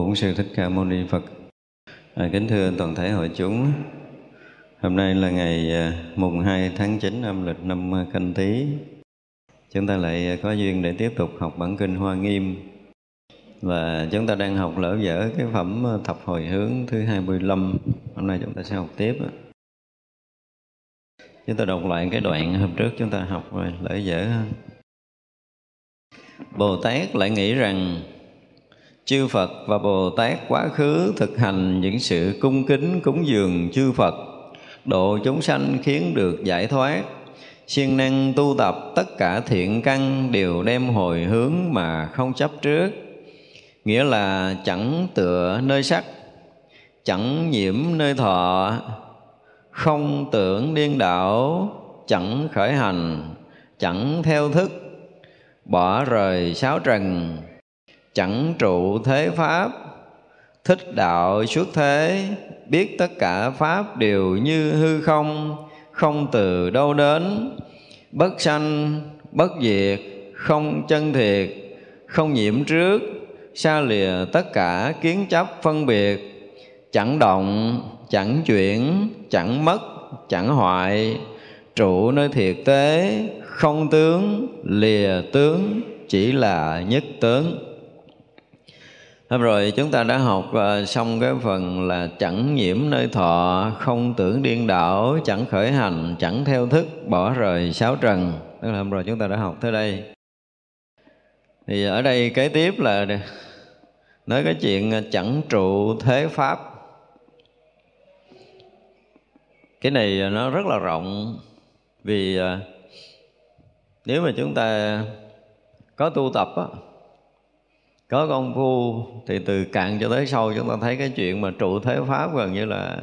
Bổn sư Thích Ca Mâu Ni Phật. À, kính thưa toàn thể hội chúng. Hôm nay là ngày à, mùng 2 tháng 9 âm lịch năm Canh Tý. Chúng ta lại có duyên để tiếp tục học bản kinh Hoa Nghiêm. Và chúng ta đang học lỡ dở cái phẩm thập hồi hướng thứ 25. Hôm nay chúng ta sẽ học tiếp. Chúng ta đọc lại cái đoạn hôm trước chúng ta học rồi lỡ dở. Bồ Tát lại nghĩ rằng chư Phật và Bồ Tát quá khứ thực hành những sự cung kính cúng dường chư Phật, độ chúng sanh khiến được giải thoát, siêng năng tu tập tất cả thiện căn đều đem hồi hướng mà không chấp trước, nghĩa là chẳng tựa nơi sắc, chẳng nhiễm nơi thọ, không tưởng điên đảo, chẳng khởi hành, chẳng theo thức, bỏ rời sáu trần chẳng trụ thế pháp. Thích đạo xuất thế, biết tất cả pháp đều như hư không không từ đâu đến. Bất sanh, bất diệt, không chân thiệt, không nhiễm trước, xa lìa tất cả kiến chấp phân biệt. Chẳng động, chẳng chuyển, chẳng mất, chẳng hoại. Trụ nơi thiệt tế, không tướng, lìa tướng chỉ là nhất tướng. Hôm rồi chúng ta đã học ờ, xong cái phần là chẳng nhiễm nơi thọ, không tưởng điên đảo, chẳng khởi hành, chẳng theo thức, bỏ rời sáu trần. Tức là hôm rồi chúng ta đã học tới đây. Thì ở đây kế tiếp là nói cái chuyện ờ, chẳng trụ thế pháp. Cái này ờ, nó rất là rộng vì nếu mà chúng ta có tu tập á, có công phu thì từ cạn cho tới sâu chúng ta thấy cái chuyện mà trụ thế pháp gần như là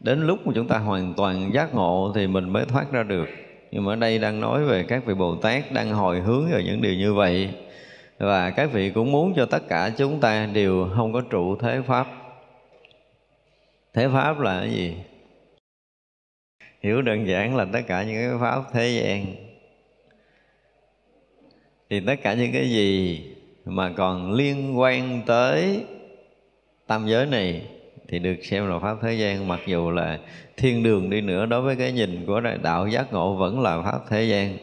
đến lúc mà chúng ta hoàn toàn giác ngộ thì mình mới thoát ra được. Nhưng mà ở đây đang nói về các vị bồ tát đang hồi hướng về những điều như vậy. Và các vị cũng muốn cho tất cả chúng ta đều không có trụ thế pháp. Thế pháp là cái gì? Hiểu đơn giản là tất cả những cái pháp thế gian. Thì tất cả những cái gì mà còn liên quan tới tam giới này thì được xem là pháp thế gian. Mặc dù là thiên đường đi nữa đối với cái nhìn của đại đạo giác ngộ vẫn là pháp thế gian.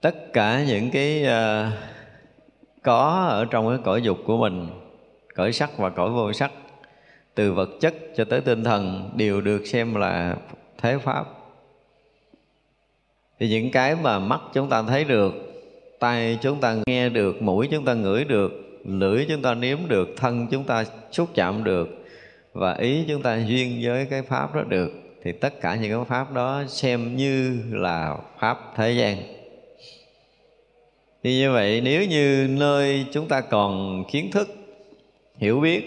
Tất cả những cái uh, có ở trong cái cõi dục của mình cõi sắc và cõi vô sắc từ vật chất cho tới tinh thần đều được xem là thế pháp. Thì những cái mà mắt chúng ta thấy được tay chúng ta nghe được, mũi chúng ta ngửi được, lưỡi chúng ta nếm được, thân chúng ta xúc chạm được và ý chúng ta duyên với cái pháp đó được, thì tất cả những cái pháp đó xem như là pháp thế gian. Thì như vậy, nếu như nơi chúng ta còn kiến thức, hiểu biết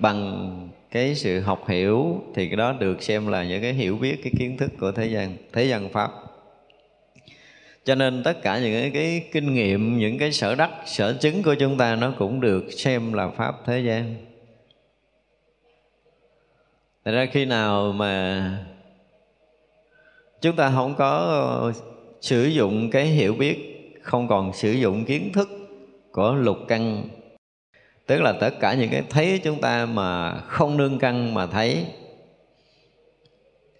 bằng cái sự học hiểu, thì cái đó được xem là những cái hiểu biết, cái kiến thức của thế gian thế gian pháp cho nên tất cả những cái, cái kinh nghiệm những cái sở đắc sở chứng của chúng ta nó cũng được xem là pháp thế gian. Thật ra khi nào mà chúng ta không có ờ, sử dụng cái hiểu biết không còn sử dụng kiến thức của lục căn tức là tất cả những cái thấy chúng ta mà không nương căn mà thấy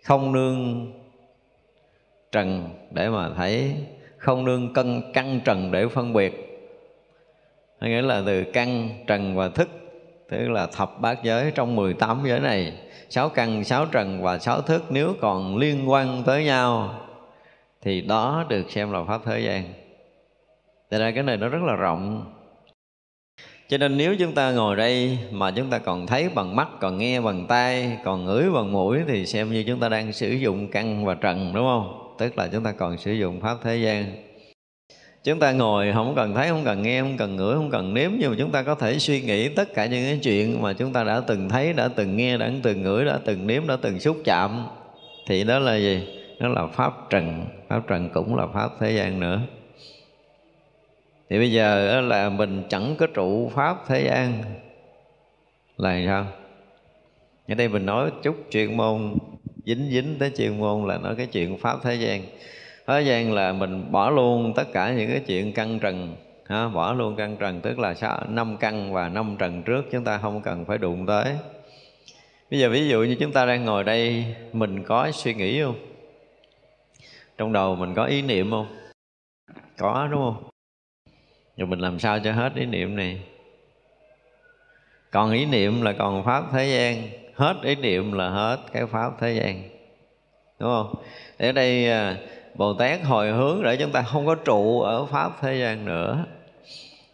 không nương trần để mà thấy không nương cân căn trần để phân biệt. Hay nghĩa là từ căn trần và thức tức là thập bát giới trong 18 giới này. Sáu căn sáu trần và sáu thức nếu còn liên quan tới nhau thì đó được xem là pháp thế gian. Tại ra cái này nó rất là rộng. Cho nên nếu chúng ta ngồi đây mà chúng ta còn thấy bằng mắt, còn nghe bằng tai, còn ngửi bằng mũi thì xem như chúng ta đang sử dụng căn và trần đúng không? Tức là chúng ta còn sử dụng pháp thế gian. Chúng ta ngồi, không cần thấy, không cần nghe, không cần ngửi, không cần nếm, nhưng mà chúng ta có thể suy nghĩ tất cả những cái chuyện mà chúng ta đã từng thấy, đã từng nghe, đã từng ngửi, đã từng nếm, đã từng xúc chạm. Thì đó là gì? Đó là pháp trần. Pháp trần cũng là pháp thế gian nữa. Thì bây giờ là mình chẳng có trụ pháp thế gian. Là sao? Ở đây mình nói chút chuyên môn dính dính tới chuyên môn là nói cái chuyện pháp thế gian. Thế gian là mình bỏ luôn tất cả những cái chuyện căn trần ha, bỏ luôn căn trần tức là năm căn và năm trần trước chúng ta không cần phải đụng tới. Bây giờ ví dụ như chúng ta đang ngồi đây mình có suy nghĩ không? Trong đầu mình có ý niệm không? Có đúng không? Rồi mình làm sao cho hết ý niệm này? Còn ý niệm là còn pháp thế gian hết ý niệm là hết cái pháp thế gian. Đúng không? Ở đây à, bồ tát hồi hướng để chúng ta không có trụ ở pháp thế gian nữa.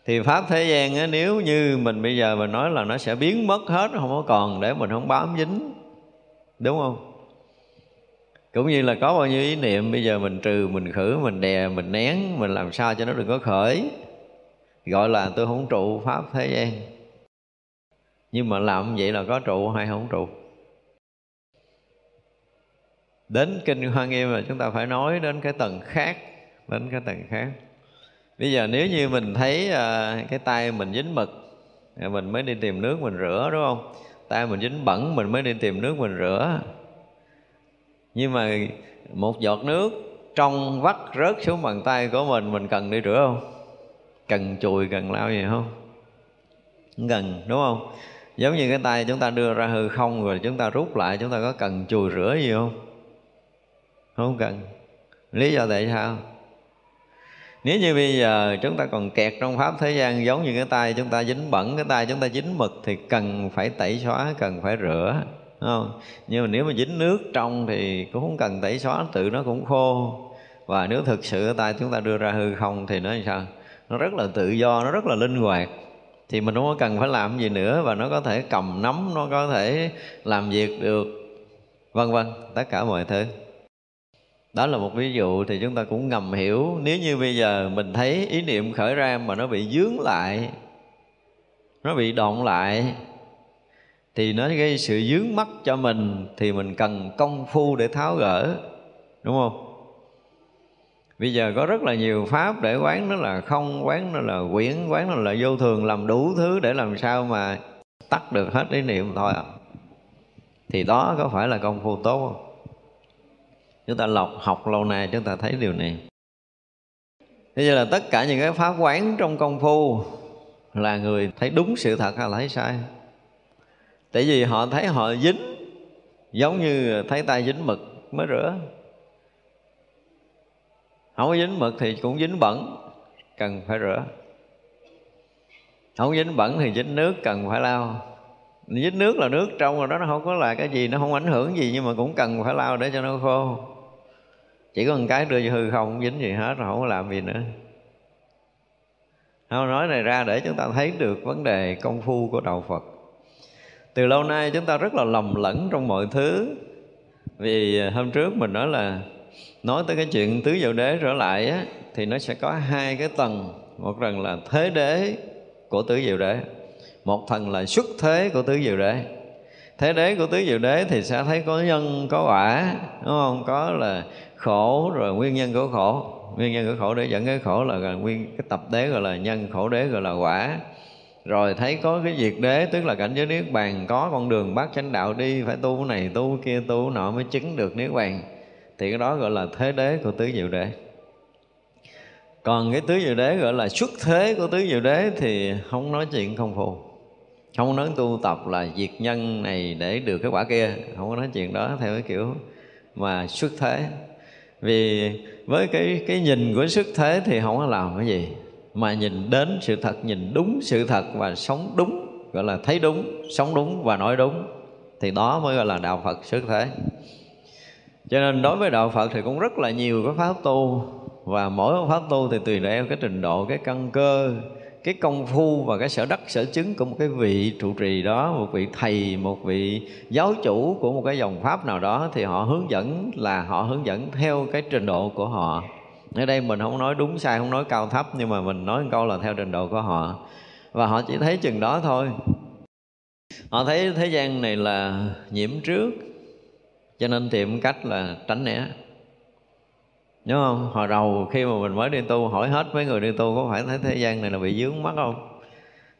Thì pháp thế gian á, nếu như mình bây giờ mình nói là nó sẽ biến mất hết không có còn để mình không bám dính. Đúng không? Cũng như là có bao nhiêu ý niệm bây giờ mình trừ mình khử mình đè mình nén mình làm sao cho nó đừng có khởi. Gọi là tôi không trụ pháp thế gian nhưng mà làm vậy là có trụ hay không trụ? Đến kinh hoa nghiêm là chúng ta phải nói đến cái tầng khác đến cái tầng khác. Bây giờ nếu như mình thấy uh, cái tay mình dính mực à, mình mới đi tìm nước mình rửa đúng không? Tay mình dính bẩn mình mới đi tìm nước mình rửa. Nhưng mà một giọt nước trong vắt rớt xuống bàn tay của mình mình cần đi rửa không? Cần chùi cần lau gì không không? Cần đúng không? Giống như cái tay chúng ta đưa ra hư không rồi chúng ta rút lại, chúng ta có cần chùi rửa gì không? Không cần. Lý do tại sao? Nếu như bây giờ chúng ta còn kẹt trong pháp thế gian, giống như cái tay chúng ta dính bẩn, cái tay chúng ta dính mực thì cần phải tẩy xóa, cần phải rửa không? Nhưng mà nếu mà dính nước trong thì cũng không cần tẩy xóa, tự nó cũng khô. Và nếu thực sự cái tay chúng ta đưa ra hư không thì nó làm sao? Nó rất là tự do, nó rất là linh hoạt thì mình không có cần phải làm gì nữa và nó có thể cầm nắm, nó có thể làm việc được. Vân vân, tất cả mọi thứ. Đó là một ví dụ thì chúng ta cũng ngầm hiểu. Nếu như bây giờ mình thấy ý niệm khởi ra mà nó bị dướng lại, nó bị động lại, thì nó gây sự dướng mắt cho mình, thì mình cần công phu để tháo gỡ. Đúng không? Bây giờ có rất là nhiều pháp để quán nó là không, quán nó là quyển, quán nó là vô thường, làm đủ thứ để làm sao mà tắt được hết ý niệm thôi à. Thì đó có phải là công phu tốt không? Chúng ta lọc học lâu nay, chúng ta thấy điều này. Thế giờ là tất cả những cái pháp quán trong công phu là người thấy đúng sự thật hay là thấy sai? Tại vì họ thấy họ dính, giống như thấy tay dính mực mới rửa không có dính mực thì cũng dính bẩn, cần phải rửa. Không dính bẩn thì dính nước, cần phải lau. Dính nước là nước trong rồi đó, nó không có là cái gì, nó không ảnh hưởng gì, nhưng mà cũng cần phải lau để cho nó khô. Chỉ có một cái đưa hư không không dính gì hết rồi không có làm gì nữa. Không nói này ra để chúng ta thấy được vấn đề công phu của đạo phật. Từ lâu nay chúng ta rất là lầm lẫn trong mọi thứ. Vì hôm trước mình nói là nói tới cái chuyện tứ diệu đế trở lại á, thì nó sẽ có hai cái tầng. Một tầng là thế đế của tứ diệu đế một thần là xuất thế của tứ diệu đế. Thế đế của tứ diệu đế thì sẽ thấy có nhân có quả đúng không? Có là khổ rồi nguyên nhân của khổ. Nguyên nhân của khổ để dẫn cái khổ là nguyên cái tập đế gọi là nhân khổ đế gọi là quả. Rồi thấy có cái diệt đế tức là cảnh giới niết bàn có con đường bát chánh đạo đi phải tu cái này tu cái kia tu cái nọ mới chứng được niết bàn thì cái đó gọi là thế đế của tứ diệu đế. Còn cái tứ diệu đế gọi là xuất thế của tứ diệu đế thì không nói chuyện không phù không nói tu tập là diệt nhân này để được cái quả kia. Không có nói chuyện đó theo cái kiểu mà xuất thế. Vì với cái cái nhìn của xuất thế thì không có làm cái gì, mà nhìn đến sự thật, nhìn đúng sự thật và sống đúng, gọi là thấy đúng, sống đúng và nói đúng, thì đó mới gọi là đạo phật xuất thế cho nên đối với đạo phật thì cũng rất là nhiều cái pháp tu. Và mỗi pháp tu thì tùy theo cái trình độ, cái căn cơ, cái công phu và cái sở đắc, sở chứng của một cái vị trụ trì đó, một vị thầy, một vị giáo chủ của một cái dòng pháp nào đó thì họ hướng dẫn là họ hướng dẫn theo cái trình độ của họ. Ở đây mình không nói đúng sai, không nói cao thấp, nhưng mà mình nói một câu là theo trình độ của họ. Và họ chỉ thấy chừng đó thôi. Họ thấy thế gian này là nhiễm trước cho nên tìm cách là tránh né. Nhớ không? Hồi đầu khi mà mình mới đi tu hỏi hết mấy người đi tu có phải thấy thế gian này là bị dướng mắt không?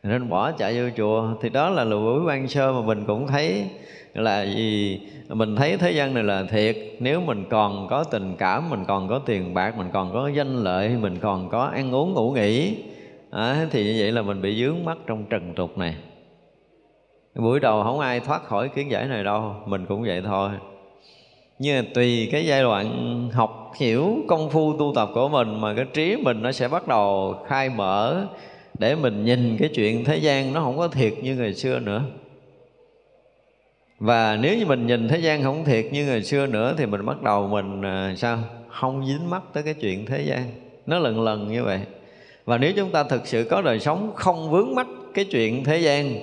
Nên bỏ chạy vô chùa. Thì đó là lùi buổi quan sơ mà mình cũng thấy là gì? Mình thấy thế gian này là thiệt. Nếu mình còn có tình cảm mình còn có tiền bạc mình còn có danh lợi mình còn có ăn uống ngủ nghỉ à, thì như vậy là mình bị dướng mắt trong trần tục này. Buổi đầu không ai thoát khỏi kiến giải này đâu. Mình cũng vậy thôi nhưng mà tùy cái giai đoạn học hiểu công phu tu tập của mình mà cái trí mình nó sẽ bắt đầu khai mở để mình nhìn cái chuyện thế gian nó không có thiệt như ngày xưa nữa. Và nếu như mình nhìn thế gian không thiệt như ngày xưa nữa thì mình bắt đầu mình à, sao? Không dính mắt tới cái chuyện thế gian. Nó lần lần như vậy. Và nếu chúng ta thực sự có đời sống không vướng mắt cái chuyện thế gian,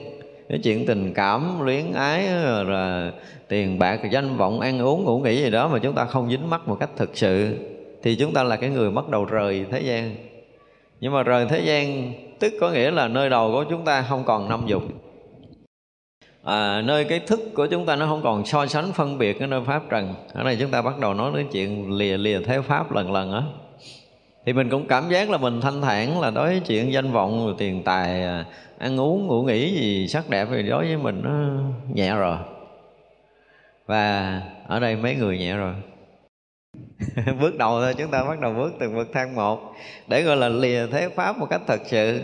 cái chuyện tình cảm, luyến ái, rồi tiền bạc danh vọng ăn uống ngủ nghỉ gì đó mà chúng ta không dính mắt một cách thực sự thì chúng ta là cái người bắt đầu rời thế gian. Nhưng mà rời thế gian tức có nghĩa là nơi đầu của chúng ta không còn năm dục. À, nơi cái thức của chúng ta nó không còn so sánh phân biệt cái nơi pháp trần. Ở đây chúng ta bắt đầu nói đến chuyện lìa lìa thế pháp lần lần á. Thì mình cũng cảm giác là mình thanh thản là đối với chuyện danh vọng rồi tiền tài à, ăn uống ngủ nghỉ gì sắc đẹp thì đối với mình nó nhẹ rồi và ở đây mấy người nhẹ rồi. Bước đầu thôi, chúng ta bắt đầu bước từng bậc thang một. Để gọi là lìa thế pháp một cách thật sự,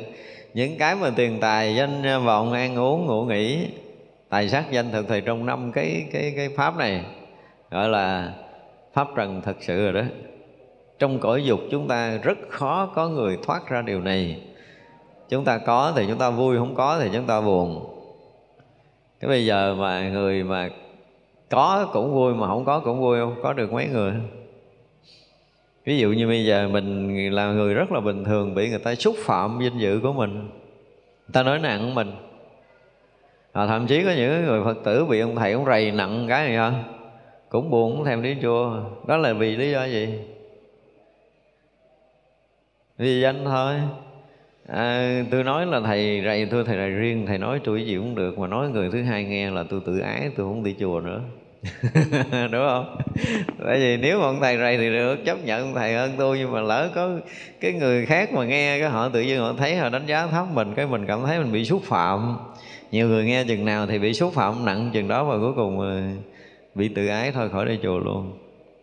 những cái mà tiền tài, danh vọng, ăn uống, ngủ nghỉ, tài sắc, danh thực thì trong năm cái cái cái pháp này gọi là pháp trần thật sự rồi đó. Trong cõi dục chúng ta rất khó có người thoát ra điều này. Chúng ta có thì chúng ta vui, không có thì chúng ta buồn. Cái bây giờ mà người mà có cũng vui mà không có cũng vui không? Có được mấy người? Ví dụ như bây giờ mình là người rất là bình thường bị người ta xúc phạm danh dự của mình. Người ta nói nặng mình. À, thậm chí có những người phật tử bị ông thầy ông rầy nặng cái này ha cũng buồn cũng thèm đi chùa. Đó là vì lý do gì? Vì danh thôi à, tôi nói là thầy rầy tôi thầy rầy riêng thầy nói tôi gì cũng được mà nói người thứ hai nghe là tôi tự ái tôi không đi chùa nữa. Đúng không? Tại vì nếu mà ông thầy rầy thì được chấp nhận thầy hơn tôi nhưng mà lỡ có cái người khác mà nghe cái họ tự nhiên họ thấy họ đánh giá thấp mình cái mình cảm thấy mình bị xúc phạm. Nhiều người nghe chừng nào thì bị xúc phạm nặng chừng đó và cuối cùng ờ, bị tự ái thôi khỏi đi chùa luôn.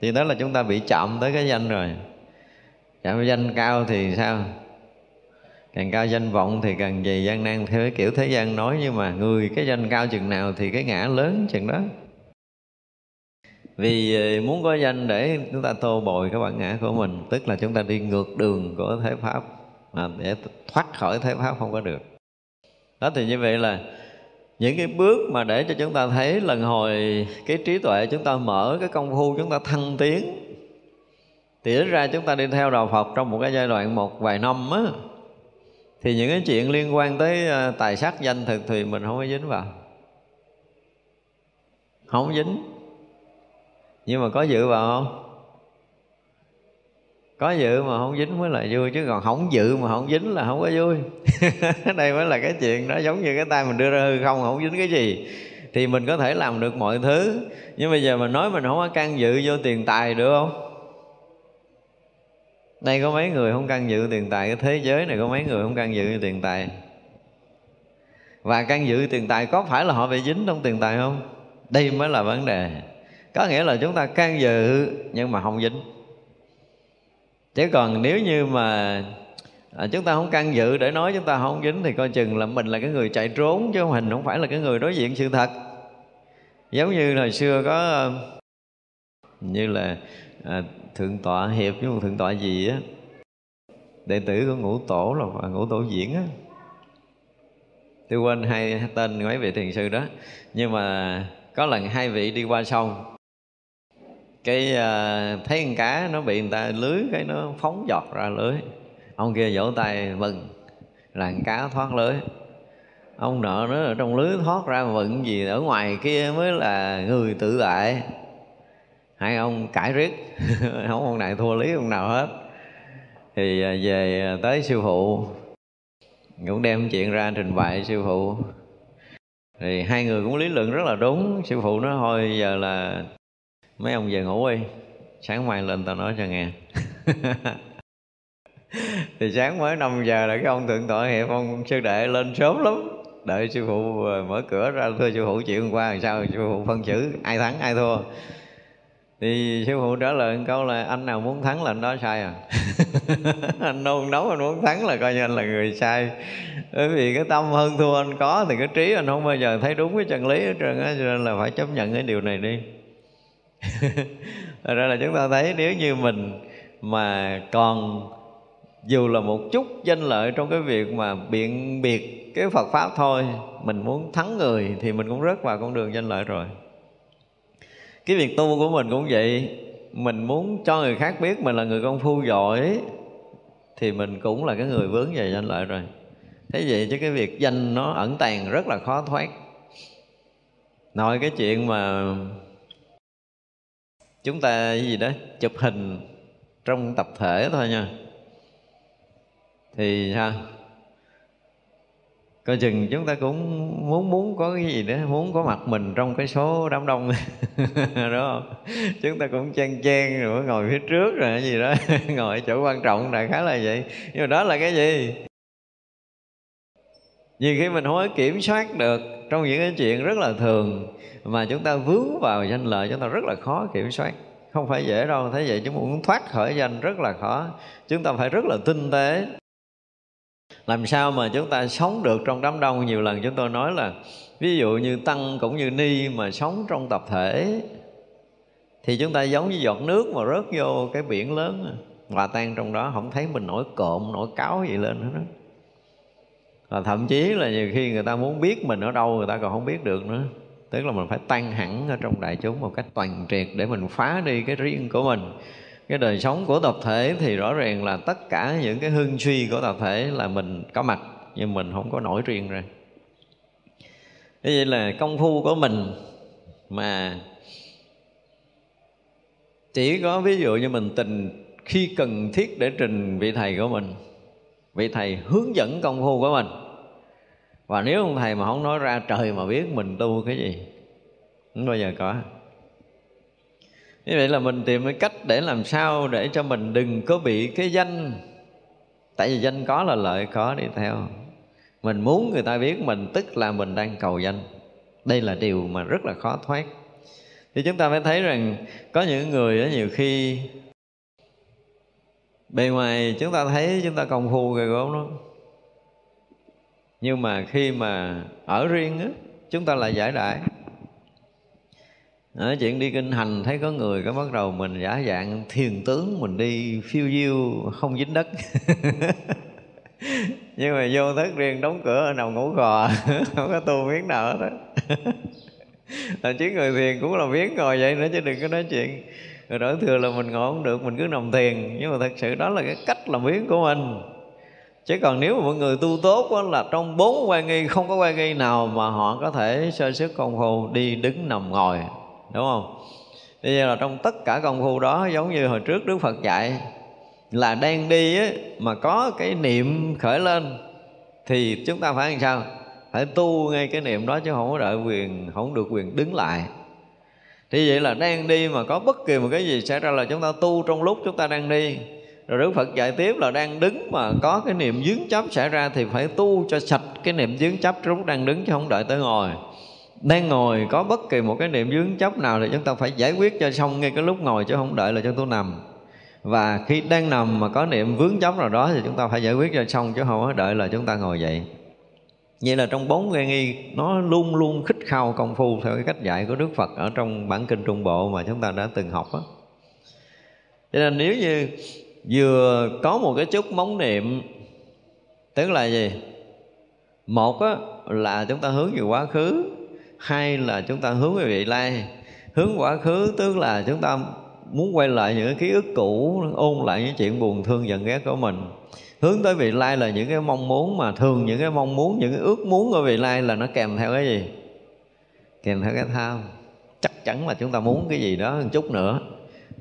Thì đó là chúng ta bị chậm tới cái danh rồi. Chạm danh cao thì sao? Càng cao danh vọng thì càng dày gian nan theo cái kiểu thế gian nói, nhưng mà người cái danh cao chừng nào thì cái ngã lớn chừng đó. Vì ờ, muốn có danh để chúng ta tô bồi cái bản ngã của mình, tức là chúng ta đi ngược đường của thế pháp, mà để thoát khỏi thế pháp không có được. Đó thì như vậy là những cái bước mà để cho chúng ta thấy lần hồi cái trí tuệ chúng ta mở, cái công phu chúng ta thăng tiến thì ra chúng ta đi theo đạo Phật trong một cái giai đoạn một vài năm á thì những cái chuyện liên quan tới ờ, tài sắc danh thực thì mình không có dính vào. Không dính. Nhưng mà có dự vào không? Có dự mà không dính mới là vui, chứ còn không dự mà không dính là không có vui. Đây mới là cái chuyện đó, giống như cái tay mình đưa ra hư không không dính cái gì. Thì mình có thể làm được mọi thứ. Nhưng bây giờ mình nói mình không có can dự vô tiền tài được không? Đây có mấy người không căn dự tiền tài cái thế giới này có mấy người không căn dự tiền tài? Và căn dự tiền tài có phải là họ bị dính trong tiền tài không? Đây mới là vấn đề. Có nghĩa là chúng ta can dự nhưng mà không dính. Chứ còn nếu như mà à, chúng ta không can dự để nói chúng ta không dính thì coi chừng là mình là cái người chạy trốn chứ mình không phải là cái người đối diện sự thật. Giống như hồi xưa có à, như là à, thượng tọa hiệp với một thượng tọa gì á. Đệ tử của ngũ tổ là ngũ tổ diễn á. Tôi quên hai tên mấy vị thiền sư đó. Nhưng mà có lần hai vị đi qua sông. Cái uh, thấy con cá nó bị người ta lưới cái nó phóng giọt ra lưới. Ông kia vỗ tay mừng là con cá thoát lưới. Ông nợ nó ở trong lưới thoát ra mừng gì ở ngoài kia mới là người tự tại hai ông cãi riết. Không, ông này thua lý ông nào hết. Thì à, về tới sư phụ, cũng đem chuyện ra trình bày sư phụ. Thì hai người cũng lý luận rất là đúng. Sư phụ nói, thôi, giờ là mấy ông về ngủ đi. Sáng mai lên tao nói cho nghe. Thì sáng mới 5 giờ là cái ông thượng tọa hiệp ông sư đệ lên sớm lắm. Đợi sư phụ à, mở cửa ra, thưa sư phụ, chuyện qua làm sao? Sư phụ phân xử, ai thắng, ai thua? Thì sư phụ trả lời câu là anh nào muốn thắng là anh đó sai à. Anh nôn nấu anh muốn thắng là coi như anh là người sai. Bởi vì cái tâm hơn thua anh có thì cái trí anh không bao giờ thấy đúng cái chân lý hết trơn á, cho nên là phải chấp nhận cái điều này đi. Thật ra là chúng ta thấy nếu như mình mà còn dù là một chút danh lợi trong cái việc mà biện biệt cái Phật pháp thôi, mình muốn thắng người thì mình cũng rớt vào con đường danh lợi rồi cái việc tu của mình cũng vậy. Mình muốn cho người khác biết mình là người công phu giỏi, thì mình cũng là cái người vướng về danh lợi rồi. Thế vậy chứ cái việc danh nó ẩn tàng rất là khó thoát. Nói cái chuyện mà chúng ta cái gì đó chụp hình trong tập thể thôi nha. Thì sao? Coi chừng chúng ta cũng muốn muốn có cái gì đó muốn có mặt mình trong cái số đám đông. Đúng không? Chúng ta cũng chen chen rồi ngồi phía trước rồi cái gì đó, ngồi chỗ quan trọng đại khái là vậy. Nhưng mà đó là cái gì? Nhiều khi mình không có kiểm soát được trong những cái chuyện rất là thường mà chúng ta vướng vào danh lợi, chúng ta rất là khó kiểm soát. Không phải dễ đâu thế vậy chúng muốn thoát khỏi danh rất là khó. Chúng ta phải rất là tinh tế làm sao mà chúng ta sống được trong đám đông? Nhiều lần chúng tôi nói là, ví dụ như tăng cũng như ni mà sống trong tập thể, thì chúng ta giống như giọt nước mà rớt vô cái biển lớn à. hòa tan trong đó, không thấy mình nổi cộm, nổi cáo gì lên nữa. và thậm chí là nhiều khi người ta muốn biết mình ở đâu, người ta còn không biết được nữa. Tức là mình phải tan hẳn ở trong đại chúng một cách toàn triệt để mình phá đi cái riêng của mình cái đời sống của tập thể thì rõ ràng là tất cả những cái hưng suy của tập thể là mình có mặt, nhưng mình không có nổi riêng ra. Như vậy là công phu của mình mà chỉ có ví dụ như mình tình khi cần thiết để trình vị thầy của mình, vị thầy hướng dẫn công phu của mình. Và nếu ông thầy mà không nói ra trời mà biết mình tu cái gì, không bao giờ có như vậy là mình tìm cái cách để làm sao để cho mình đừng có bị cái danh. Tại vì danh có là lợi có đi theo. Mình muốn người ta biết mình tức là mình đang cầu danh. Đây là điều mà rất là khó thoát. Thì chúng ta phải thấy rằng có những người đó nhiều khi bề ngoài chúng ta thấy chúng ta công phu ghê gốm lắm. Nhưng mà khi mà ở riêng á, chúng ta lại giải đãi ở chuyện đi kinh hành thấy có người có bắt đầu mình giả dạng thiền tướng mình đi phiêu diêu không dính đất. Nhưng mà vô thất riêng đóng cửa nằm ngủ gò không có tu miếng nào hết á. Là chứ người thiền cũng là miếng ngồi vậy nữa chứ đừng có nói chuyện. Rồi đổi thừa là mình ngồi không được mình cứ nằm thiền. Nhưng mà thật sự đó là cái cách làm miếng của mình. Chứ còn nếu mà mọi người tu tốt đó, là trong bốn quan nghi không có quan nghi nào mà họ có thể sơ sức công phu đi đứng nằm ngồi đúng không? Bây giờ là trong tất cả công phu đó giống như hồi trước đức phật dạy là đang đi ấy, mà có cái niệm khởi lên thì chúng ta phải làm sao? Phải tu ngay cái niệm đó chứ không có đợi quyền không được quyền đứng lại. Thì vậy là đang đi mà có bất kỳ một cái gì xảy ra là chúng ta tu trong lúc chúng ta đang đi. Rồi Đức Phật dạy tiếp là đang đứng mà có cái niệm dướng chấp xảy ra thì phải tu cho sạch cái niệm dướng chấp lúc đang đứng chứ không đợi tới ngồi đang ngồi có bất kỳ một cái niệm dướng chấp nào thì chúng ta phải giải quyết cho xong ngay cái lúc ngồi chứ không đợi là cho tôi nằm và khi đang nằm mà có niệm vướng chấp nào đó thì chúng ta phải giải quyết cho xong chứ không có đợi là chúng ta ngồi dậy Vậy là trong bốn gây nghi nó luôn luôn khích khao công phu theo cái cách dạy của Đức Phật ở trong bản kinh Trung Bộ mà chúng ta đã từng học á. Cho nên nếu như vừa có một cái chút móng niệm tức là gì? Một á, là chúng ta hướng về quá khứ hai là chúng ta hướng về vị lai. Hướng quá khứ, tức là chúng ta muốn quay lại những cái ký ức cũ, ôn lại những chuyện buồn thương giận ghét của mình. Hướng tới vị lai là những cái mong muốn mà thường những cái mong muốn, những cái ước muốn của vị lai là nó kèm theo cái gì? Kèm theo cái tham. Chắc chắn là chúng ta muốn cái gì đó một chút nữa.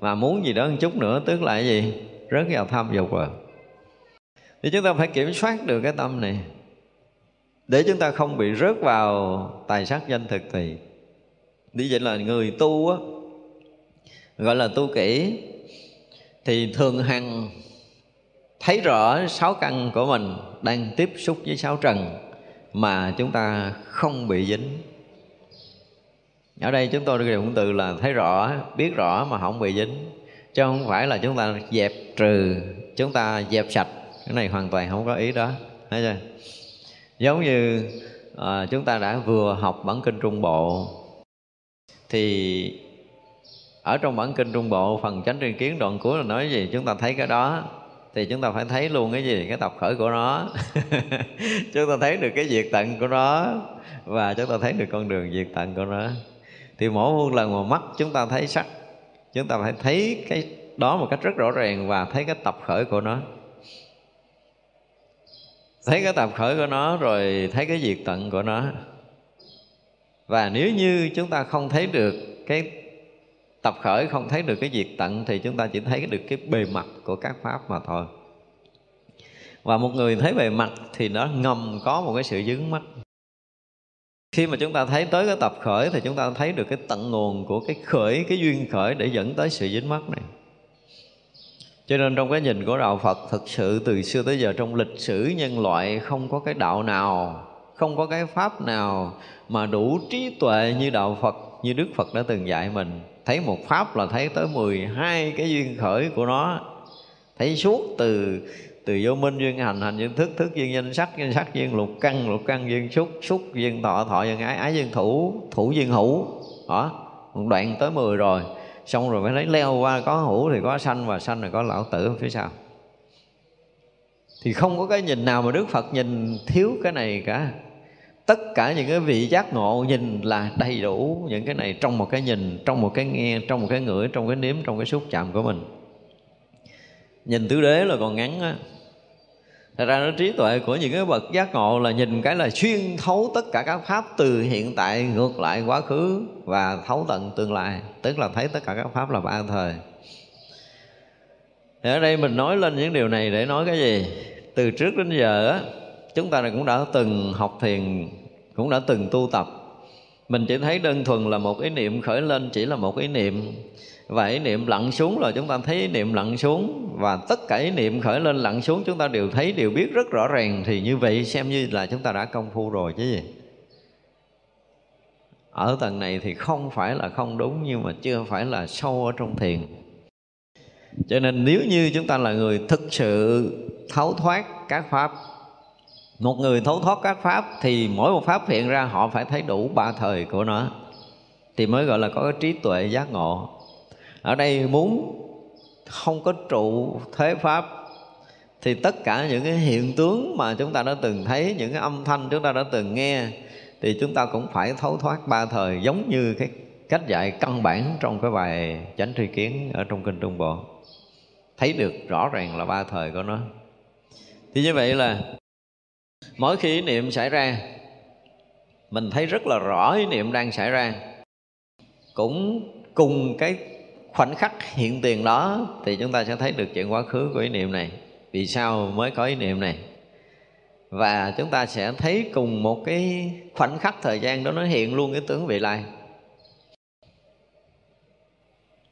Mà muốn gì đó một chút nữa, tức là cái gì? Rất vào tham dục rồi. Thì chúng ta phải kiểm soát được cái tâm này để chúng ta không bị rớt vào tài sắc danh thực thì. Như vậy là người tu á, gọi là tu kỹ, thì thường hằng thấy rõ sáu căn của mình đang tiếp xúc với sáu trần mà chúng ta không bị dính. Ở đây chúng tôi dùng từ là thấy rõ, biết rõ mà không bị dính. Chứ không phải là chúng ta dẹp trừ, chúng ta dẹp sạch. Cái này hoàn toàn không có ý đó, thấy chưa? Giống như à, chúng ta đã vừa học bản kinh trung bộ thì ở trong bản kinh trung bộ phần chánh tri kiến đoạn cuối là nói gì? Chúng ta thấy cái đó thì chúng ta phải thấy luôn cái gì? Cái tập khởi của nó. Chúng ta thấy được cái diệt tận của nó và chúng ta thấy được con đường diệt tận của nó. Thì mỗi một lần mà mắt chúng ta thấy sắc chúng ta phải thấy cái đó một cách rất rõ ràng và thấy cái tập khởi của nó thấy cái tập khởi của nó rồi thấy cái diệt tận của nó. Và nếu như chúng ta không thấy được cái tập khởi, không thấy được cái diệt tận thì chúng ta chỉ thấy được cái bề mặt của các pháp mà thôi. Và một người thấy bề mặt thì nó ngầm có một cái sự dướng mắt khi mà chúng ta thấy tới cái tập khởi thì chúng ta thấy được cái tận nguồn của cái khởi, cái duyên khởi để dẫn tới sự dính mắt này cho nên trong cái nhìn của đạo Phật, thực sự từ xưa tới giờ trong lịch sử nhân loại không có cái đạo nào, không có cái pháp nào mà đủ trí tuệ như đạo Phật, như Đức Phật đã từng dạy mình. Thấy một pháp là thấy tới 12 cái duyên khởi của nó. Thấy suốt từ từ vô minh, duyên hành hành, duyên thức thức, duyên danh sắc danh sắc duyên lục căn lục căn, duyên xúc xúc, duyên thọ thọ, duyên ái ái duyên thủ thủ, duyên hữu. Đó, một đoạn tới 10 rồi xong rồi mới lấy leo qua, có hữu thì có sanh và sanh rồi có lão tử, phía sau. Thì không có cái nhìn nào mà Đức Phật nhìn thiếu cái này cả. Tất cả những cái vị giác ngộ nhìn là đầy đủ những cái này trong một cái nhìn, trong một cái nghe, trong một cái ngửi, trong cái nếm, trong cái xúc chạm của mình. Nhìn tứ đế là còn ngắn á. Thật ra nó trí tuệ của những cái bậc giác ngộ là nhìn cái là xuyên thấu tất cả các pháp từ hiện tại ngược lại quá khứ và thấu tận tương lai. Tức là thấy tất cả các pháp là ba thời. Thì ở đây mình nói lên những điều này để nói cái gì? Từ trước đến giờ á, chúng ta cũng đã từng học thiền, cũng đã từng tu tập. Mình chỉ thấy đơn thuần là một ý niệm khởi lên chỉ là một ý niệm và ý niệm lặn xuống là chúng ta thấy ý niệm lặn xuống. Và tất cả ý niệm khởi lên lặn xuống, chúng ta đều thấy, đều biết rất rõ ràng. Thì như vậy xem như là chúng ta đã công phu rồi chứ gì. Ở tầng này thì không phải là không đúng, nhưng mà chưa phải là sâu ở trong thiền. Cho nên nếu như chúng ta là người thực sự thấu thoát các pháp, một người thấu thoát các pháp, thì mỗi một pháp hiện ra họ phải thấy đủ ba thời của nó. Thì mới gọi là có cái trí tuệ giác ngộ ở đây muốn không có trụ thế pháp, thì tất cả những cái hiện tướng mà chúng ta đã từng thấy, những cái âm thanh chúng ta đã từng nghe, thì chúng ta cũng phải thấu thoát ba thời, giống như cái cách dạy căn bản trong cái bài chánh tri kiến ở trong kinh trung bộ. Thấy được rõ ràng là ba thời của nó. Thì như vậy là mỗi khi ý niệm xảy ra, mình thấy rất là rõ ý niệm đang xảy ra. Cũng cùng cái khoảnh khắc hiện tiền đó thì chúng ta sẽ thấy được chuyện quá khứ của ý niệm này. Vì sao mới có ý niệm này? Và chúng ta sẽ thấy cùng một cái khoảnh khắc thời gian đó nó hiện luôn cái tướng vị lai.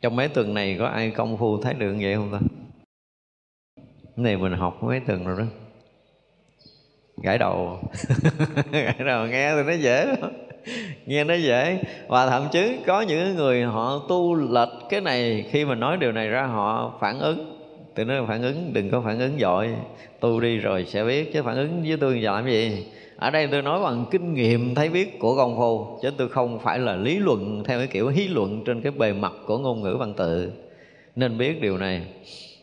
Trong mấy tuần này có ai công phu thấy được vậy không ta? Cái này, mình học mấy tuần rồi đó. Gãi đầu. Gãi đầu nghe thì nó dễ nghe nó dễ và thậm chí có những người họ tu lệch cái này, khi mà nói điều này ra họ phản ứng. Tôi nói phản ứng, đừng có phản ứng dội. Tu đi rồi sẽ biết, chứ phản ứng với tôi giờ làm gì? Ở đây tôi nói bằng kinh nghiệm thấy biết của công phu, chứ tôi không phải là lý luận theo cái kiểu hí luận trên cái bề mặt của ngôn ngữ văn tự. Nên biết điều này.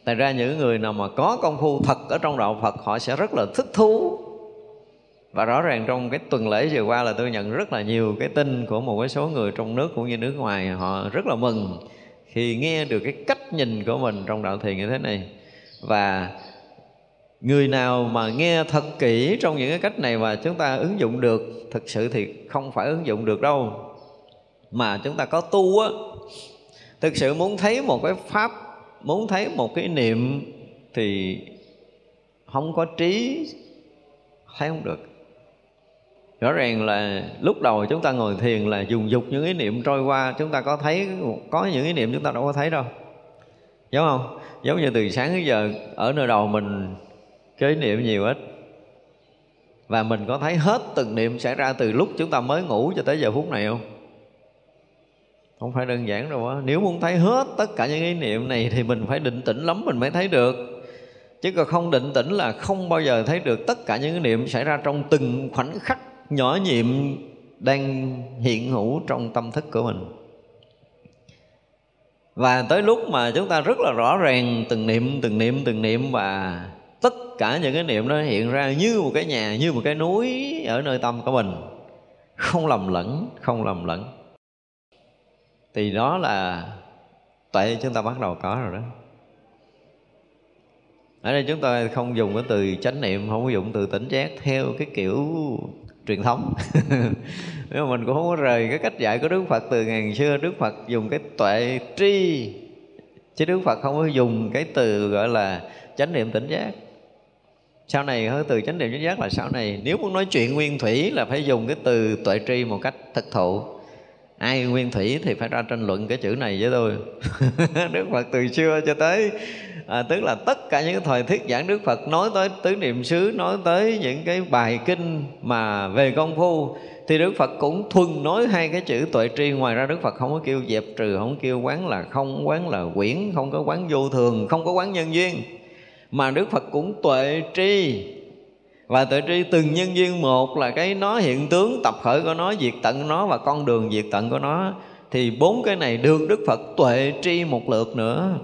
Tại ra những người nào mà có công phu thật ở trong đạo phật, họ sẽ rất là thích thú và rõ ràng trong cái tuần lễ vừa qua là tôi nhận rất là nhiều cái tin của một cái số người trong nước cũng như nước ngoài, họ rất là mừng khi nghe được cái cách nhìn của mình trong đạo thiền như thế này. Và người nào mà nghe thật kỹ trong những cái cách này và chúng ta ứng dụng được, thực sự thì không phải ứng dụng được đâu, mà chúng ta có tu á, thực sự muốn thấy một cái pháp, muốn thấy một cái niệm thì không có trí, thấy không được rõ ràng là lúc đầu chúng ta ngồi thiền là dùng dục những ý niệm trôi qua, chúng ta có thấy, có những ý niệm chúng ta đâu có thấy đâu. Giống không? Giống như từ sáng đến giờ, ở nơi đầu mình, cái niệm nhiều ít. Và mình có thấy hết từng niệm xảy ra từ lúc chúng ta mới ngủ cho tới giờ phút này không? Không phải đơn giản đâu á. Nếu muốn thấy hết tất cả những ý niệm này thì mình phải định tĩnh lắm mình mới thấy được. Chứ còn không định tĩnh là không bao giờ thấy được tất cả những ý niệm xảy ra trong từng khoảnh khắc nhỏ nhiệm đang hiện hữu trong tâm thức của mình. Và tới lúc mà chúng ta rất là rõ ràng từng niệm từng niệm từng niệm và tất cả những cái niệm đó hiện ra như một cái nhà, như một cái núi ở nơi tâm của mình. Không lầm lẫn, không lầm lẫn. Thì đó là tuệ chúng ta bắt đầu có rồi đó. Ở đây chúng ta không dùng cái từ chánh niệm, không có dùng từ tỉnh giác theo cái kiểu truyền thống. Nếu mà mình cũng không có rời cái cách dạy của đức phật từ ngàn xưa, đức phật dùng cái tuệ tri, chứ đức phật không có dùng cái từ gọi là chánh niệm tỉnh giác. Sau này hơi từ chánh niệm tỉnh giác là sau này, nếu muốn nói chuyện nguyên thủy là phải dùng cái từ tuệ tri một cách thực thụ. Ai nguyên thủy thì phải ra tranh luận cái chữ này với tôi. Đức phật từ xưa cho tới à, tức là tất cả những cái thời thuyết giảng đức phật nói tới tứ niệm xứ nói tới những cái bài kinh mà về công phu thì đức phật cũng thuần nói hai cái chữ tuệ tri. Ngoài ra đức phật không có kêu dẹp trừ không kêu quán là không quán là quyển không có quán vô thường không có quán nhân duyên. Mà đức phật cũng tuệ tri. Và tuệ tri từng nhân duyên một là cái nó hiện tướng tập khởi của nó diệt tận nó và con đường diệt tận của nó. Thì bốn cái này được đức phật tuệ tri một lượt nữa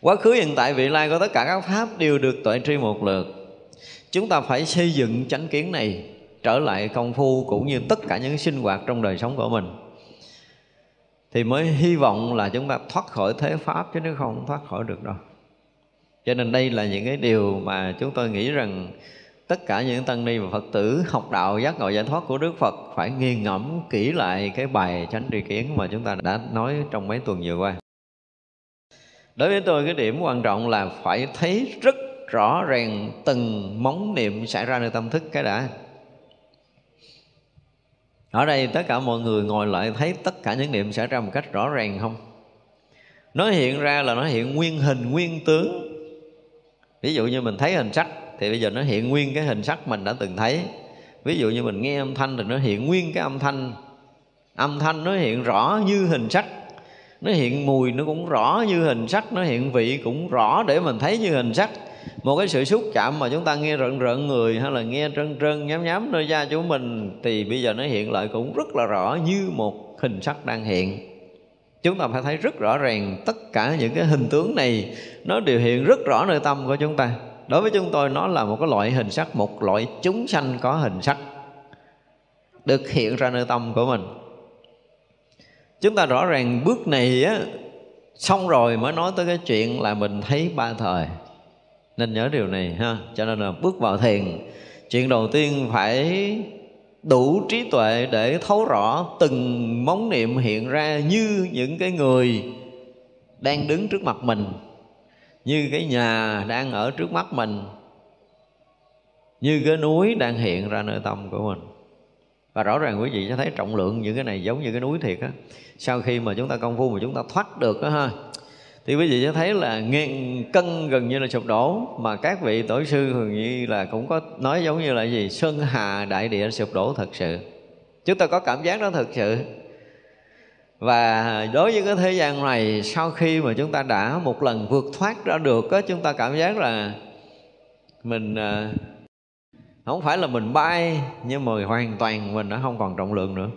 quá khứ, hiện tại, vị lai của tất cả các pháp đều được tuệ tri một lượt. Chúng ta phải xây dựng chánh kiến này, trở lại công phu cũng như tất cả những sinh hoạt trong đời sống của mình. Thì mới hy vọng là chúng ta thoát khỏi thế pháp, chứ nếu không thoát khỏi được đâu. Cho nên đây là những cái điều mà chúng tôi nghĩ rằng tất cả những tăng ni và phật tử học đạo, giác ngộ, giải thoát của đức phật phải nghiền ngẫm kỹ lại cái bài chánh tri kiến mà chúng ta đã nói trong mấy tuần vừa qua đối với tôi, cái điểm quan trọng là phải thấy rất rõ ràng từng móng niệm xảy ra nơi tâm thức cái đã. Ở đây tất cả mọi người ngồi lại thấy tất cả những niệm xảy ra một cách rõ ràng không? Nó hiện ra là nó hiện nguyên hình, nguyên tướng. Ví dụ như mình thấy hình sắc, thì bây giờ nó hiện nguyên cái hình sắc mình đã từng thấy. Ví dụ như mình nghe âm thanh thì nó hiện nguyên cái âm thanh. Âm thanh nó hiện rõ như hình sắc nó hiện mùi nó cũng rõ như hình sắc nó hiện vị cũng rõ để mình thấy như hình sắc. Một cái sự xúc chạm mà chúng ta nghe rợn rợn người hay là nghe trơn trơn nhám nhám nơi da của mình thì bây giờ nó hiện lại cũng rất là rõ như một hình sắc đang hiện. Chúng ta phải thấy rất rõ ràng tất cả những cái hình tướng này nó đều hiện rất rõ nơi tâm của chúng ta. Đối với chúng tôi nó là một cái loại hình sắc một loại chúng sanh có hình sắc được hiện ra nơi tâm của mình chúng ta rõ ràng bước này á, xong rồi mới nói tới cái chuyện là mình thấy ba thời. Nên nhớ điều này ha. Cho nên là bước vào thiền, chuyện đầu tiên phải đủ trí tuệ để thấu rõ từng móng niệm hiện ra như những cái người đang đứng trước mặt mình, như cái nhà đang ở trước mắt mình, như cái núi đang hiện ra nơi tâm của mình và rõ ràng quý vị sẽ thấy trọng lượng những cái này giống như cái núi thiệt á. Sau khi mà chúng ta công phu mà chúng ta thoát được đó ha, thì quý vị sẽ thấy là ngàn cân gần như là sụp đổ. Mà các vị tổ sư thường như là cũng có nói giống như là gì? Sơn hà đại địa sụp đổ thật sự. Chúng ta có cảm giác đó thật sự. Và đối với cái thế gian này, sau khi mà chúng ta đã một lần vượt thoát ra được á, chúng ta cảm giác là mình à, không phải là mình bay, nhưng mà hoàn toàn mình đã không còn trọng lượng nữa.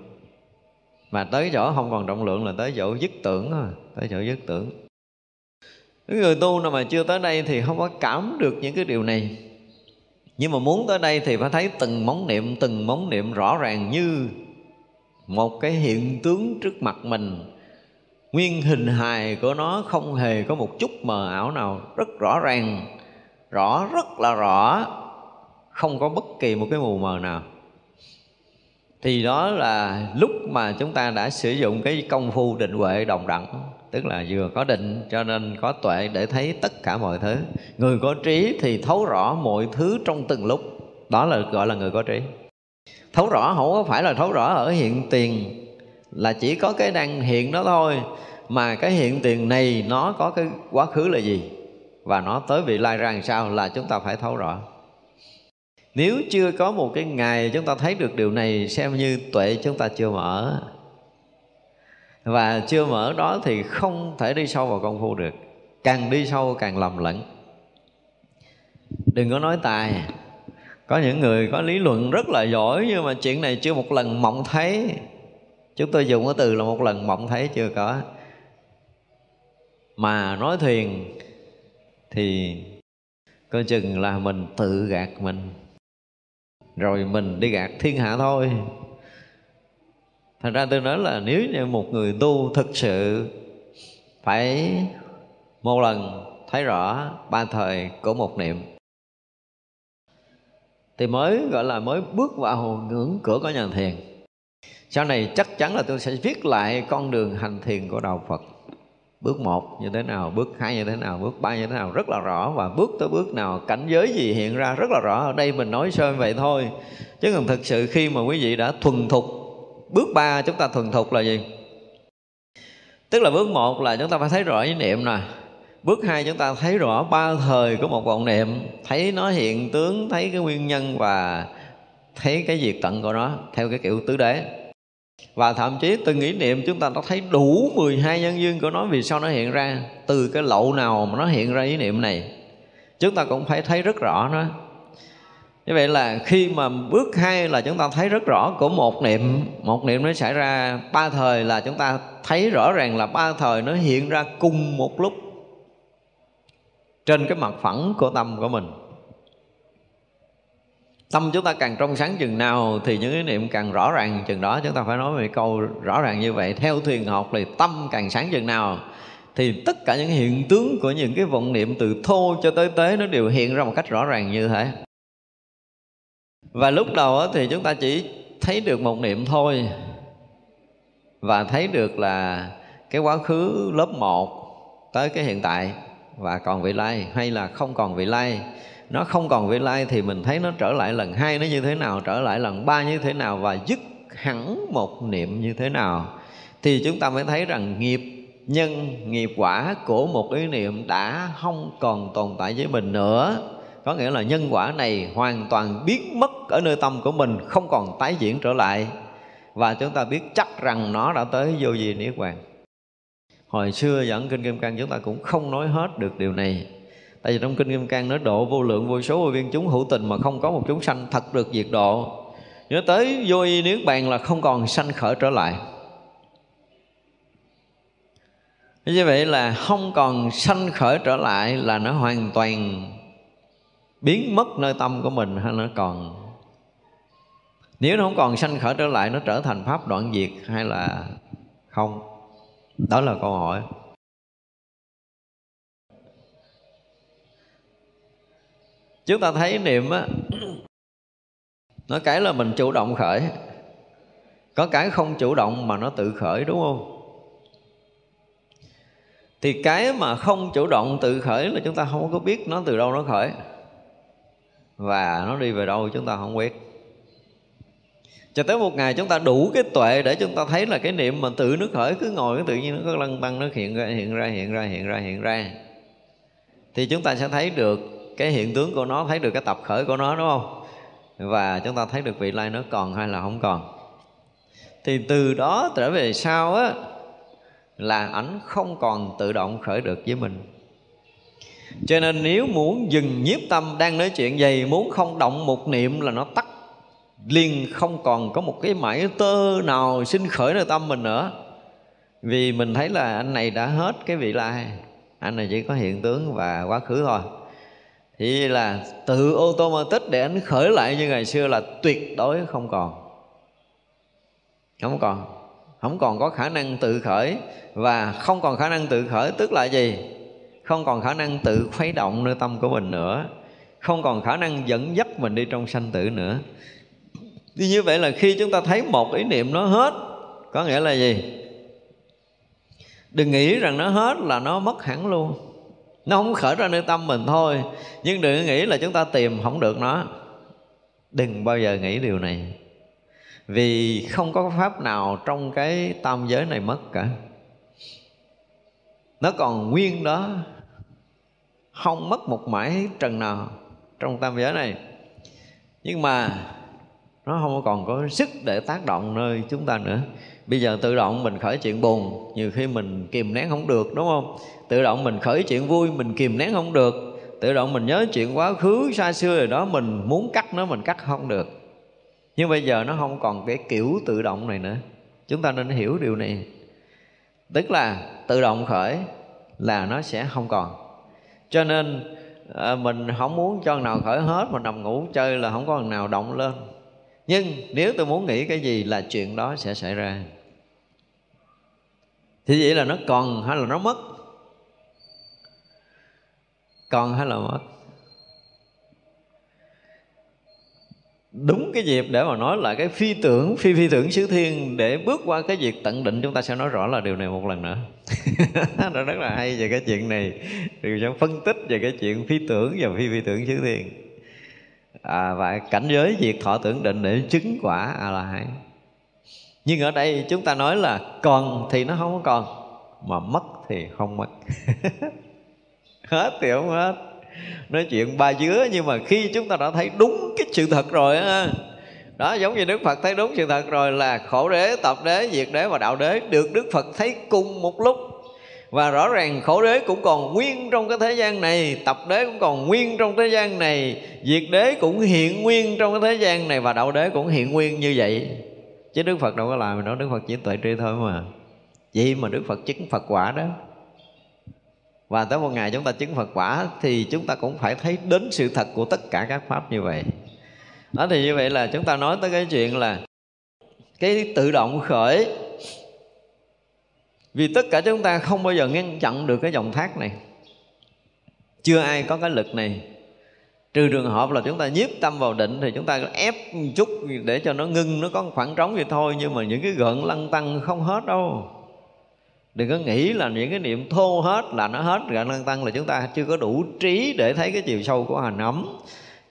Mà tới chỗ không còn trọng lượng là tới chỗ dứt tưởng thôi, tới chỗ dứt tưởng. Những người tu nào mà chưa tới đây thì không có cảm được những cái điều này. Nhưng mà muốn tới đây thì phải thấy từng móng niệm, từng móng niệm rõ ràng như một cái hiện tướng trước mặt mình. Nguyên hình hài của nó không hề có một chút mờ ảo nào, rất rõ ràng, rõ, rất là rõ không có bất kỳ một cái mù mờ nào. Thì đó là lúc mà chúng ta đã sử dụng cái công phu định huệ đồng đẳng, tức là vừa có định cho nên có tuệ để thấy tất cả mọi thứ. Người có trí thì thấu rõ mọi thứ trong từng lúc. Đó là gọi là người có trí. Thấu rõ, không có phải là thấu rõ ở hiện tiền, là chỉ có cái đang hiện đó thôi. Mà cái hiện tiền này nó có cái quá khứ là gì? Và nó tới vị lai ra làm sao là chúng ta phải thấu rõ nếu chưa có một cái ngày chúng ta thấy được điều này, xem như tuệ chúng ta chưa mở. Và chưa mở đó thì không thể đi sâu vào công phu được. Càng đi sâu, càng lầm lẫn. Đừng có nói tài. Có những người có lý luận rất là giỏi, nhưng mà chuyện này chưa một lần mộng thấy. Chúng tôi dùng cái từ là một lần mộng thấy chưa có. Mà nói thiền thì coi chừng là mình tự gạt mình rồi mình đi gạt thiên hạ thôi. Thành ra tôi nói là nếu như một người tu thực sự phải một lần thấy rõ ba thời của một niệm, thì mới gọi là mới bước vào ngưỡng cửa của nhà thiền. Sau này chắc chắn là tôi sẽ viết lại con đường hành thiền của đạo phật bước một như thế nào, bước hai như thế nào, bước ba như thế nào, rất là rõ. Và bước tới bước nào, cảnh giới gì hiện ra rất là rõ. Ở đây mình nói sơ vậy thôi. Chứ còn thực sự khi mà quý vị đã thuần thục, bước ba chúng ta thuần thục là gì? Tức là bước một là chúng ta phải thấy rõ ý niệm nè. Bước hai chúng ta thấy rõ ba thời của một vọng niệm, thấy nó hiện tướng, thấy cái nguyên nhân và thấy cái diệt tận của nó theo cái kiểu tứ đế và thậm chí từng ý niệm chúng ta đã thấy đủ 12 nhân duyên của nó, vì sao nó hiện ra? Từ cái lậu nào mà nó hiện ra ý niệm này? Chúng ta cũng phải thấy rất rõ nó. Như vậy là khi mà bước hai là chúng ta thấy rất rõ của một niệm. Một niệm nó xảy ra ba thời là chúng ta thấy rõ ràng là ba thời nó hiện ra cùng một lúc trên cái mặt phẳng của tâm của mình tâm chúng ta càng trong sáng chừng nào thì những cái niệm càng rõ ràng chừng đó. Chúng ta phải nói về câu rõ ràng như vậy. Theo thiền học thì tâm càng sáng chừng nào thì tất cả những hiện tướng của những cái vọng niệm từ thô cho tới tế nó đều hiện ra một cách rõ ràng như thế. Và lúc đầu thì chúng ta chỉ thấy được một niệm thôi và thấy được là cái quá khứ lớp 1 tới cái hiện tại và còn vị lai hay là không còn vị lai nó không còn vị lai thì mình thấy nó trở lại lần hai nó như thế nào, trở lại lần ba như thế nào và dứt hẳn một niệm như thế nào. Thì chúng ta mới thấy rằng nghiệp nhân, nghiệp quả của một ý niệm đã không còn tồn tại với mình nữa. Có nghĩa là nhân quả này hoàn toàn biến mất ở nơi tâm của mình, không còn tái diễn trở lại. Và chúng ta biết chắc rằng nó đã tới vô vi niết bàn. Hồi xưa dẫn kinh kim cang chúng ta cũng không nói hết được điều này tại vì trong kinh kim cang nói độ vô lượng vô số vô viên chúng hữu tình mà không có một chúng sanh thật được diệt độ. Nhớ tới vô y niết bàn là không còn sanh khởi trở lại. Như vậy là không còn sanh khởi trở lại là nó hoàn toàn biến mất nơi tâm của mình hay nó còn. Nếu nó không còn sanh khởi trở lại, nó trở thành pháp đoạn diệt hay là không? Đó là câu hỏi. Chúng ta thấy niệm á, nó cái là mình chủ động khởi. Có cái không chủ động mà nó tự khởi, đúng không? Thì cái mà không chủ động tự khởi là chúng ta không có biết nó từ đâu nó khởi. Và nó đi về đâu chúng ta không biết. Cho tới một ngày chúng ta đủ cái tuệ để chúng ta thấy là cái niệm mà tự nước khởi, cứ ngồi cứ tự nhiên nó cứ lăn tăng nó hiện ra hiện ra hiện ra hiện ra hiện ra. Thì chúng ta sẽ thấy được cái hiện tướng của nó, thấy được cái tập khởi của nó, đúng không? Và chúng ta thấy được vị lai nó còn hay là không còn. Thì từ đó trở về sau á, là ảnh không còn tự động khởi được với mình. Cho nên nếu muốn dừng nhiếp tâm đang nói chuyện gì muốn không động một niệm là nó tắt liền, không còn có một cái mảy tơ nào sinh khởi nơi tâm mình nữa. Vì mình thấy là anh này đã hết cái vị lai, anh này chỉ có hiện tướng và quá khứ thôi thì là tự ô tô mà tích để anh khởi lại như ngày xưa là tuyệt đối không còn. Không còn. Không còn có khả năng tự khởi. Và không còn khả năng tự khởi tức là gì? Không còn khả năng tự khuấy động nơi tâm của mình nữa. Không còn khả năng dẫn dắt mình đi trong sanh tử nữa. Thì như vậy là khi chúng ta thấy một ý niệm nó hết, có nghĩa là gì? Đừng nghĩ rằng nó hết là nó mất hẳn luôn nó không khởi ra nơi tâm mình thôi. Nhưng đừng nghĩ là chúng ta tìm không được nó. Đừng bao giờ nghĩ điều này. Vì không có pháp nào trong cái tam giới này mất cả. Nó còn nguyên đó. Không mất một mãi trần nào trong tam giới này. Nhưng mà nó không còn có sức để tác động nơi chúng ta nữa bây giờ tự động mình khởi chuyện buồn nhiều khi mình kìm nén không được đúng không? Tự động mình khởi chuyện vui mình kìm nén không được. Tự động mình nhớ chuyện quá khứ xa xưa rồi đó mình muốn cắt nó mình cắt không được. Nhưng bây giờ nó không còn cái kiểu tự động này nữa. Chúng ta nên hiểu điều này. Tức là tự động khởi là nó sẽ không còn. Cho nên à, mình không muốn cho nào khởi hết mà nằm ngủ chơi là không có nào động lên. Nhưng nếu tôi muốn nghĩ cái gì là chuyện đó sẽ xảy ra thì vậy là nó còn hay là nó mất? Còn hay là mất? Đúng cái dịp để mà nói là cái phi tưởng phi phi tưởng xứ thiên để bước qua cái việc tận định chúng ta sẽ nói rõ là điều này một lần nữa. Nó rất là hay về cái chuyện này. Điều sẽ phân tích về cái chuyện phi tưởng và phi phi tưởng xứ thiên. À, và cảnh giới diệt thọ tưởng định để chứng quả a la hán nhưng ở đây chúng ta nói là còn thì nó không có còn, mà mất thì không mất. Hết thì không hết. Nói chuyện ba dứa nhưng mà khi chúng ta đã thấy đúng cái sự thật rồi á, đó, giống như đức phật thấy đúng sự thật rồi là khổ đế tập đế, diệt đế và đạo đế được đức phật thấy cùng một lúc. Và rõ ràng khổ đế cũng còn nguyên trong cái thế gian này tập đế cũng còn nguyên trong thế gian này, diệt đế cũng hiện nguyên trong cái thế gian này và đạo đế cũng hiện nguyên như vậy chứ đức phật đâu có làm đâu đức phật chỉ tuệ tri thôi mà. Vậy mà đức phật chứng phật quả đó. Và tới một ngày chúng ta chứng Phật quả thì chúng ta cũng phải thấy đến sự thật của tất cả các pháp như vậy. Đó thì như vậy là chúng ta nói tới cái chuyện là cái tự động khởi. Vì tất cả chúng ta không bao giờ ngăn chặn được cái dòng thác này. Chưa ai có cái lực này trừ trường hợp là chúng ta nhiếp tâm vào định thì chúng ta ép một chút để cho nó ngưng, nó có khoảng trống vậy thôi. Nhưng mà những cái gợn lăn tăng không hết đâu. Đừng có nghĩ là những cái niệm thô hết là nó hết. Gợn lăn tăng là chúng ta chưa có đủ trí để thấy cái chiều sâu của hành ấm.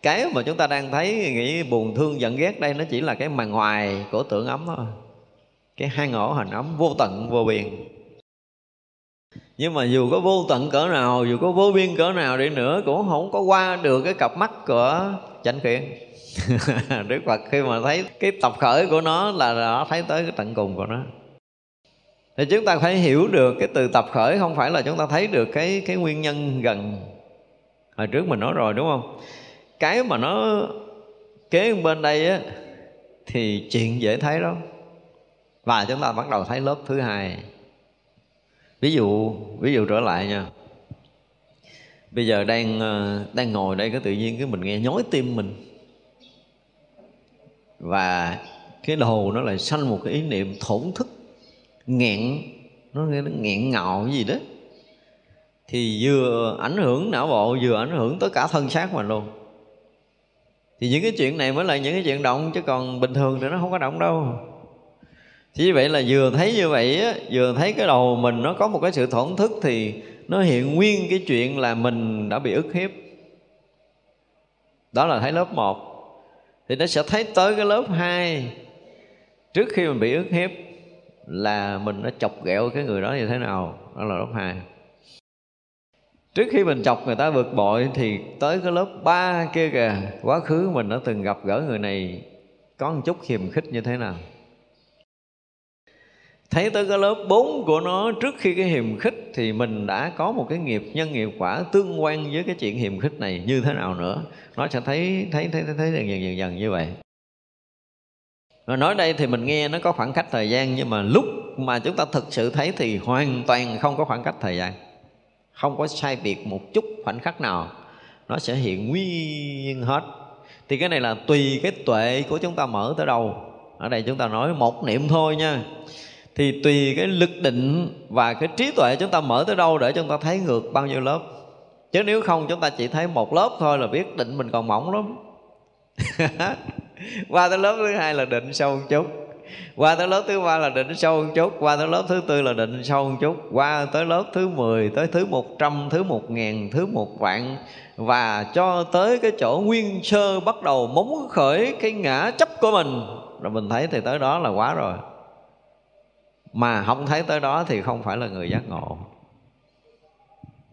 Cái mà chúng ta đang thấy, nghĩ buồn, thương, giận, ghét đây nó chỉ là cái màn ngoài của tưởng ấm thôi. Cái hang ổ hành ấm vô tận, vô biên nhưng mà dù có vô tận cỡ nào, dù có vô biên cỡ nào đi nữa, cũng không có qua được cái cặp mắt của chánh kiến đức phật khi mà thấy cái tập khởi của nó là nó thấy tới cái tận cùng của nó. Thì chúng ta phải hiểu được cái từ tập khởi không phải là chúng ta thấy được cái cái nguyên nhân gần hồi trước mình nói rồi, đúng không? Cái mà nó kế bên đây á, thì chuyện dễ thấy đó và chúng ta bắt đầu thấy lớp thứ hai ví dụ ví dụ trở lại nha. Bây giờ đang ờ, đang ngồi đây cái tự nhiên cái mình nghe nhói tim mình. Và cái đầu nó lại sanh một cái ý niệm thổn thức, nghẹn, nó nghe nó nghẹn ngạo gì đó. Thì vừa ảnh hưởng não bộ, vừa ảnh hưởng tới cả thân xác mình luôn. Thì những cái chuyện này mới là những cái chuyện động, chứ còn bình thường thì nó không có động đâu chỉ vậy là vừa thấy như vậy á, vừa thấy cái đầu mình nó có một cái sự thổn thức thì nó hiện nguyên cái chuyện là mình đã bị ức hiếp. Đó là thấy lớp 1 thì nó sẽ thấy tới cái lớp 2 trước khi mình bị ức hiếp là mình đã chọc ghẹo cái người đó như thế nào, đó là lớp 2 trước khi mình chọc người ta vượt bội thì tới cái lớp 3 kia kìa, quá khứ mình đã từng gặp gỡ người này có một chút khiềm khích như thế nào? Thấy tới cái lớp 4 của nó trước khi cái hiềm khích thì mình đã có một cái nghiệp nhân nghiệp quả tương quan với cái chuyện hiềm khích này như thế nào nữa. Nó sẽ thấy thấy thấy thấy, thấy dần dần dần dần như vậy. Và nói đây thì mình nghe nó có khoảng cách thời gian nhưng mà lúc mà chúng ta thực sự thấy thì hoàn toàn không có khoảng cách thời gian. Không có sai biệt một chút khoảnh khắc nào. Nó sẽ hiện nguyên hết. Thì cái này là tùy cái tuệ của chúng ta mở tới đâu. Ở đây chúng ta nói một niệm thôi nha thì tùy cái lực định và cái trí tuệ chúng ta mở tới đâu để chúng ta thấy ngược bao nhiêu lớp. Chứ nếu không, chúng ta chỉ thấy một lớp thôi là biết định mình còn mỏng lắm. Qua tới lớp thứ hai là định sâu một chút. Qua tới lớp thứ ba là định sâu một chút. Qua tới lớp thứ tư là định sâu một chút. Qua tới lớp thứ 10 tới thứ một trăm, thứ một ngàn, thứ một vạn. Và cho tới cái chỗ nguyên sơ bắt đầu móng khởi cái ngã chấp của mình. Rồi mình thấy thì tới đó là quá rồi mà không thấy tới đó thì không phải là người giác ngộ.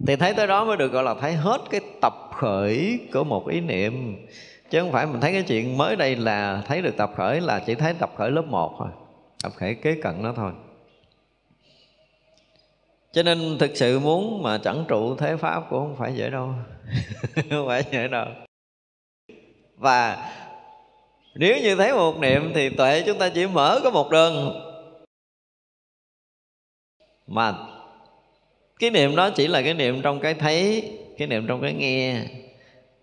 Thì thấy tới đó mới được gọi là thấy hết cái tập khởi của một ý niệm. Chứ không phải mình thấy cái chuyện mới đây là thấy được tập khởi là chỉ thấy tập khởi lớp 1 thôi. Tập khởi kế cận nó thôi. Cho nên thực sự muốn mà chẳng trụ thế pháp cũng không phải dễ đâu. Không phải dễ đâu. Và nếu như thấy một niệm thì tuệ chúng ta chỉ mở có một đơn mà cái niệm đó chỉ là cái niệm trong cái thấy, cái niệm trong cái nghe.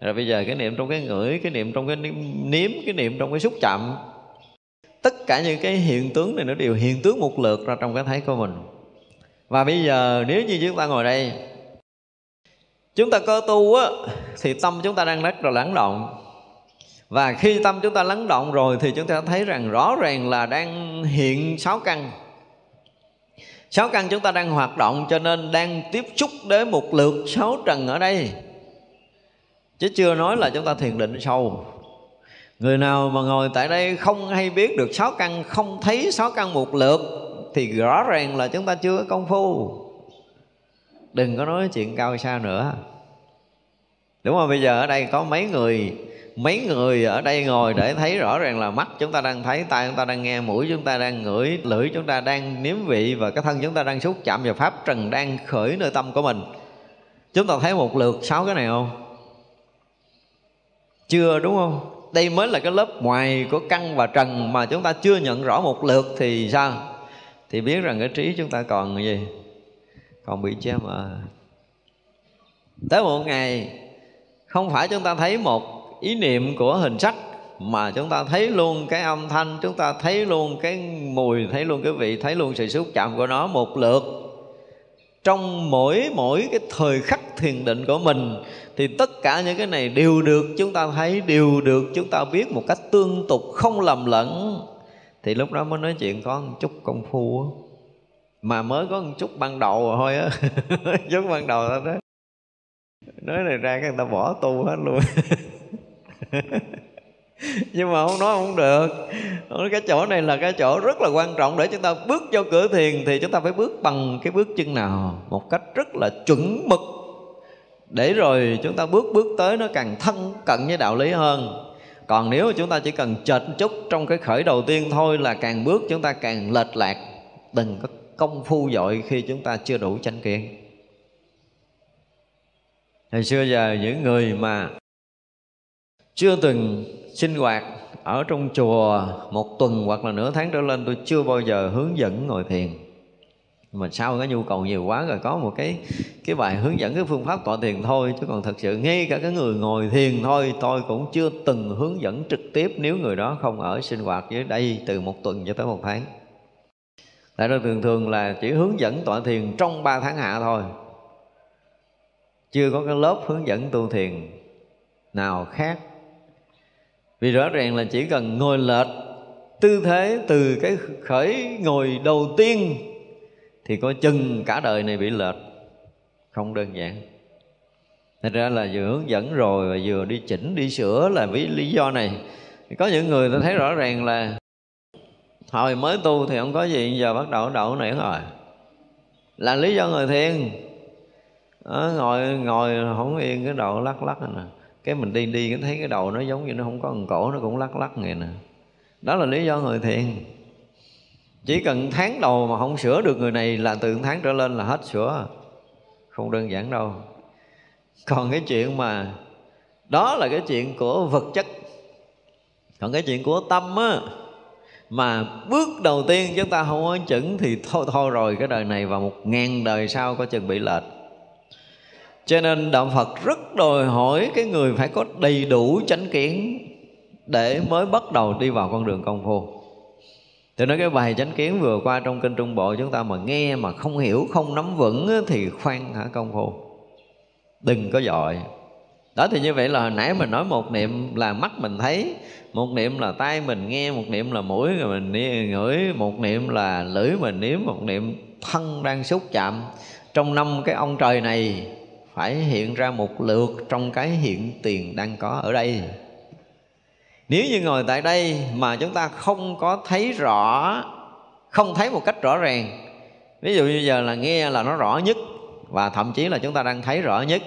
Rồi bây giờ cái niệm trong cái ngửi, cái niệm trong cái nếm, cái niệm trong cái xúc chạm. Tất cả những cái hiện tướng này nó đều hiện tướng một lượt ra trong cái thấy của mình. Và bây giờ nếu như chúng ta ngồi đây, chúng ta cơ tu á, thì tâm chúng ta đang rất là lắng động. Và khi tâm chúng ta lắng động rồi thì chúng ta thấy rằng rõ ràng là đang hiện sáu căn sáu căn chúng ta đang hoạt động cho nên đang tiếp xúc đến một lượt sáu trần ở đây. Chứ chưa nói là chúng ta thiền định sâu. Người nào mà ngồi tại đây không hay biết được sáu căn, không thấy sáu căn một lượt, thì rõ ràng là chúng ta chưa có công phu. Đừng có nói chuyện cao xa nữa. Đúng không? Bây giờ ở đây có mấy người mấy người ở đây ngồi để thấy rõ ràng là mắt chúng ta đang thấy, tai chúng ta đang nghe, mũi chúng ta đang ngửi, lưỡi chúng ta đang nếm vị và cái thân chúng ta đang xúc chạm vào pháp trần đang khởi nơi tâm của mình. Chúng ta thấy một lượt sáu cái này không? Chưa đúng không? Đây mới là cái lớp ngoài của căn và trần mà chúng ta chưa nhận rõ một lượt thì sao? Thì biết rằng cái trí chúng ta còn gì? Còn bị che mờ à. tới một ngày, không phải chúng ta thấy một ý niệm của hình sắc mà chúng ta thấy luôn cái âm thanh, chúng ta thấy luôn cái mùi, thấy luôn cái vị, thấy luôn sự xúc chạm của nó một lượt. Trong mỗi mỗi cái thời khắc thiền định của mình thì tất cả những cái này đều được chúng ta thấy, đều được chúng ta biết một cách tương tục, không lầm lẫn. Thì lúc đó mới nói chuyện có một chút công phu mà mới có một chút ban đầu thôi á. Chút ban đầu thôi đó. Nói này ra cái người ta bỏ tu hết luôn. nhưng mà không nói không được. Cái chỗ này là cái chỗ rất là quan trọng để chúng ta bước vô cửa thiền thì chúng ta phải bước bằng cái bước chân nào? Một cách rất là chuẩn mực. Để rồi chúng ta bước bước tới nó càng thân cận với đạo lý hơn. Còn nếu chúng ta chỉ cần chệch chút trong cái khởi đầu tiên thôi là càng bước chúng ta càng lệch lạc. Đừng có công phu dội khi chúng ta chưa đủ chánh kiến. Hồi xưa giờ những người mà chưa từng sinh hoạt ở trong chùa một tuần hoặc là nửa tháng trở lên, tôi chưa bao giờ hướng dẫn ngồi thiền. Mà sau cái nhu cầu nhiều quá rồi có một cái cái bài hướng dẫn, cái phương pháp tọa thiền thôi. Chứ còn thật sự ngay cả cái người ngồi thiền thôi, tôi cũng chưa từng hướng dẫn trực tiếp nếu người đó không ở sinh hoạt dưới đây từ một tuần cho tới một tháng. Tại đó thường thường là chỉ hướng dẫn tọa thiền trong 3 tháng hạ thôi. Chưa có cái lớp hướng dẫn tu thiền nào khác vì rõ ràng là chỉ cần ngồi lệch tư thế từ cái khởi ngồi đầu tiên thì có chừng cả đời này bị lệch. Không đơn giản. Thật ra là vừa hướng dẫn rồi và vừa đi chỉnh đi sửa là vì lý do này. Có những người ta thấy rõ ràng là hồi mới tu thì không có gì giờ bắt đầu đậu này rồi. Là lý do người thiền. Đó, ngồi ngồi không yên cái đầu lắc lắc này nè cái mình đi đi, cái thấy cái đầu nó giống như nó không có một cổ, nó cũng lắc lắc vậy nè. Đó là lý do người thiền. Chỉ cần tháng đầu mà không sửa được người này là từ tháng trở lên là hết sửa. Không đơn giản đâu. Còn cái chuyện mà, đó là cái chuyện của vật chất. Còn cái chuyện của tâm á, mà bước đầu tiên chúng ta không có chuẩn thì thôi thôi rồi, cái đời này và một ngàn đời sau có chừng bị lệch cho nên đạo phật rất đòi hỏi cái người phải có đầy đủ chánh kiến để mới bắt đầu đi vào con đường công phu thì nói cái bài chánh kiến vừa qua trong kinh Trung Bộ chúng ta mà nghe mà không hiểu, không nắm vững thì khoan hả công phu. Đừng có dội. Đó thì như vậy là hồi nãy mình nói một niệm là mắt mình thấy, một niệm là tai mình nghe, một niệm là mũi mình ngửi, một niệm là lưỡi mình nếm, một niệm thân đang xúc chạm. Trong năm cái ông trời này phải hiện ra một lượt trong cái hiện tiền đang có ở đây. Nếu như ngồi tại đây mà chúng ta không có thấy rõ, không thấy một cách rõ ràng, ví dụ như giờ là nghe là nó rõ nhất và thậm chí là chúng ta đang thấy rõ nhất,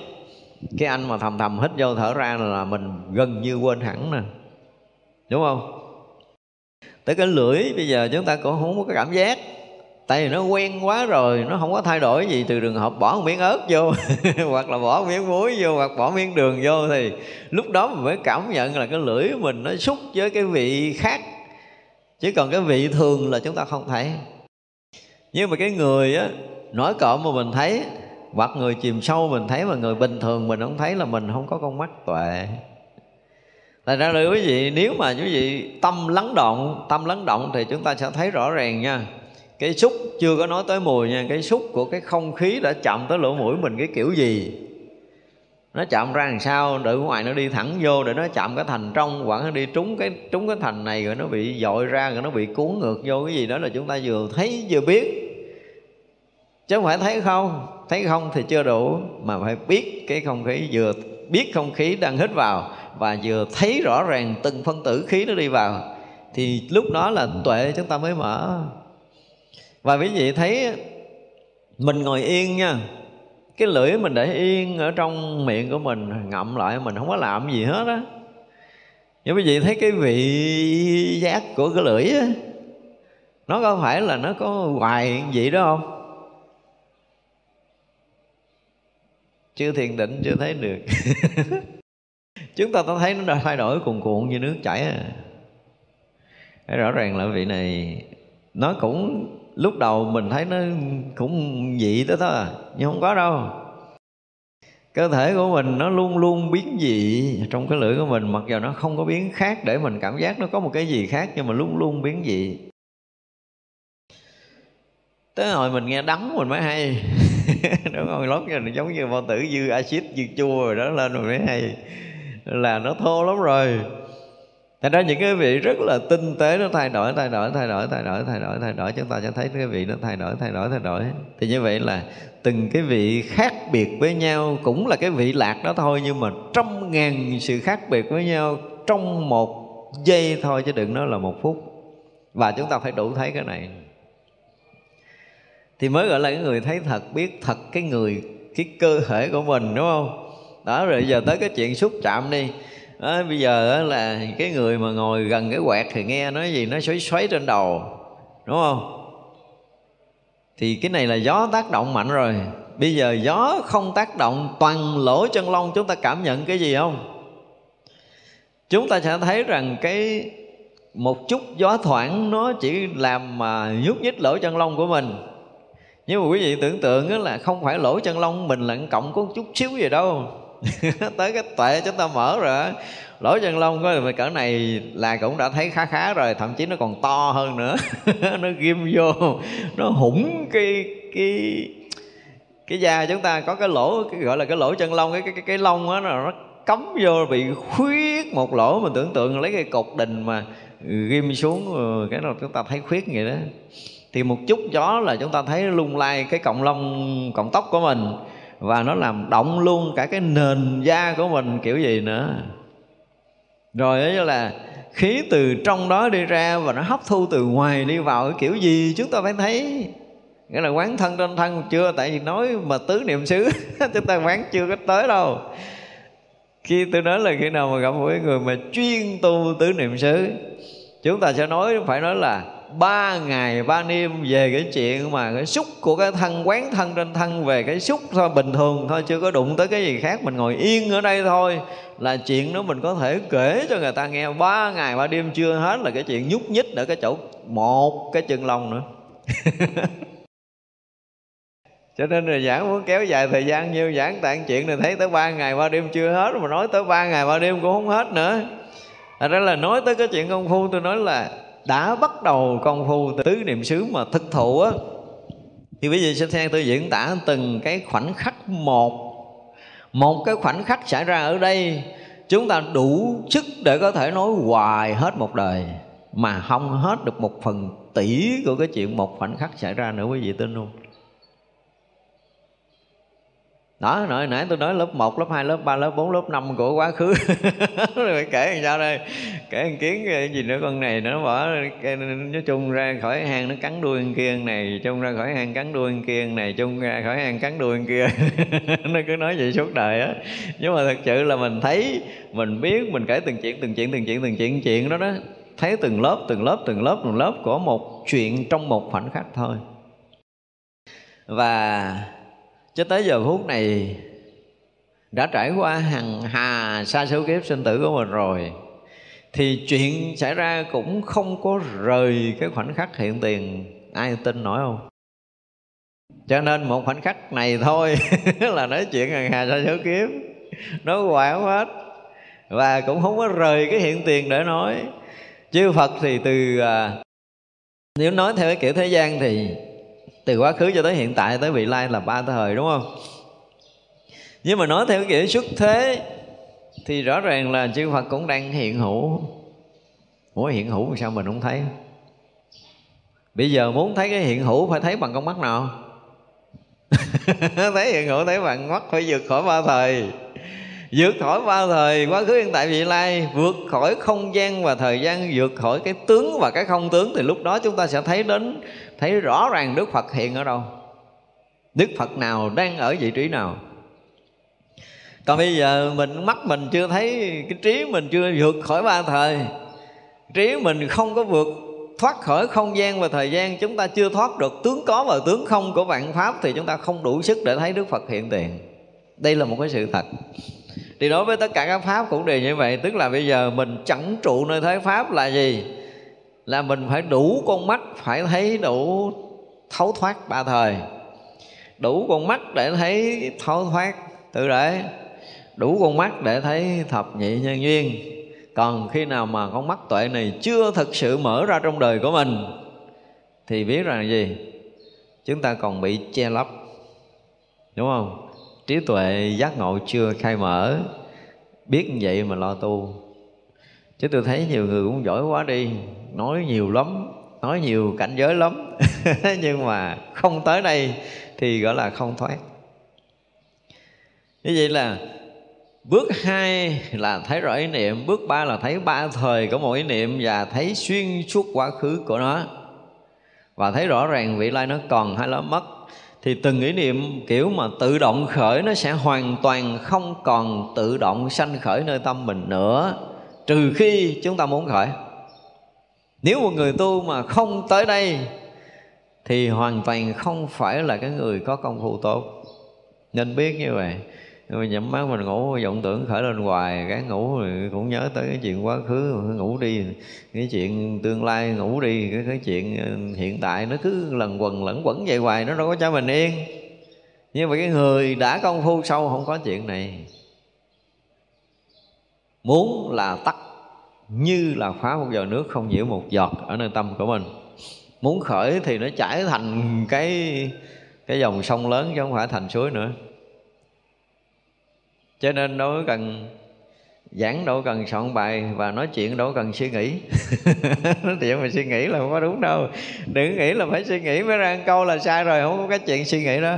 cái anh mà thầm thầm hít vô thở ra là mình gần như quên hẳn nè. Đúng không? Tới cái lưỡi bây giờ chúng ta cũng không có cái cảm giác tại vì nó quen quá rồi, nó không có thay đổi gì từ trường hợp bỏ một miếng ớt vô, hoặc là bỏ một miếng muối vô, hoặc bỏ miếng đường vô thì lúc đó mình mới cảm nhận là cái lưỡi mình nó xúc với cái vị khác. Chứ còn cái vị thường là chúng ta không thấy. Nhưng mà cái người á nổi cộm mà mình thấy, hoặc người chìm sâu mình thấy mà người bình thường mình không thấy là mình không có con mắt tuệ. Tại ra là quý vị, nếu mà quý vị tâm lắng động, Tâm lắng động thì chúng ta sẽ thấy rõ ràng nha. Cái xúc chưa có nói tới mùi nha, Cái xúc của cái không khí đã chạm tới lỗ mũi mình, cái kiểu gì? Nó chạm ra làm sao? Đợi ngoài nó đi thẳng vô để nó chạm cái thành trong, hoặc nó đi trúng cái trúng cái thành này rồi nó bị dội ra, rồi nó bị cuốn ngược vô cái gì đó là chúng ta vừa thấy vừa biết. Chứ không phải thấy không? Thấy không thì chưa đủ, mà phải biết cái không khí, vừa biết không khí đang hít vào và vừa thấy rõ ràng từng phân tử khí nó đi vào. Thì lúc đó là tuệ chúng ta mới mở và quý vị thấy mình ngồi yên nha. Cái lưỡi mình để yên ở trong miệng của mình, ngậm lại mình không có làm gì hết á. Nhưng quý vị thấy cái vị giác của cái lưỡi á, nó có phải là nó có hoài gì đó không? Chưa thiền định, chưa thấy được. Chúng ta thấy nó đã thay đổi cuồn cuộn như nước chảy à. Rõ ràng là vị này, nó cũng lúc đầu mình thấy nó cũng dị tới đó à nhưng không có đâu. Cơ thể của mình nó luôn luôn biến dị trong cái lưỡi của mình, mặc dù nó không có biến khác để mình cảm giác nó có một cái gì khác, nhưng mà luôn luôn biến dị. Tới hồi mình nghe đắng mình mới hay. Đúng không? Lót như giống như bao tử dư axit, dư chua rồi đó, lên rồi mới hay. Là nó thô lắm rồi. Thành ra những cái vị rất là tinh tế nó thay đổi, thay đổi, thay đổi, thay đổi, thay đổi, thay đổi. Chúng ta sẽ thấy cái vị nó thay đổi, thay đổi, thay đổi. Thì như vậy là từng cái vị khác biệt với nhau Cũng là cái vị lạc đó thôi Nhưng mà trăm ngàn sự khác biệt với nhau Trong một giây thôi chứ đừng nói là một phút. Và chúng ta phải đủ thấy cái này. Thì mới gọi là cái người thấy thật Biết thật cái người, cái cơ thể của mình đúng không? Đó rồi giờ tới cái chuyện xúc chạm đi à, bây giờ là cái người mà ngồi gần cái quẹt thì nghe nói gì nó xoáy xoáy trên đầu đúng không? Thì cái này là gió tác động mạnh rồi. Bây giờ gió không tác động toàn lỗ chân lông chúng ta cảm nhận cái gì không? Chúng ta sẽ thấy rằng cái một chút gió thoảng nó chỉ làm mà nhúc nhích lỗ chân lông của mình. Nhưng mà quý vị tưởng tượng là không phải lỗ chân lông mình là cộng có một chút xíu gì đâu. tới cái tuệ chúng ta mở rồi lỗ chân lông có cỡ này là cũng đã thấy khá khá rồi thậm chí nó còn to hơn nữa. Nó ghim vô nó hủng cái cái cái da chúng ta. Có cái lỗ cái gọi là cái lỗ chân lông cái cái cái, cái lông á nó cấm vô bị khuyết một lỗ. Mình tưởng tượng lấy cái cột đình mà ghim xuống ờ, cái nào chúng ta thấy khuyết vậy đó. Thì một chút gió là chúng ta thấy lung lay cái cọng lông cọng tóc của mình và nó làm động luôn cả cái nền da của mình, kiểu gì nữa. Rồi đó là khí từ trong đó đi ra và nó hấp thu từ ngoài đi vào cái kiểu gì chúng ta phải thấy. Nghĩa là quán thân trên thân chưa? Tại vì nói mà tứ niệm xứ, chúng ta quán chưa có tới đâu. Khi tôi nói là khi nào mà gặp một người mà chuyên tu tứ niệm xứ, chúng ta sẽ nói, phải nói là ba ngày ba đêm về cái chuyện mà cái xúc của cái thân, quán thân trên thân về cái xúc thôi, bình thường thôi, chưa có đụng tới cái gì khác, mình ngồi yên ở đây thôi là chuyện đó mình có thể kể cho người ta nghe. Ba ngày ba đêm chưa hết là cái chuyện nhúc nhích ở cái chỗ một cái chân lòng nữa. Cho nên là giảng muốn kéo dài thời gian nhiêu giảng tạng chuyện này thấy tới ba ngày ba đêm chưa hết, mà nói tới ba ngày ba đêm cũng không hết nữa. Thật ra là nói tới cái chuyện công phu, tôi nói là đã bắt đầu công phu tứ niệm xứ mà thực thụ á. Thì bây giờ xin theo tôi diễn tả từng cái khoảnh khắc một. Một cái khoảnh khắc xảy ra ở đây, chúng ta đủ sức để có thể nói hoài hết một đời, mà không hết được một phần tỷ của cái chuyện một khoảnh khắc xảy ra nữa, quý vị tin không? Đó nãy nãy tôi nói lớp 1, lớp 2, lớp 3, lớp 4, lớp 5 của quá khứ. Rồi kể làm sao đây? Kể ăn kiến gì nữa con này nó bỏ nó chung ra khỏi hang nó cắn đuôi con kia này chung ra khỏi hang cắn đuôi con kia này chung ra khỏi hang cắn đuôi con kia. Nó cứ nói vậy suốt đời á. Nhưng mà thật sự là mình thấy mình biết mình kể từng chuyện từng chuyện từng chuyện từng chuyện chuyện đó đó. Thấy từng lớp từng lớp từng lớp từng lớp của một chuyện trong một khoảnh khắc thôi. Và cho tới giờ phút này, đã trải qua hàng hà sa số kiếp sinh tử của mình rồi, thì chuyện xảy ra cũng không có rời cái khoảnh khắc hiện tiền. Ai tin nổi không? Cho nên một khoảnh khắc này thôi, là nói chuyện hàng hà sa số kiếp. Nó hoảng hết, và cũng không có rời cái hiện tiền để nói. Chư phật thì từ à, nếu nói theo cái kiểu thế gian thì từ quá khứ cho tới hiện tại, tới vị lai là ba thời, đúng không? Nhưng mà nói theo cái kiểu xuất thế, thì rõ ràng là chư Phật cũng đang hiện hữu. Ủa, hiện hữu sao mình không thấy? Bây giờ muốn thấy cái hiện hữu phải thấy bằng con mắt nào? Thấy hiện hữu, thấy bằng mắt phải vượt khỏi ba thời. Vượt khỏi ba thời, quá khứ, hiện tại, vị lai, vượt khỏi không gian và thời gian, vượt khỏi cái tướng và cái không tướng, thì lúc đó chúng ta sẽ thấy đến thấy rõ ràng đức phật hiện ở đâu. Đức phật nào đang ở vị trí nào. Còn bây giờ mình, mắt mình chưa thấy, cái trí mình chưa vượt khỏi ba thời. Trí mình không có vượt thoát khỏi không gian và thời gian, chúng ta chưa thoát được tướng có và tướng không của vạn pháp, thì chúng ta không đủ sức để thấy đức phật hiện tiền. Đây là một cái sự thật. Thì đối với tất cả các pháp cũng đều như vậy, tức là bây giờ mình chẳng trụ nơi thế pháp là gì? Là mình phải đủ con mắt phải thấy đủ thấu thoát ba thời. Đủ con mắt để thấy thấu thoát tự để đủ con mắt để thấy thập nhị nhân duyên. Còn khi nào mà con mắt tuệ này chưa thực sự mở ra trong đời của mình, thì biết rằng gì? Chúng ta còn bị che lấp. Đúng không? Trí tuệ giác ngộ chưa khai mở. Biết như vậy mà lo tu. Chứ tôi thấy nhiều người cũng giỏi quá đi nói nhiều lắm, nói nhiều cảnh giới lắm. Nhưng mà không tới đây thì gọi là không thoát. Như vậy là bước hai là thấy rõ ý niệm, bước ba là thấy ba thời của một ý niệm và thấy xuyên suốt quá khứ của nó. Và thấy rõ ràng vị lai nó còn hay là mất, thì từng ý niệm kiểu mà tự động khởi nó sẽ hoàn toàn không còn tự động sanh khởi nơi tâm mình nữa, trừ khi chúng ta muốn khởi nếu một người tu mà không tới đây thì hoàn toàn không phải là cái người có công phu tốt. Nên biết như vậy. Mà nhắm mắt mình ngủ vọng tưởng khởi lên hoài cái ngủ cũng nhớ tới cái chuyện quá khứ ngủ đi cái chuyện tương lai ngủ đi cái, cái chuyện ờ, hiện tại nó cứ lần quần lẫn quẩn vậy hoài nó đâu có cho mình yên. Nhưng mà cái người đã công phu sâu không có chuyện này. Muốn là tắt như là phá một giờ nước không nhiễu một giọt ở nơi tâm của mình. Muốn khởi thì nó chảy thành cái cái dòng sông lớn chứ không phải thành suối nữa. Cho nên đâu cần giảng, đâu cần soạn bài và nói chuyện, đâu cần suy nghĩ. Nói chuyện mà suy nghĩ là không có đúng đâu. Đừng nghĩ là phải suy nghĩ mới ra câu là sai rồi, không có cái chuyện suy nghĩ đó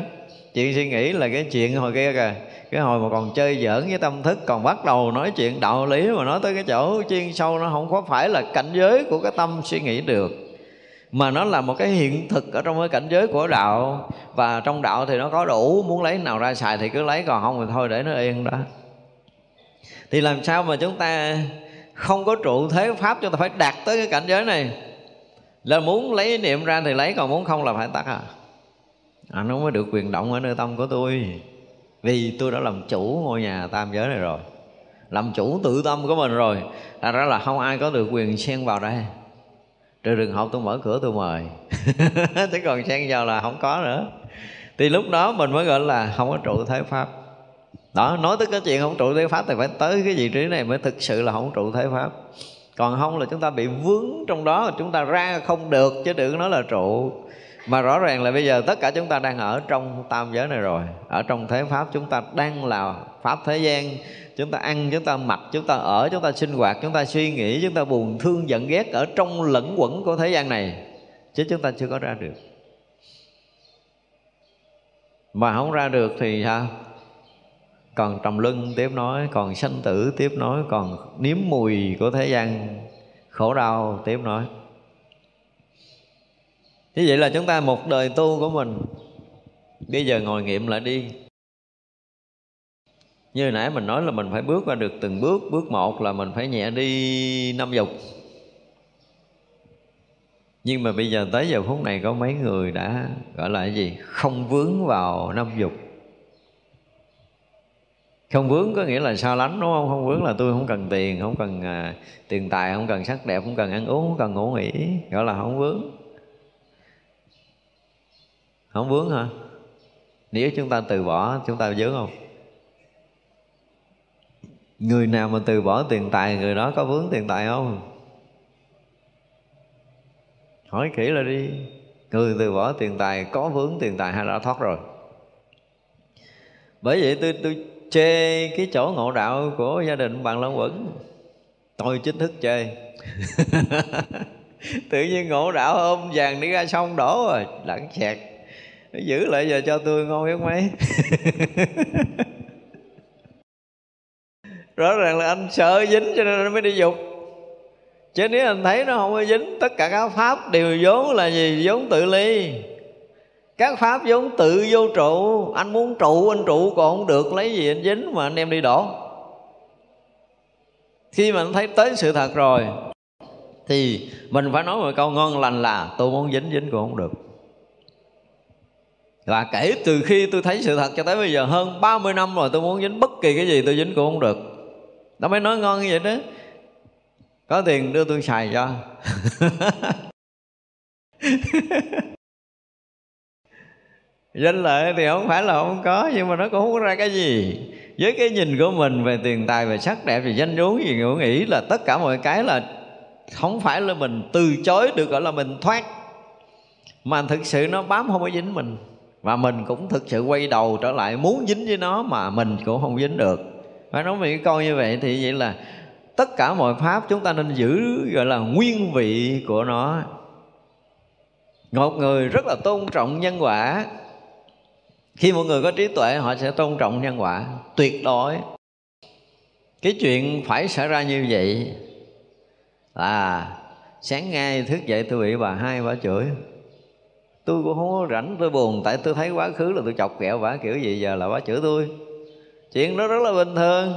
chuyện suy nghĩ là cái chuyện hồi kia kìa. Cái hồi mà còn chơi giỡn với tâm thức, còn bắt đầu nói chuyện đạo lý mà nói tới cái chỗ chuyên sâu, nó không có phải là cảnh giới của cái tâm suy nghĩ được. Mà nó là một cái hiện thực ở trong cái cảnh giới của đạo. Và trong đạo thì nó có đủ, muốn lấy nào ra xài thì cứ lấy, còn không thì thôi để nó yên đó. Thì làm sao mà chúng ta không có trụ thế pháp, chúng ta phải đạt tới cái cảnh giới này? Là muốn lấy niệm ra thì lấy, còn muốn không là phải tắt à? À, anh không mới được quyền động ở nơi tâm của tôi. Vì tôi đã làm chủ ngôi nhà tam giới này rồi. Làm chủ tự tâm của mình rồi. Thành ra là không ai có được quyền xen vào đây. Trừ trường hợp tôi mở cửa tôi mời. Chứ còn xen vào là không có nữa. Thì lúc đó mình mới gọi là không có trụ thế pháp. Đó, nói tới cái chuyện không trụ thế pháp thì phải tới cái vị trí này mới thực sự là không trụ thế pháp. Còn không là chúng ta bị vướng trong đó, chúng ta ra không được, chứ đừng nói là trụ mà rõ ràng là bây giờ tất cả chúng ta đang ở trong tam giới này rồi. Ở trong thế pháp chúng ta đang là pháp thế gian. Chúng ta ăn, chúng ta mặc, chúng ta ở, chúng ta sinh hoạt, chúng ta suy nghĩ, chúng ta buồn thương giận ghét ở trong lẫn quẩn của thế gian này. Chứ chúng ta chưa có ra được. Mà không ra được thì sao? Còn trầm luân tiếp nói, còn sanh tử tiếp nói, còn nếm mùi của thế gian khổ đau tiếp nói như vậy là chúng ta một đời tu của mình. Bây giờ ngồi nghiệm lại đi. Như nãy mình nói là mình phải bước qua được từng bước. Bước một là mình phải nhẹ đi năm dục. Nhưng mà bây giờ tới giờ phút này có mấy người đã gọi là cái gì? Không vướng vào năm dục. Không vướng có nghĩa là sao lánh đúng không? Không vướng là tôi không cần tiền không cần à, tiền tài không cần sắc đẹp không cần ăn uống không cần ngủ nghỉ. Gọi là không vướng không vướng hả? Nếu chúng ta từ bỏ, chúng ta vướng không? Người nào mà từ bỏ tiền tài, người đó có vướng tiền tài không? Hỏi kỹ là đi. Người từ bỏ tiền tài, có vướng tiền tài hay đã thoát rồi? Bởi vậy tôi tôi chê cái chỗ ngộ đạo của gia đình bạn Long Quẩn. Tôi chính thức chê. Tự nhiên ngộ đạo ôm vàng đi ra sông đổ rồi lẫn xẹt giữ lại giờ cho tôi ngon biết mấy rõ ràng là anh sợ dính cho nên anh mới đi dục. Chứ nếu anh thấy nó không có dính, tất cả các pháp đều vốn là gì? Vốn tự ly. Các pháp vốn tự vô trụ. Anh muốn trụ, anh trụ còn không được. Lấy gì anh dính mà anh em đi đổ? Khi mà anh thấy tới sự thật rồi, thì mình phải nói một câu ngon lành là tôi muốn dính dính cũng không được và kể từ khi tôi thấy sự thật cho tới bây giờ, hơn 30 năm rồi tôi muốn dính bất kỳ cái gì tôi dính cũng không được. Nó mới nói ngon như vậy đó. Có tiền đưa tôi xài cho. Danh lợi thì không phải là không có, nhưng mà nó cũng không có ra cái gì. Với cái nhìn của mình về tiền tài, về sắc đẹp, về danh vốn gì cũng nghĩ là tất cả mọi cái là không phải là mình từ chối được gọi là mình thoát. Mà thực sự nó bám không có dính mình và mình cũng thực sự quay đầu trở lại, muốn dính với nó mà mình cũng không dính được. Phải nói một cái câu như vậy thì vậy là tất cả mọi pháp chúng ta nên giữ, gọi là, nguyên vị của nó. Một người rất là tôn trọng nhân quả. Khi một người có trí tuệ, họ sẽ tôn trọng nhân quả. Tuyệt đối. Cái chuyện phải xảy ra như vậy là sáng ngay thức dậy tôi bị bà hai bà chửi tôi cũng không có rảnh, tôi buồn. Tại tôi thấy quá khứ là tôi chọc kẹo bà kiểu gì, giờ là bà chửi tôi. Chuyện đó rất là bình thường.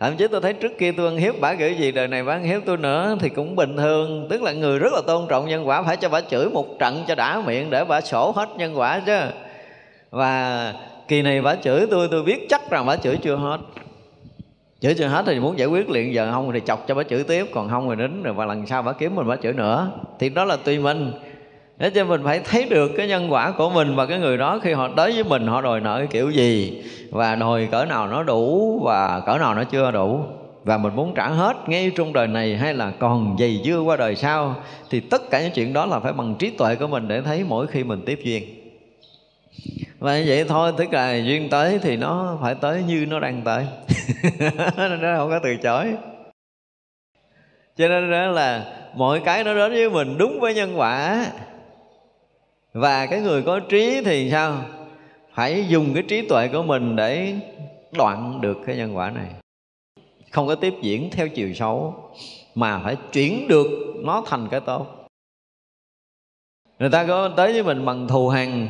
Thậm chí tôi thấy trước kia tôi ăn hiếp bà kiểu gì, đời này bà ăn hiếp tôi nữa thì cũng bình thường. Tức là người rất là tôn trọng nhân quả, phải cho bà chửi một trận cho đã miệng để bà sổ hết nhân quả chứ. Và kỳ này bà chửi tôi tôi biết chắc rằng bà chửi chưa hết. Chửi chưa hết thì muốn giải quyết liền, giờ không thì chọc cho bà chửi tiếp, còn không rồi đến rồi và lần sau bà kiếm mình bà chửi nữa. Thì đó là tùy mình. Thế cho mình phải thấy được cái nhân quả của mình và cái người đó khi họ tới với mình, họ đòi nợ kiểu gì và đòi cỡ nào nó đủ và cỡ nào nó chưa đủ. Và mình muốn trả hết ngay trong đời này hay là còn dày dưa qua đời sau, thì tất cả những chuyện đó là phải bằng trí tuệ của mình để thấy mỗi khi mình tiếp duyên. Và như vậy thôi, tức là duyên tới thì nó phải tới như nó đang tới. Nó không có từ chối. Cho nên đó là mọi cái nó đến với mình đúng với nhân quả và cái người có trí thì sao? Phải dùng cái trí tuệ của mình để đoạn được cái nhân quả này. Không có tiếp diễn theo chiều xấu, mà phải chuyển được nó thành cái tốt. Người ta có tới với mình bằng thù hằn,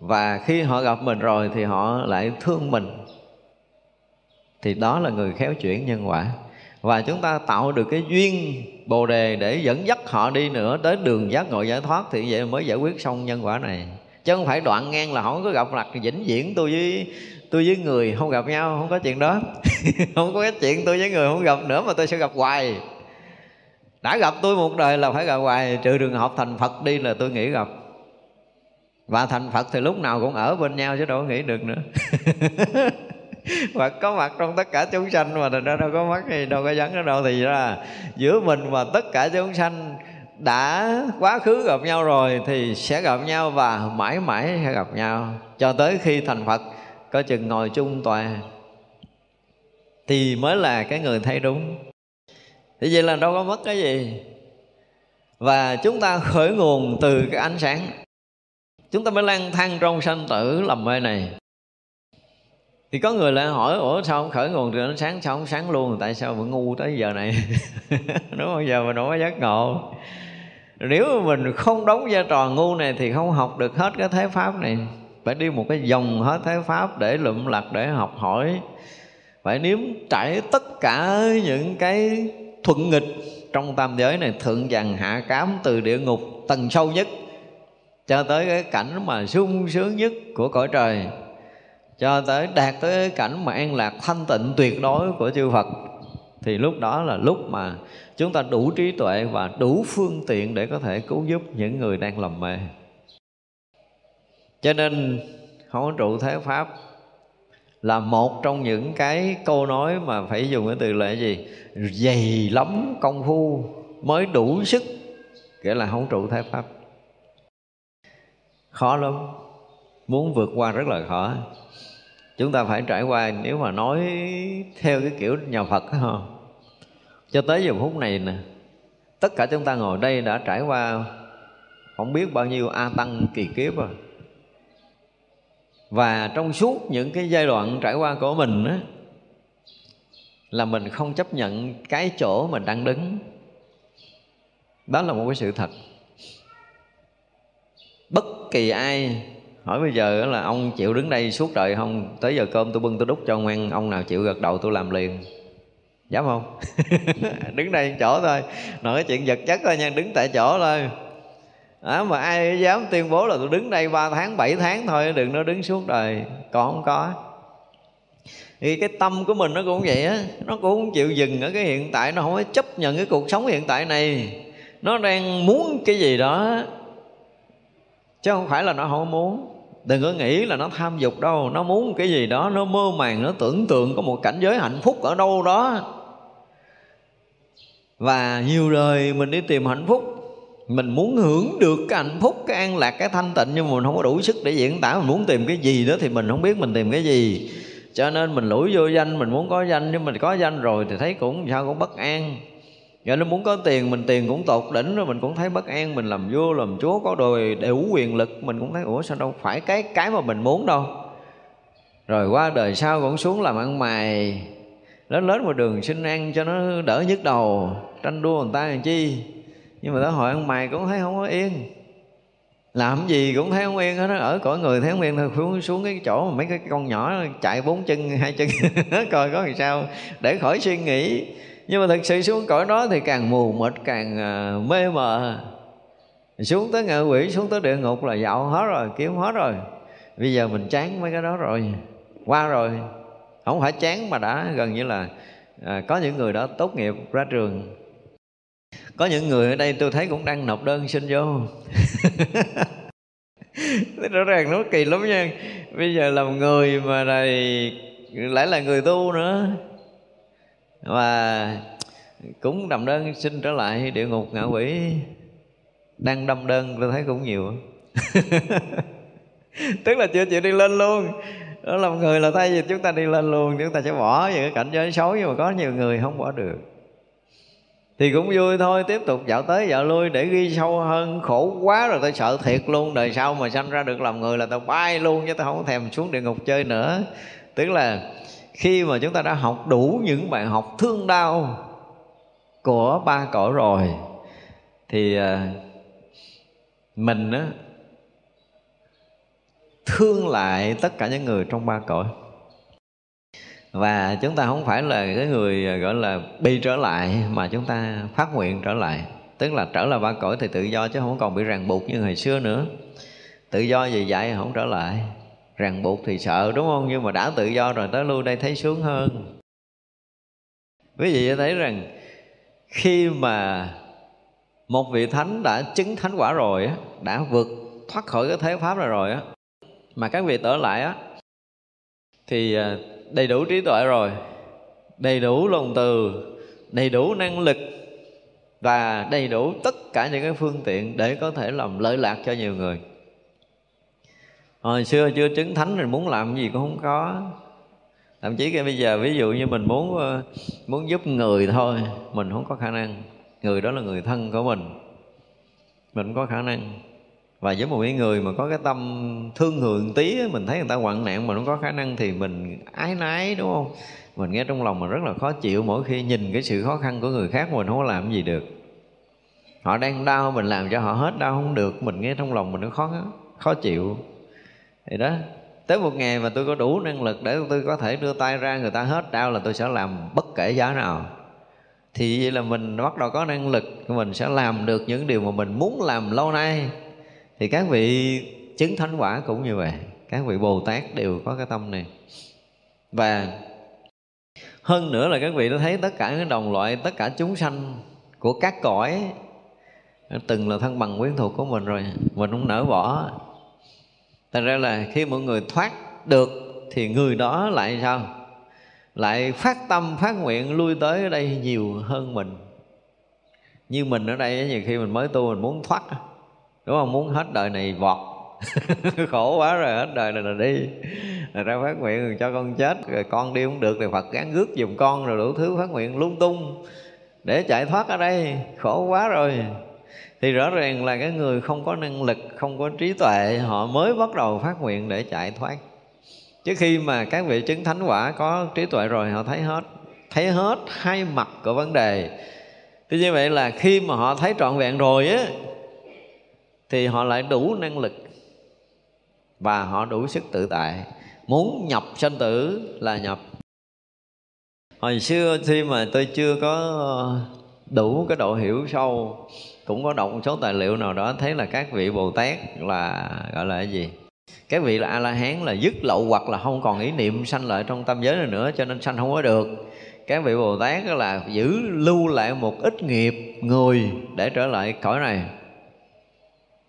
và khi họ gặp mình rồi thì họ lại thương mình. Thì đó là người khéo chuyển nhân quả. Và chúng ta tạo được cái duyên bồ đề để dẫn dắt họ đi nữa tới đường giác ngộ giải thoát thì vậy mới giải quyết xong nhân quả này. Chứ không phải đoạn ngang là không có gặp mặt vĩnh viễn tôi với tôi với người không gặp nhau, không có chuyện đó. Không có cái chuyện tôi với người không gặp nữa mà tôi sẽ gặp hoài. Đã gặp tôi một đời là phải gặp hoài, trừ trường hợp thành phật đi là tôi nghĩ gặp. Và thành phật thì lúc nào cũng ở bên nhau chứ đâu có nghĩ được nữa. và có mặt trong tất cả chúng sanh mà thành ra đâu có mắt gì, đâu có dấn ở đâu thì ra giữa mình và tất cả chúng sanh đã quá khứ gặp nhau rồi thì sẽ gặp nhau và mãi mãi sẽ gặp nhau. Cho tới khi thành Phật, có chừng ngồi chung tòa thì mới là cái người thấy đúng. Thì vậy là đâu có mất cái gì. Và chúng ta khởi nguồn từ cái ánh sáng. Chúng ta mới lang thang trong sanh tử lầm mê này thì có người lại hỏi, ủa, sao không khởi nguồn từ ánh sáng, sao không sáng luôn? Tại sao vẫn ngu tới giờ này? Đúng không? Giờ mình không có giác ngộ. Nếu mà mình không đóng vai trò ngu này thì không học được hết cái thế pháp này. Phải đi một cái dòng hết thế pháp để lụm lặt, để học hỏi. Phải nếm trải tất cả những cái thuận nghịch trong tam giới này, thượng dằn hạ cám, từ địa ngục, tầng sâu nhất, cho tới cái cảnh mà sung sướng nhất của cõi trời cho tới đạt tới cảnh mà an lạc thanh tịnh tuyệt đối của chư Phật, thì lúc đó là lúc mà chúng ta đủ trí tuệ và đủ phương tiện để có thể cứu giúp những người đang lầm mê. Cho nên không có trụ thế pháp là một trong những cái câu nói mà phải dùng cái từ là gì? Dày lắm công phu mới đủ sức, nghĩa là không trụ thế pháp. Khó lắm muốn vượt qua rất là khó. Chúng ta phải trải qua, nếu mà nói theo cái kiểu nhà Phật ha. Cho tới giờ phút này nè, tất cả chúng ta ngồi đây đã trải qua không biết bao nhiêu a tăng, kỳ kiếp rồi. Và trong suốt những cái giai đoạn trải qua của mình á, là mình không chấp nhận cái chỗ mình đang đứng. Đó là một cái sự thật. Bất kỳ ai hỏi bây giờ là ông chịu đứng đây suốt đời không? Tới giờ cơm tôi bưng tôi đút cho ông ăn. Ông nào chịu gật đầu tôi làm liền. Dám không? Đứng đây chỗ thôi. Nói chuyện vật chất thôi nha đứng tại chỗ thôi. À, mà ai dám tuyên bố là tôi đứng đây 3 tháng 7 tháng thôi đừng nói đứng suốt đời. Còn không có. Thì cái tâm của mình nó cũng vậy á. Nó cũng không chịu dừng ở cái hiện tại nó không có chấp nhận cái cuộc sống hiện tại này. Nó đang muốn cái gì đó chứ không phải là nó không muốn đừng có nghĩ là nó tham dục đâu. Nó muốn cái gì đó, nó mơ màng, nó tưởng tượng có một cảnh giới hạnh phúc ở đâu đó. Và nhiều đời mình đi tìm hạnh phúc, mình muốn hưởng được cái hạnh phúc, cái an lạc, cái thanh tịnh, nhưng mà mình không có đủ sức để diễn tả. Mình muốn tìm cái gì đó thì mình không biết mình tìm cái gì. Cho nên mình lủi vô danh, mình muốn có danh. Nhưng mình có danh rồi thì thấy cũng sao, cũng bất an. Dạ, rồi nó muốn có tiền, mình tiền cũng tột đỉnh rồi, mình cũng thấy bất an, mình làm vua, làm chúa, có đồi đủ quyền lực, mình cũng thấy, ủa, sao đâu phải cái cái mà mình muốn đâu? Rồi qua đời sau cũng xuống làm ăn mày. Lớn lớn một đường xin ăn cho nó đỡ nhức đầu, tranh đua người ta làm chi? Nhưng mà tới hội ăn mày cũng thấy không có yên. Làm gì cũng thấy không yên hết đó ở cõi người thấy không yên thôi, xuống xuống cái chỗ mà mấy cái con nhỏ chạy bốn chân, hai chân, coi có làm sao để khỏi suy nghĩ nhưng mà thực sự xuống cõi đó thì càng mù mịt càng ờ, mê mờ. Xuống tới ngạ quỷ xuống tới địa ngục là dạo hết rồi kiếm hết rồi. Bây giờ mình chán mấy cái đó rồi qua rồi. Không phải chán mà đã gần như là à, có những người đã tốt nghiệp ra trường. Có những người ở đây tôi thấy cũng đang nộp đơn xin vô. Rõ ràng nó kỳ lắm nha. Bây giờ làm người mà này lại là người tu nữa và cũng đầm đơn xin trở lại địa ngục ngạ quỷ. Đang đâm đơn, tôi thấy cũng nhiều. Tức là chưa chịu đi lên luôn. Đó là một người là thay vì chúng ta đi lên luôn, chúng ta sẽ bỏ những cái cảnh giới xấu. Nhưng mà có nhiều người không bỏ được. Thì cũng vui thôi, tiếp tục dạo tới dạo lui để ghi sâu hơn. Khổ quá rồi, tôi sợ thiệt luôn. Đời sau mà sanh ra được làm người là tao bay luôn, chứ tao không thèm xuống địa ngục chơi nữa. Tức là khi mà chúng ta đã học đủ những bài học thương đau của ba cõi rồi, thì à, mình á, thương lại tất cả những người trong ba cõi. Và chúng ta không phải là cái người à, gọi là bi trở lại, mà chúng ta phát nguyện trở lại. Tức là trở lại ba cõi thì tự do chứ không còn bị ràng buộc như hồi xưa nữa. Tự do gì vậy không trở lại ràng buộc thì sợ, đúng không? Nhưng mà đã tự do rồi, tới lui đây thấy sướng hơn. Quý vị thấy rằng khi mà một vị thánh đã chứng thánh quả rồi á, đã vượt thoát khỏi cái thế pháp này rồi á, mà các vị trở lại á, thì à, đầy đủ trí tuệ rồi, đầy đủ lòng từ, đầy đủ năng lực và đầy đủ tất cả những cái phương tiện để có thể làm lợi lạc cho nhiều người hồi xưa chưa chứng thánh mình muốn làm gì cũng không có. Thậm chí cái bây giờ, ví dụ như mình muốn ờ, muốn giúp người thôi, mình không có khả năng. Người đó là người thân của mình. Mình không có khả năng. Và với một cái người mà có cái tâm thương hưởng tí mình thấy người ta hoạn nạn mà không có khả năng thì mình ái nái đúng không? Mình nghe trong lòng mình rất là khó chịu mỗi khi nhìn cái sự khó khăn của người khác mình không có làm gì được. Họ đang đau mình làm cho họ hết, đau không được. Mình nghe trong lòng mình nó khó khó chịu thì đó, tới một ngày mà tôi có đủ năng lực để tôi có thể đưa tay ra người ta hết đau là tôi sẽ làm bất kể giá nào. Thì vậy là mình bắt đầu có năng lực, mình sẽ làm được những điều mà mình muốn làm lâu nay. Thì các vị chứng thánh quả cũng như vậy, các vị bồ tát đều có cái tâm này. Và hơn nữa là các vị đã thấy tất cả những đồng loại, tất cả chúng sanh của các cõi, từng là thân bằng quyến thuộc của mình rồi, mình không nỡ bỏ thành ra là khi mọi người thoát được thì người đó lại sao? Lại phát tâm, phát nguyện lui tới ở đây nhiều hơn mình. Như mình ở đây nhiều khi mình mới tu mình muốn thoát đúng không? Muốn hết đời này vọt. Khổ quá rồi, hết đời này là đi. Rồi ra phát nguyện rồi cho con chết, rồi con đi không được thì phật gán rước giùm con, rồi đủ thứ phát nguyện lung tung để chạy thoát ở đây. Khổ quá rồi thì rõ ràng là cái người không có năng lực, không có trí tuệ, họ mới bắt đầu phát nguyện để chạy thoát. Chứ khi mà các vị chứng thánh quả có trí tuệ rồi, họ thấy hết thấy hết hai mặt của vấn đề. Thì như vậy là khi mà họ thấy trọn vẹn rồi á, thì họ lại đủ năng lực và họ đủ sức tự tại. Muốn nhập sanh tử là nhập. Hồi xưa khi mà tôi chưa có đủ cái độ hiểu sâu, cũng có đọc một số tài liệu nào đó thấy là các vị bồ tát là, gọi là cái gì? Cái vị là a la hán là dứt lậu hoặc là không còn ý niệm sanh lại trong tâm giới này nữa, cho nên sanh không có được. Các vị bồ tát là giữ lưu lại một ít nghiệp, người để trở lại cõi này.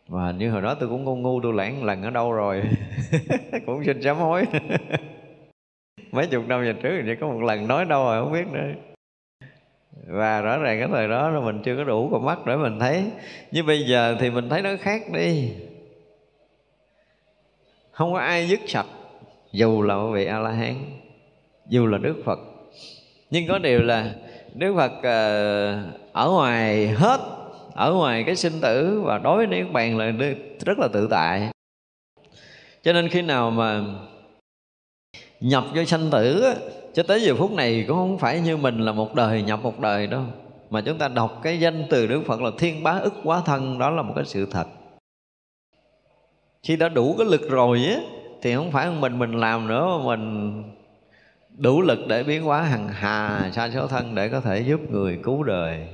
Và như hồi đó tôi cũng ngu ngu, tôi lãng lần ở đâu rồi? Cũng xin sám hối. Mấy chục năm về trước thì có một lần nói đâu rồi, không biết nữa và rõ ràng cái thời đó là mình chưa có đủ con mắt để mình thấy. Nhưng bây giờ thì mình thấy nó khác đi. Không có ai dứt sạch, dù là một vị a la hán dù là đức phật. Nhưng có điều là đức phật ờ, ở ngoài hết, ở ngoài cái sinh tử và đối với niết bàn là rất là tự tại. Cho nên khi nào mà nhập vô sanh tử cho tới giờ phút này cũng không phải như mình là một đời nhập một đời đâu. Mà chúng ta đọc cái danh từ Đức Phật là thiên bá ức quá thân, đó là một cái sự thật. Khi đã đủ cái lực rồi á, thì không phải mình mình làm nữa, mà mình đủ lực để biến hóa hằng hà, sa số thân để có thể giúp người cứu đời.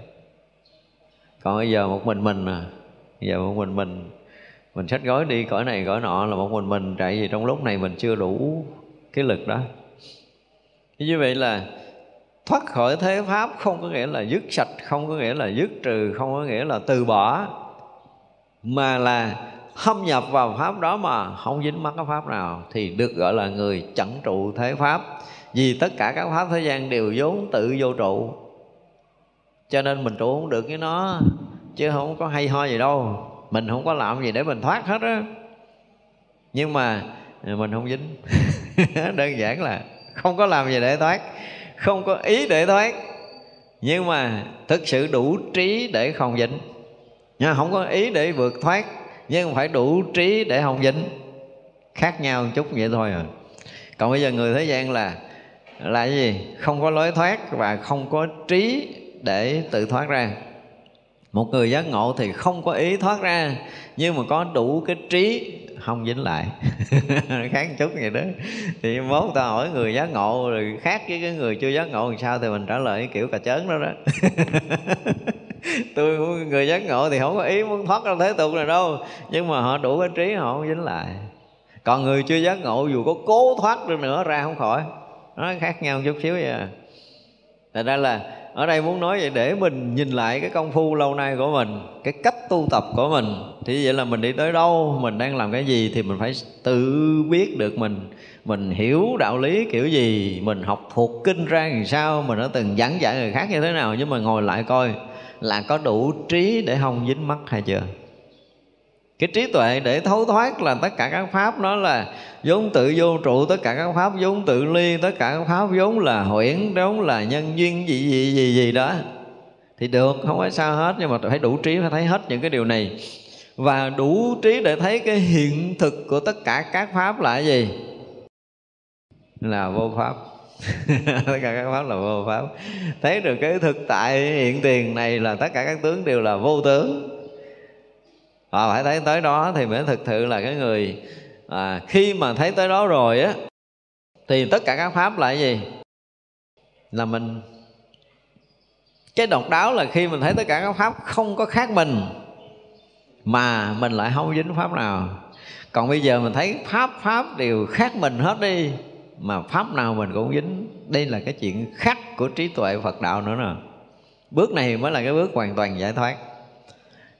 Còn bây giờ một mình mình à bây giờ một mình mình mình xách gói đi, cõi này cõi nọ là một mình mình, tại vì trong lúc này mình chưa đủ cái lực đó như vậy là thoát khỏi thế pháp không có nghĩa là dứt sạch, không có nghĩa là dứt trừ, không có nghĩa là từ bỏ, mà là thâm nhập vào pháp đó mà không dính mắc cái pháp nào thì được gọi là người chẳng trụ thế pháp. Vì tất cả các pháp thế gian đều vốn tự vô trụ, cho nên mình trụ không được với nó, chứ không có hay ho gì đâu. Mình không có làm gì để mình thoát hết á. Nhưng mà à, mình không dính. Đơn giản là không có làm gì để thoát. Không có ý để thoát. Nhưng mà thực sự đủ trí để không dính. Nha, không có ý để vượt thoát, nhưng phải đủ trí để không dính. Khác nhau một chút vậy thôi à. Còn bây giờ người thế gian là là cái gì? Không có lối thoát và không có trí để tự thoát ra. Một người giác ngộ thì không có ý thoát ra, nhưng mà có đủ cái trí không dính lại. Khác một chút vậy đó. Thì mốt ta hỏi người giác ngộ, rồi khác với cái người chưa giác ngộ làm sao thì mình trả lời kiểu cà chớn đó đó. Tôi người giác ngộ thì không có ý muốn thoát ra thế tục này đâu. Nhưng mà họ đủ cái trí, họ không dính lại. Còn người chưa giác ngộ, dù có cố thoát được nữa, ra không khỏi. Nó khác nhau một chút xíu vậy à. Thật ra là ở đây muốn nói vậy để mình nhìn lại cái công phu lâu nay của mình, cái cách tu tập của mình. Thì vậy là mình đi tới đâu, mình đang làm cái gì thì mình phải tự biết được mình. Mình hiểu đạo lý kiểu gì, mình học thuộc kinh ra làm sao, mình đã từng giảng dạy người khác như thế nào. Nhưng mà ngồi lại coi là có đủ trí để không dính mắt hay chưa? Cái trí tuệ để thấu thoát là tất cả các pháp nó là vốn tự vô trụ, tất cả các pháp vốn tự ly, tất cả các pháp vốn là huyễn, vốn là nhân duyên gì gì gì gì đó. Thì được, không phải sao hết, nhưng mà phải đủ trí phải thấy hết những cái điều này. Và đủ trí để thấy cái hiện thực của tất cả các pháp là cái gì? Là vô pháp. Tất cả các pháp là vô pháp. Thấy được cái thực tại hiện tiền này là tất cả các tướng đều là vô tướng và phải thấy tới đó thì mới thực sự là cái người à, khi mà thấy tới đó rồi á thì tất cả các pháp là cái gì? Là mình cái độc đáo là khi mình thấy tất cả các pháp không có khác mình mà mình lại không dính pháp nào. Còn bây giờ mình thấy pháp pháp đều khác mình hết đi mà pháp nào mình cũng dính. Đây là cái chuyện khác của trí tuệ phật đạo nữa nè. Bước này mới là cái bước hoàn toàn giải thoát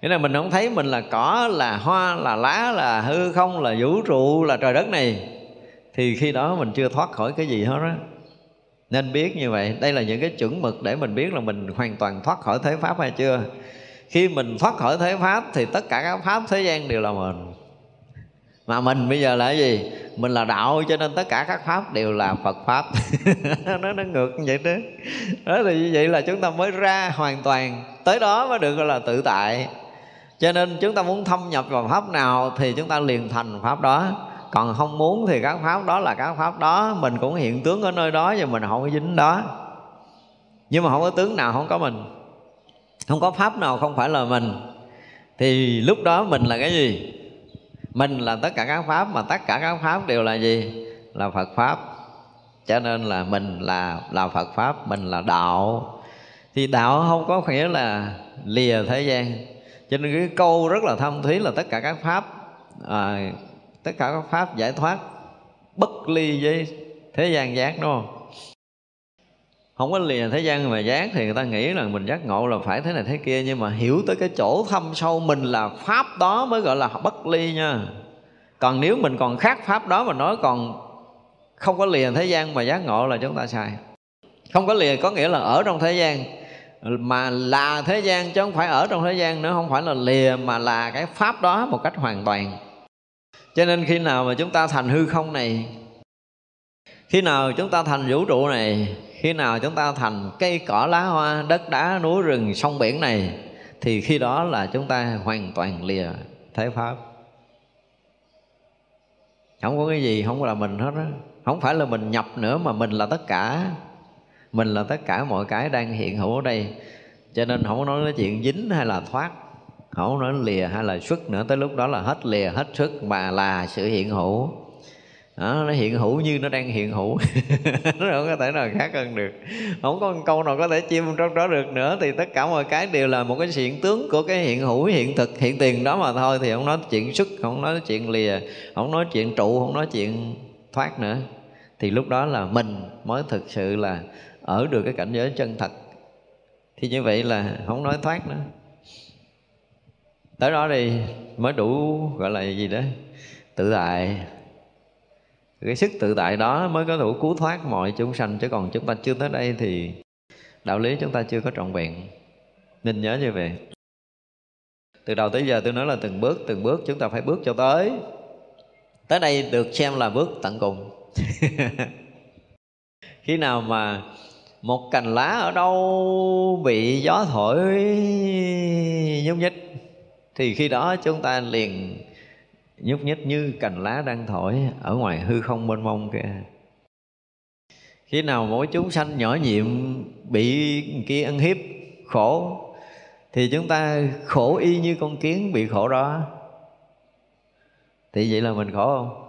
nghĩa là mình không thấy mình là cỏ, là hoa, là lá, là hư không, là vũ trụ, là trời đất này. Thì khi đó mình chưa thoát khỏi cái gì hết á. Nên biết như vậy. Đây là những cái chuẩn mực để mình biết là mình hoàn toàn thoát khỏi thế pháp hay chưa. Khi mình thoát khỏi thế pháp thì tất cả các pháp thế gian đều là mình. Mà mình bây giờ là cái gì? Mình là đạo cho nên tất cả các pháp đều là phật pháp. Nó nó ngược như vậy đó. Đó thì như vậy là chúng ta mới ra hoàn toàn. Tới đó mới được gọi là tự tại cho nên chúng ta muốn thâm nhập vào pháp nào thì chúng ta liền thành pháp đó. Còn không muốn thì các pháp đó là các pháp đó. Mình cũng hiện tướng ở nơi đó và mình không có dính đó. Nhưng mà không có tướng nào không có mình. Không có pháp nào không phải là mình. Thì lúc đó mình là cái gì? Mình là tất cả các pháp mà tất cả các pháp đều là gì? Là phật pháp. Cho nên là mình là là phật pháp, mình là đạo. Thì đạo không có nghĩa là lìa thế gian cho nên cái câu rất là thâm thúy là tất cả các pháp à, tất cả các pháp giải thoát bất ly với thế gian giác đúng không? Không có lìa thế gian mà giác thì người ta nghĩ là mình giác ngộ là phải thế này thế kia nhưng mà hiểu tới cái chỗ thâm sâu mình là pháp đó mới gọi là bất ly nha. Còn nếu mình còn khác pháp đó mà nói còn không có lìa thế gian mà giác ngộ là chúng ta sai. Không có lìa có nghĩa là ở trong thế gian mà là thế gian chứ không phải ở trong thế gian nữa, không phải là lìa, mà là cái pháp đó một cách hoàn toàn. Cho nên khi nào mà chúng ta thành hư không này, khi nào chúng ta thành vũ trụ này, khi nào chúng ta thành cây cỏ lá hoa, đất đá, núi, rừng, sông biển này, thì khi đó là chúng ta hoàn toàn lìa thế pháp. Không có cái gì, không là mình hết á. Không phải là mình nhập nữa mà mình là tất cả mình là tất cả mọi cái đang hiện hữu ở đây. Cho nên không có nói cái chuyện dính hay là thoát không nói lìa hay là xuất nữa. Tới lúc đó là hết lìa hết xuất mà là sự hiện hữu. Đó, nó hiện hữu như nó đang hiện hữu. Nó không có thể nào khác hơn được. Không có một câu nào có thể chim trong đó được nữa. Thì tất cả mọi cái đều là một cái hiện tướng của cái hiện hữu hiện thực hiện tiền đó mà thôi. Thì không nói chuyện xuất không nói chuyện lìa không nói chuyện trụ không nói chuyện thoát nữa. Thì lúc đó là mình mới thực sự là ở được cái cảnh giới chân thật. Thì như vậy là không nói thoát nữa. Tới đó đi mới đủ gọi là gì đó, tự tại. Cái sức tự tại đó mới có đủ cứu thoát mọi chúng sanh, chứ còn chúng ta chưa tới đây thì đạo lý chúng ta chưa có trọn vẹn. Nên nhớ như vậy. Từ đầu tới giờ tôi nói là từng bước từng bước chúng ta phải bước cho tới. Tới đây được xem là bước tận cùng. Khi nào mà một cành lá ở đâu bị gió thổi nhúc nhích? Thì khi đó chúng ta liền nhúc nhích như cành lá đang thổi ở ngoài hư không mênh mông kia. Khi nào mỗi chúng sanh nhỏ nhiệm bị kia ăn hiếp, khổ, thì chúng ta khổ y như con kiến bị khổ đó. Thì vậy là mình khổ không?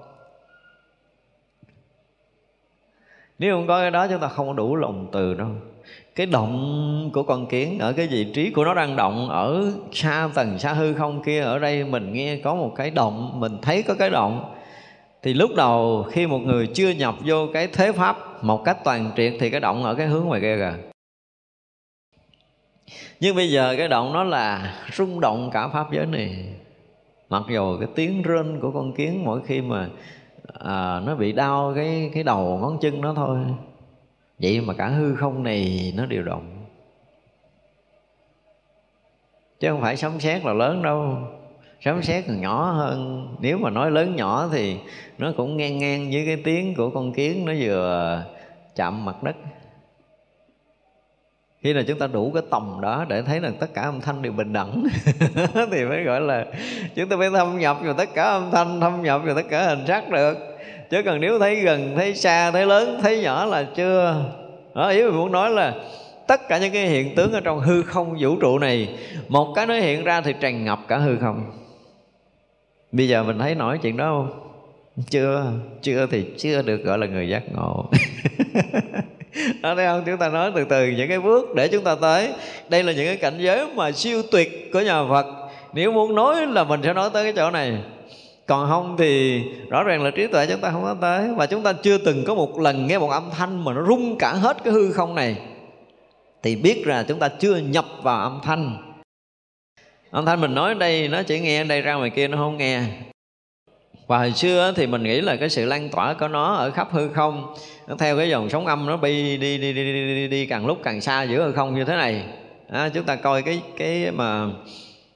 Nếu không có cái đó, chúng ta không có đủ lòng từ đâu. Cái động của con kiến ở cái vị trí của nó đang động ở xa tầng xa hư không kia, ở đây mình nghe có một cái động, mình thấy có cái động. Thì lúc đầu khi một người chưa nhập vô cái thế pháp một cách toàn triệt thì cái động ở cái hướng ngoài kia kìa. Nhưng bây giờ cái động nó là rung động cả pháp giới này. Mặc dù cái tiếng rên của con kiến mỗi khi mà à, nó bị đau cái cái đầu ngón chân nó thôi. Vậy mà cả hư không này nó đều động. Chứ không phải sấm sét là lớn đâu. Sấm sét còn nhỏ hơn. Nếu mà nói lớn nhỏ thì nó cũng ngang ngang với cái tiếng của con kiến nó vừa chạm mặt đất khi nào chúng ta đủ cái tầm đó để thấy rằng tất cả âm thanh đều bình đẳng, thì mới gọi là chúng ta phải thâm nhập vào tất cả âm thanh, thâm nhập vào tất cả hình sắc được. Chứ còn nếu thấy gần, thấy xa, thấy lớn, thấy nhỏ là chưa. Đó, ý mình muốn nói là tất cả những cái hiện tướng ở trong hư không vũ trụ này, một cái nó hiện ra thì tràn ngập cả hư không. Bây giờ mình thấy nổi chuyện đó không? Chưa chưa thì chưa được gọi là người giác ngộ. đó, thấy không? Chúng ta nói từ từ những cái bước để chúng ta tới. Đây là những cái cảnh giới mà siêu tuyệt của nhà phật. Nếu muốn nói là mình sẽ nói tới cái chỗ này. Còn không thì rõ ràng là trí tuệ chúng ta không có tới. Và chúng ta chưa từng có một lần nghe một âm thanh mà nó rung cả hết cái hư không này. Thì biết là chúng ta chưa nhập vào âm thanh. Âm thanh mình nói ở đây, nó chỉ nghe ở đây ra ngoài kia nó không nghe và hồi xưa thì mình nghĩ là cái sự lan tỏa của nó ở khắp hư không nó theo cái dòng sóng âm nó bay đi đi đi đi, đi, đi càng lúc càng xa giữa hư không như thế này. À, chúng ta coi cái cái mà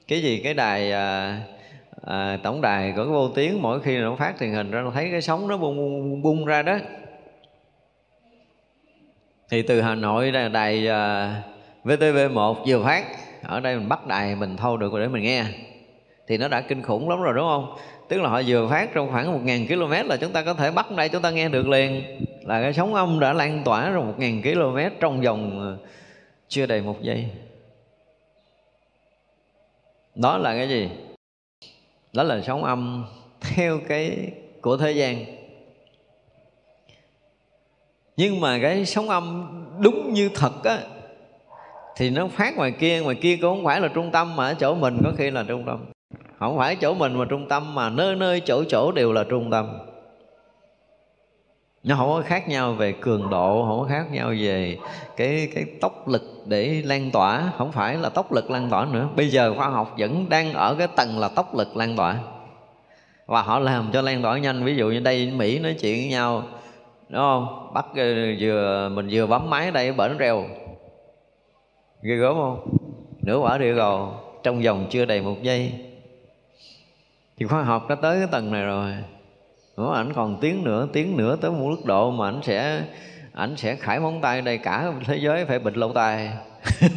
cái gì cái đài à, à, tổng đài của cái vô tuyến mỗi khi nó phát truyền hình ra nó thấy cái sóng nó bung, bung, bung ra đó. Thì từ Hà Nội là đài à, VTV1 vừa phát ở đây mình bắt đài mình thâu được để mình nghe. Thì nó đã kinh khủng lắm rồi đúng không? Tức là họ vừa phát trong khoảng một ngàn km là chúng ta có thể bắt đây, chúng ta nghe được liền. Là cái sóng âm đã lan tỏa rồi một ngàn km trong vòng ờ, chưa đầy một giây. Đó là cái gì? Đó là sóng âm theo cái của thế gian. Nhưng mà cái sóng âm đúng như thật á, thì nó phát ngoài kia ngoài kia cũng không phải là trung tâm mà ở chỗ mình có khi là trung tâm không phải chỗ mình mà trung tâm, mà nơi nơi chỗ chỗ đều là trung tâm. Nó không có khác nhau về cường độ, không có khác nhau về cái cái tốc lực để lan tỏa. Không phải là tốc lực lan tỏa nữa. Bây giờ khoa học vẫn đang ở cái tầng là tốc lực lan tỏa. Và họ làm cho lan tỏa nhanh. Ví dụ như đây, mỹ nói chuyện với nhau, đúng không? Bắt vừa, mình vừa bấm máy đây, bển reo. Ghê gớm không? Nửa quả địa cầu trong vòng chưa đầy một giây thì khoa học đã tới cái tầng này rồi. Ủa, ảnh còn tiếng nữa tiếng nữa tới một mức độ mà ảnh sẽ ảnh sẽ khải móng tay đây cả thế giới phải bịt lâu tay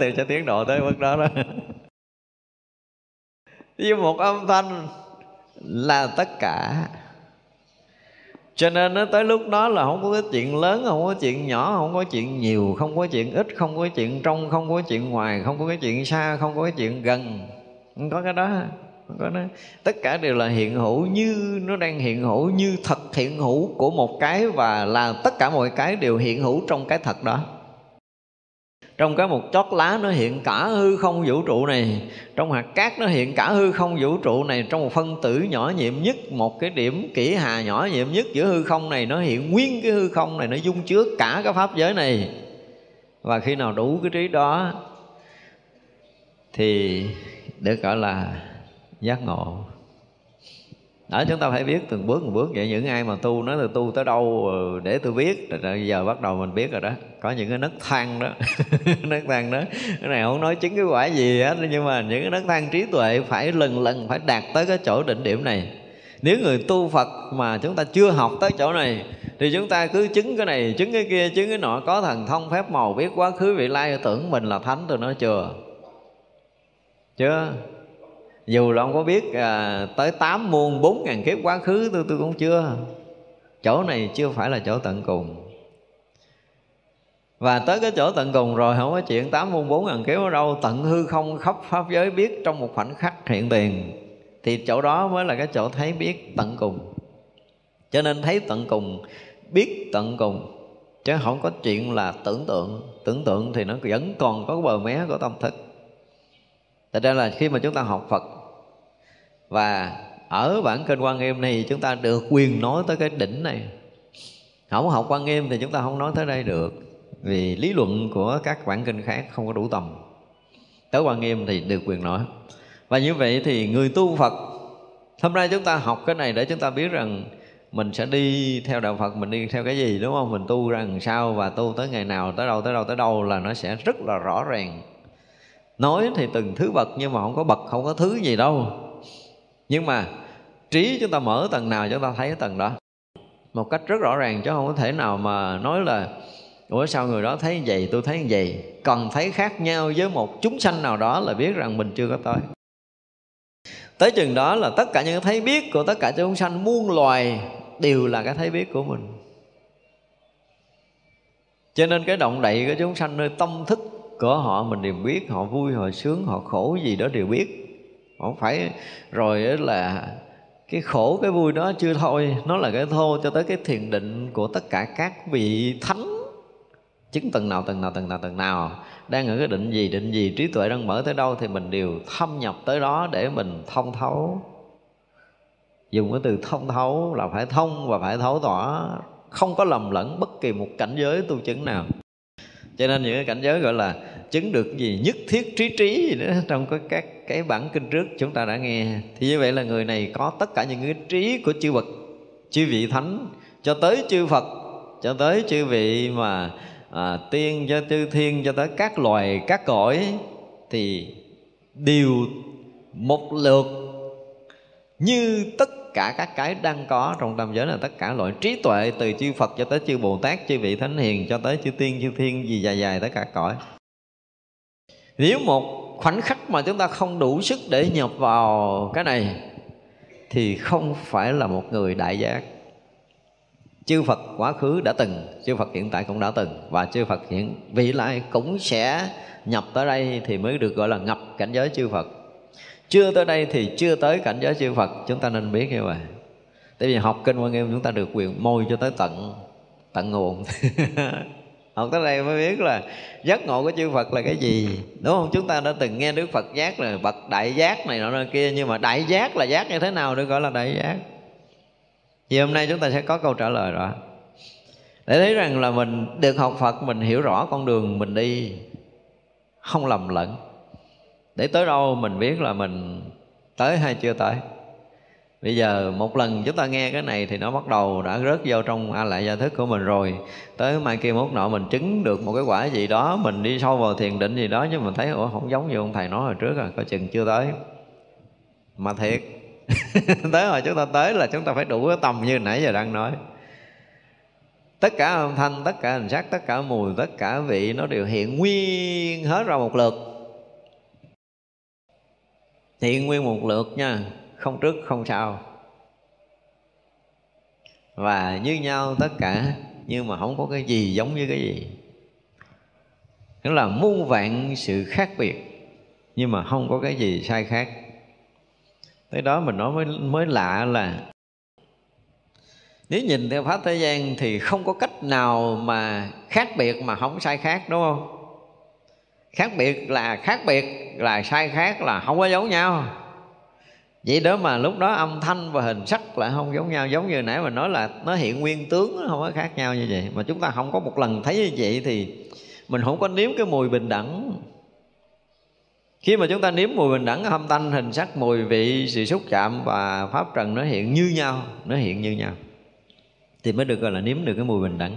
thì sẽ tiến độ tới mức đó đó. Với một âm thanh là tất cả. Cho nên nó tới lúc đó là không có cái chuyện lớn không có chuyện nhỏ không có chuyện nhiều không có chuyện ít không có chuyện trong không có chuyện ngoài không có cái chuyện xa không có cái chuyện gần. Không có cái đó có nó tất cả đều là hiện hữu như, nó đang hiện hữu như thật hiện hữu của một cái và là tất cả mọi cái đều hiện hữu trong cái thật đó. Trong cái một chót lá nó hiện cả hư không vũ trụ này, trong hạt cát nó hiện cả hư không vũ trụ này, trong một phân tử nhỏ nhiệm nhất, một cái điểm kỹ hà nhỏ nhiệm nhất giữa hư không này, nó hiện nguyên cái hư không này, nó dung chứa cả cái pháp giới này. Và khi nào đủ cái trí đó, thì được gọi là giác ngộ. Đó, chúng ta phải biết từng bước từng bước vậy. Những ai mà tu, nói là tu tới đâu ờ, để tôi biết. Rồi, giờ bắt đầu mình biết rồi đó. Có những cái nấc thang đó. Nấc thang đó. Cái này không nói chứng cái quả gì hết, nhưng mà những cái nấc thang trí tuệ phải lần lần phải đạt tới cái chỗ đỉnh điểm này. Nếu người tu Phật mà chúng ta chưa học tới chỗ này, thì chúng ta cứ chứng cái này, chứng cái kia, chứng cái nọ. Có thần thông phép màu, biết quá khứ vị lai, tưởng mình là thánh, tôi nói chưa? Chưa? Dù là ông có biết à, tới tám muôn bốn ngàn kiếp quá khứ tôi tôi cũng chưa. Chỗ này chưa phải là chỗ tận cùng. Và tới cái chỗ tận cùng rồi không có chuyện tám muôn bốn ngàn kiếp ở đâu. Tận hư không khắp pháp giới biết trong một khoảnh khắc hiện tiền. Thì chỗ đó mới là cái chỗ thấy biết tận cùng. Cho nên thấy tận cùng biết tận cùng chứ không có chuyện là tưởng tượng. Tưởng tượng thì nó vẫn còn có bờ mé của tâm thức. Thật ra là khi mà chúng ta học Phật và ở bản kinh quan nghiêm này, chúng ta được quyền nói tới cái đỉnh này. Không học quan nghiêm thì chúng ta không nói tới đây được, vì lý luận của các bản kinh khác không có đủ tầm. Tới quan nghiêm thì được quyền nói. Và như vậy thì người tu phật, hôm nay chúng ta học cái này để chúng ta biết rằng mình sẽ đi theo đạo Phật, mình đi theo cái gì, đúng không? Mình tu rằng sao và tu tới ngày nào, tới đâu tới đâu tới đâu là nó sẽ rất là rõ ràng. Nói thì từng thứ bậc nhưng mà không có bậc, không có thứ gì đâu nhưng mà trí chúng ta mở tầng nào chúng ta thấy tầng đó. Một cách rất rõ ràng chứ không có thể nào mà nói là, ủa, sao người đó thấy vậy, tôi thấy vậy? Cần thấy khác nhau với một chúng sanh nào đó là biết rằng mình chưa có tới. Tới chừng đó là tất cả những cái thấy biết của tất cả chúng sanh muôn loài đều là cái thấy biết của mình. Cho nên cái động đậy của chúng sanh nơi tâm thức của họ, mình đều biết, họ vui, họ sướng, họ khổ gì đó đều biết không phải, rồi là cái khổ, cái vui đó chưa thôi. Nó là cái thô cho tới cái thiền định của tất cả các vị thánh. Chứng tầng nào tầng nào tầng nào tầng nào. Đang ở cái định gì định gì, trí tuệ đang mở tới đâu thì mình đều thâm nhập tới đó để mình thông thấu. Dùng cái từ thông thấu là phải thông và phải thấu tỏ không có lầm lẫn bất kỳ một cảnh giới tu chứng nào. Cho nên những cái cảnh giới gọi là chứng được gì nhất thiết trí trí gì nữa trong cái các cái bản kinh trước chúng ta đã nghe thì như vậy là người này có tất cả những cái trí của chư bậc chư vị thánh cho tới chư phật cho tới chư vị mà à, tiên cho chư thiên cho tới các loài các cõi thì đều một lượt như tất cả các cái đang có trong tam giới là tất cả loại trí tuệ từ chư Phật cho tới chư Bồ Tát, chư vị thánh hiền cho tới chư tiên, chư thiên gì dài dài tất cả cõi. Nếu một khoảnh khắc mà chúng ta không đủ sức để nhập vào cái này thì không phải là một người đại giác. Chư Phật quá khứ đã từng, chư Phật hiện tại cũng đã từng và chư Phật hiện vị lai cũng sẽ nhập tới đây thì mới được gọi là ngập cảnh giới chư Phật. Chưa tới đây thì chưa tới cảnh giới chư Phật chúng ta nên biết như vậy. Tại vì học kinh quan nghiêm chúng ta được quyền môi cho tới tận tận nguồn. học tới đây mới biết là giác ngộ của chư Phật là cái gì. Đúng không? Chúng ta đã từng nghe Đức Phật giác là bậc đại giác này nọ kia, nhưng mà đại giác là giác như thế nào được gọi là đại giác? Thì hôm nay chúng ta sẽ có câu trả lời rồi. Để thấy rằng là mình được học Phật, mình hiểu rõ con đường mình đi, không lầm lẫn. Để tới đâu mình biết là mình tới hay chưa tới? Bây giờ một lần chúng ta nghe cái này thì nó bắt đầu đã rớt vô trong a lại gia thức của mình rồi. Tới mai kia mốt nọ mình chứng được một cái quả gì đó, mình đi sâu vào thiền định gì đó nhưng mình thấy, ủa, không giống như ông thầy nói hồi trước à coi chừng chưa tới. Mà thiệt, tới hồi chúng ta tới là chúng ta phải đủ cái tầm như nãy giờ đang nói. Tất cả âm thanh, tất cả hình sắc, tất cả mùi, tất cả vị nó đều hiện nguyên hết ra một lượt. Hiện nguyên một lượt nha không trước, không sau. Và như nhau tất cả, nhưng mà không có cái gì giống như cái gì. Nghĩa là muôn vạn sự khác biệt, nhưng mà không có cái gì sai khác. Tới đó mình nói mới mới lạ là nếu nhìn theo pháp thế gian thì không có cách nào mà khác biệt mà không sai khác, đúng không? Khác biệt là khác biệt, là sai khác là không có giống nhau vậy đó mà lúc đó âm thanh và hình sắc lại không giống nhau, giống như nãy mình nói là nó hiện nguyên tướng, nó không có khác nhau như vậy. Mà chúng ta không có một lần thấy như vậy thì mình không có nếm cái mùi bình đẳng. Khi mà chúng ta nếm mùi bình đẳng, âm thanh, hình sắc, mùi vị, sự xúc chạm và pháp trần nó hiện như nhau, nó hiện như nhau, thì mới được gọi là nếm được cái mùi bình đẳng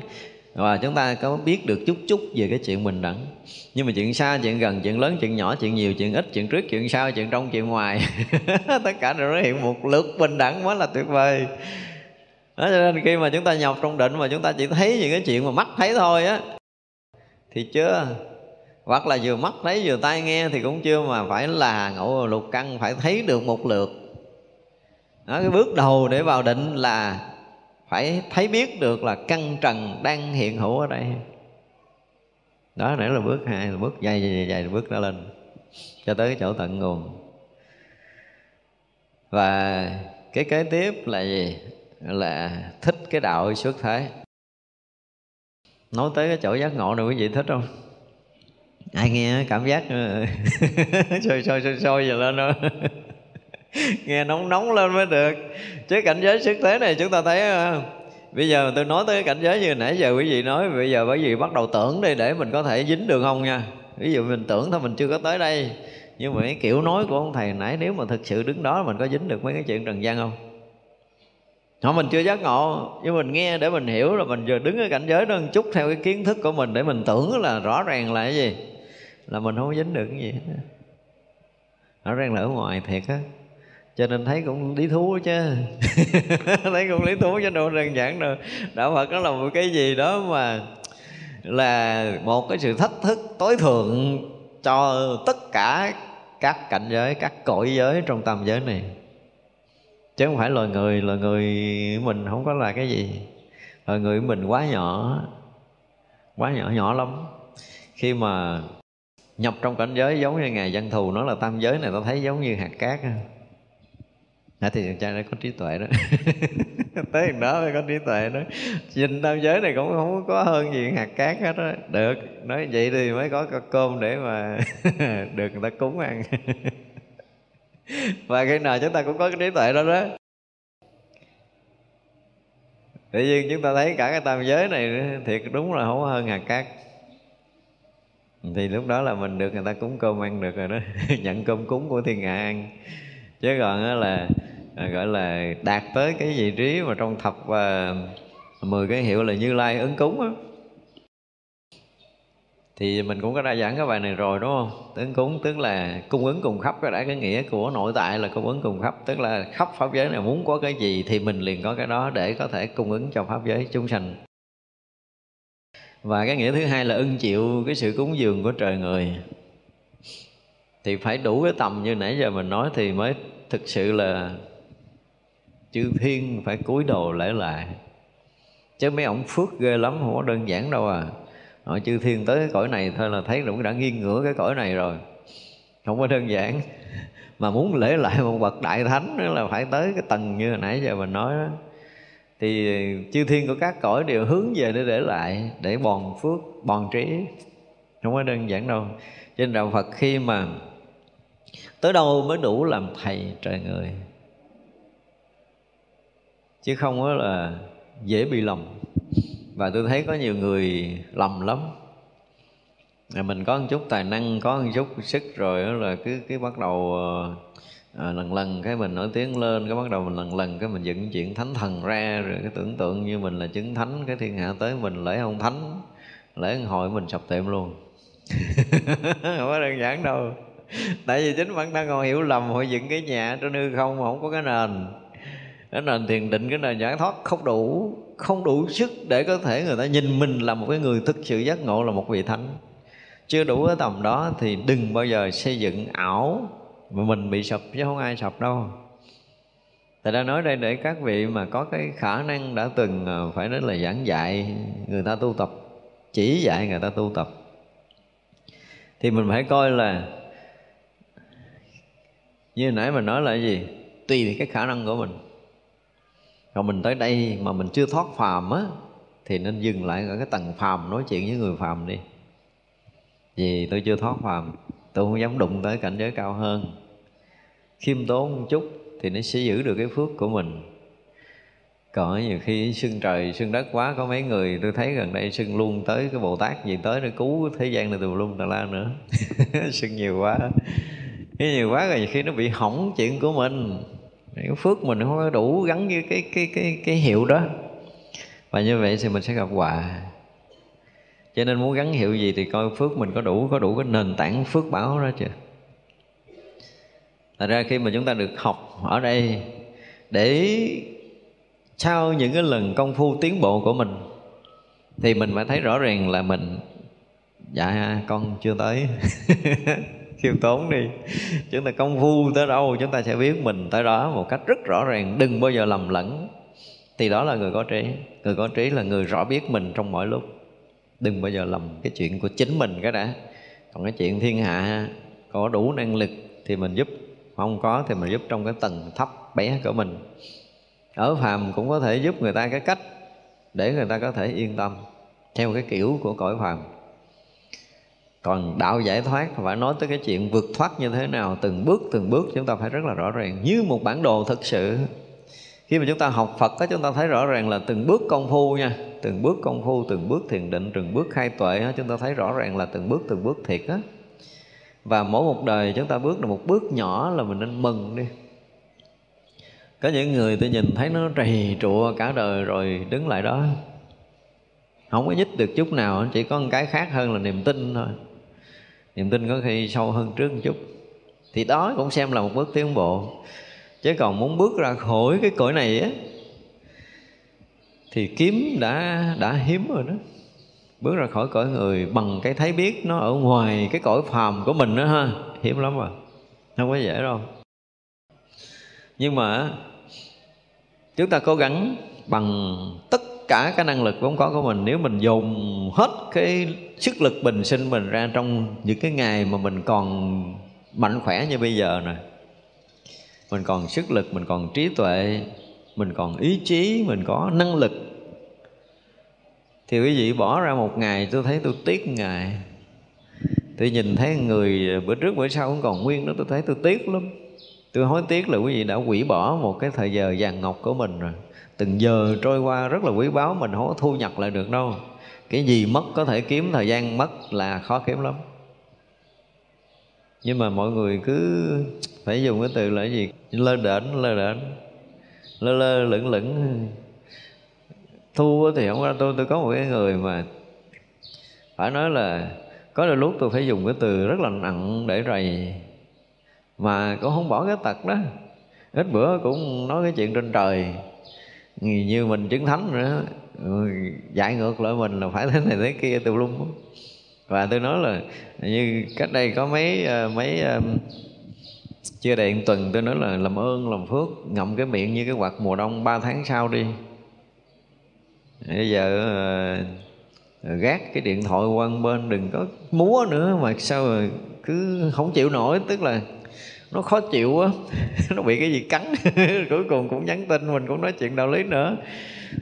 và chúng ta có biết được chút chút về cái chuyện bình đẳng. Nhưng mà chuyện xa chuyện gần chuyện lớn chuyện nhỏ chuyện nhiều chuyện ít chuyện trước chuyện sau chuyện trong chuyện ngoài. Tất cả đều nó hiện một lượt bình đẳng mới là tuyệt vời. Đó cho nên khi mà chúng ta nhập trong định mà chúng ta chỉ thấy những cái chuyện mà mắt thấy thôi á thì chưa. Hoặc là vừa mắt thấy vừa tai nghe thì cũng chưa mà phải là ngộ lục căn phải thấy được một lượt. Đó, cái bước đầu để vào định là phải thấy biết được là căn trần đang hiện hữu ở đây. Đó, nãy là bước hai, là bước dài dài dài bước đó lên, cho tới chỗ tận nguồn. Và cái kế tiếp là gì? Là thích cái đạo xuất thế. Nói tới cái chỗ giác ngộ này quý vị thích không? Ai nghe cảm giác ờ, sôi sôi sôi sôi giờ lên đó. nghe nóng nóng lên mới được. Chứ cảnh giới xuất thế này chúng ta thấy à, bây giờ tôi nói tới cảnh giới như nãy giờ quý vị nói, bây giờ bởi vì bắt đầu tưởng đi để mình có thể dính được không nha. Ví dụ mình tưởng thôi, mình chưa có tới đây. Nhưng mà cái kiểu nói của ông thầy nãy, nếu mà thực sự đứng đó mình có dính được mấy cái chuyện trần gian không? Họ mình chưa giác ngộ. Nhưng mình nghe để mình hiểu là mình vừa đứng ở cảnh giới đó một chút theo cái kiến thức của mình để mình tưởng là rõ ràng là cái gì. Là mình không dính được cái gì rõ ràng là ở ngoài thiệt á cho nên thấy cũng lý thú chứ. Thấy cũng lý thú chứ, đâu đơn giản đâu. Đạo phật nó là một cái gì đó mà là một cái sự thách thức tối thượng cho tất cả các cảnh giới, các cõi giới trong tam giới này. Chứ không phải loài người loài người mình không có là cái gì. Loài người mình quá nhỏ quá nhỏ nhỏ lắm. Khi mà nhập trong cảnh giới giống như ngài văn thù nói là tam giới này, ta thấy giống như hạt cát à, thì thằng cha nó có trí tuệ đó. Tới đó mới có trí tuệ đó. Nhìn tam giới này cũng không có hơn gì hạt cát hết đó được nói vậy thì mới có cơm để mà được người ta cúng ăn. Và khi nào chúng ta cũng có cái trí tuệ đó đó. Tự nhiên chúng ta thấy cả cái tam giới này thiệt đúng là không có hơn hạt cát. Thì lúc đó là mình được người ta cúng cơm ăn được rồi đó. Nhận cơm cúng của thiên hạ ăn. Chứ còn là à, gọi là đạt tới cái vị trí mà trong thập và mười cái hiệu là như lai ứng cúng á. Thì mình cũng có đa giảng cái bài này rồi đúng không? Ứng cúng tức là cung ứng cùng khắp cái đã cái nghĩa của nội tại là cung ứng cùng khắp tức là khắp pháp giới này muốn có cái gì thì mình liền có cái đó để có thể cung ứng cho pháp giới chúng sanh. Và cái nghĩa thứ hai là ưng chịu cái sự cúng dường của trời người. Thì phải đủ cái tầm như nãy giờ mình nói thì mới thực sự là chư thiên phải cúi đầu lễ lại. Chứ mấy ông phước ghê lắm, không có đơn giản đâu à. Họ chư thiên tới cái cõi này thôi là thấy cũng đã nghiêng ngửa cái cõi này rồi. Không có đơn giản. Mà muốn lễ lại một bậc đại thánh nữa là phải tới cái tầng như hồi nãy giờ mình nói đó. Thì chư thiên của các cõi đều hướng về để để lại, để bòn phước, bòn trí. Không có đơn giản đâu. Trên đạo phật khi mà tới đâu mới đủ làm thầy trời người chứ không có là dễ bị lầm. Và tôi thấy có nhiều người lầm lắm. Mình có một chút tài năng có một chút sức rồi đó là cứ cái bắt đầu à, lần lần cái mình nổi tiếng lên cái bắt đầu mình lần lần cái mình dựng chuyện thánh thần ra rồi cái tưởng tượng như mình là chứng thánh cái thiên hạ tới mình lễ ông thánh lễ hội mình sập tiệm luôn. Không có đơn giản đâu. Tại vì chính bản thân còn hiểu lầm họ dựng cái nhà trên hư không mà không có cái nền cái nền thiền định, cái nền giải thoát không đủ không đủ sức để có thể người ta nhìn mình là một cái người thực sự giác ngộ là một vị thánh. Chưa đủ cái tầm đó thì đừng bao giờ xây dựng ảo mà mình bị sập chứ không ai sập đâu. Tại đã nói đây để các vị mà có cái khả năng đã từng à, phải nói là giảng dạy, người ta tu tập, chỉ dạy người ta tu tập. Thì mình phải coi là, như nãy mình nói là gì? Tùy cái khả năng của mình còn mình tới đây mà mình chưa thoát phàm á, thì nên dừng lại ở cái tầng phàm, nói chuyện với người phàm đi. Vì tôi chưa thoát phàm, tôi không dám đụng tới cảnh giới cao hơn. Khiêm tốn một chút thì nó sẽ giữ được cái phước của mình. Còn nhiều khi sưng trời sưng đất quá, có mấy người tôi thấy gần đây sưng luôn tới cái bồ tát, gì tới để cứu thế gian này tùm lum tà la nữa. Sưng nhiều quá. Cái nhiều quá rồi khi nó bị hỏng chuyện của mình cái phước mình không có đủ gắn với cái cái cái cái hiệu đó. Và như vậy thì mình sẽ gặp họa. Cho nên muốn gắn hiệu gì thì coi phước mình có đủ có đủ cái nền tảng phước báo đó chưa Thật ra khi mà chúng ta được học ở đây để sau những cái lần công phu tiến bộ của mình, thì mình phải thấy rõ ràng là mình dạ con chưa tới. khiêm tốn đi. Chúng ta công phu tới đâu, chúng ta sẽ biết mình tới đó một cách rất rõ ràng, đừng bao giờ lầm lẫn. Thì đó là người có trí. Người có trí là người rõ biết mình trong mọi lúc. Đừng bao giờ lầm cái chuyện của chính mình cái đã. Còn cái chuyện thiên hạ, có đủ năng lực thì mình giúp, không có thì mình giúp trong cái tầng thấp bé của mình. Ở phàm cũng có thể giúp người ta cái cách để người ta có thể yên tâm theo cái kiểu của cõi phàm còn đạo giải thoát phải nói tới cái chuyện vượt thoát như thế nào từng bước từng bước chúng ta phải rất là rõ ràng. Như một bản đồ thực sự. Khi mà chúng ta học Phật đó chúng ta thấy rõ ràng là từng bước công phu nha. Từng bước công phu từng bước thiền định từng bước khai tuệ đó, chúng ta thấy rõ ràng là từng bước từng bước thiệt á. Và mỗi một đời chúng ta bước được một bước nhỏ là mình nên mừng đi. Có những người tôi nhìn thấy nó trì trụa cả đời rồi đứng lại đó. Không có nhích được chút nào chỉ có một cái khác hơn là niềm tin thôi niềm tin có khi sâu hơn trước một chút. Thì đó cũng xem là một bước tiến bộ. Chứ còn muốn bước ra khỏi cái cõi này á, thì kiếm đã đã hiếm rồi đó. Bước ra khỏi cõi người bằng cái thấy biết nó ở ngoài cái cõi phàm của mình đó ha, hiếm lắm rồi. Không có dễ đâu. Nhưng mà, chúng ta cố gắng bằng tất cả cái năng lực vốn có của mình. Nếu mình dùng hết cái sức lực bình sinh mình ra trong những cái ngày mà mình còn mạnh khỏe như bây giờ nè, mình còn sức lực, mình còn trí tuệ, mình còn ý chí, mình có năng lực, thì quý vị bỏ ra một ngày, tôi thấy tôi tiếc ngày. Tôi nhìn thấy người, bữa trước bữa sau cũng còn nguyên đó, tôi thấy tôi tiếc lắm. Tôi hối tiếc là quý vị đã hủy bỏ một cái thời giờ vàng ngọc của mình rồi từng giờ trôi qua rất là quý báu, mình không có thu nhập lại được đâu. Cái gì mất có thể kiếm, thời gian mất là khó kiếm lắm. Nhưng mà mọi người cứ phải dùng cái từ là gì? Lơ đễnh lơ đễnh. Lơ lơ, lửng lửng. Thu thì không ra tôi tôi có một cái người mà phải nói là có đôi lúc tôi phải dùng cái từ rất là nặng để rầy, mà cũng không bỏ cái tật đó. Ít bữa cũng nói cái chuyện trên trời như mình chứng thánh nữa dạy ngược lại mình là phải thế này thế kia, tùm lum và tôi nói là như cách đây có mấy ờ, mấy ờ, chưa đầy tuần tôi nói là làm ơn, làm phước, ngậm cái miệng như cái quạt mùa đông ba tháng sau đi. Bây giờ ờ, gác cái điện thoại qua bên, đừng có múa nữa mà sao mà cứ không chịu nổi, tức là nó khó chịu á nó bị cái gì cắn. Cuối cùng cũng nhắn tin, mình cũng nói chuyện đạo lý nữa.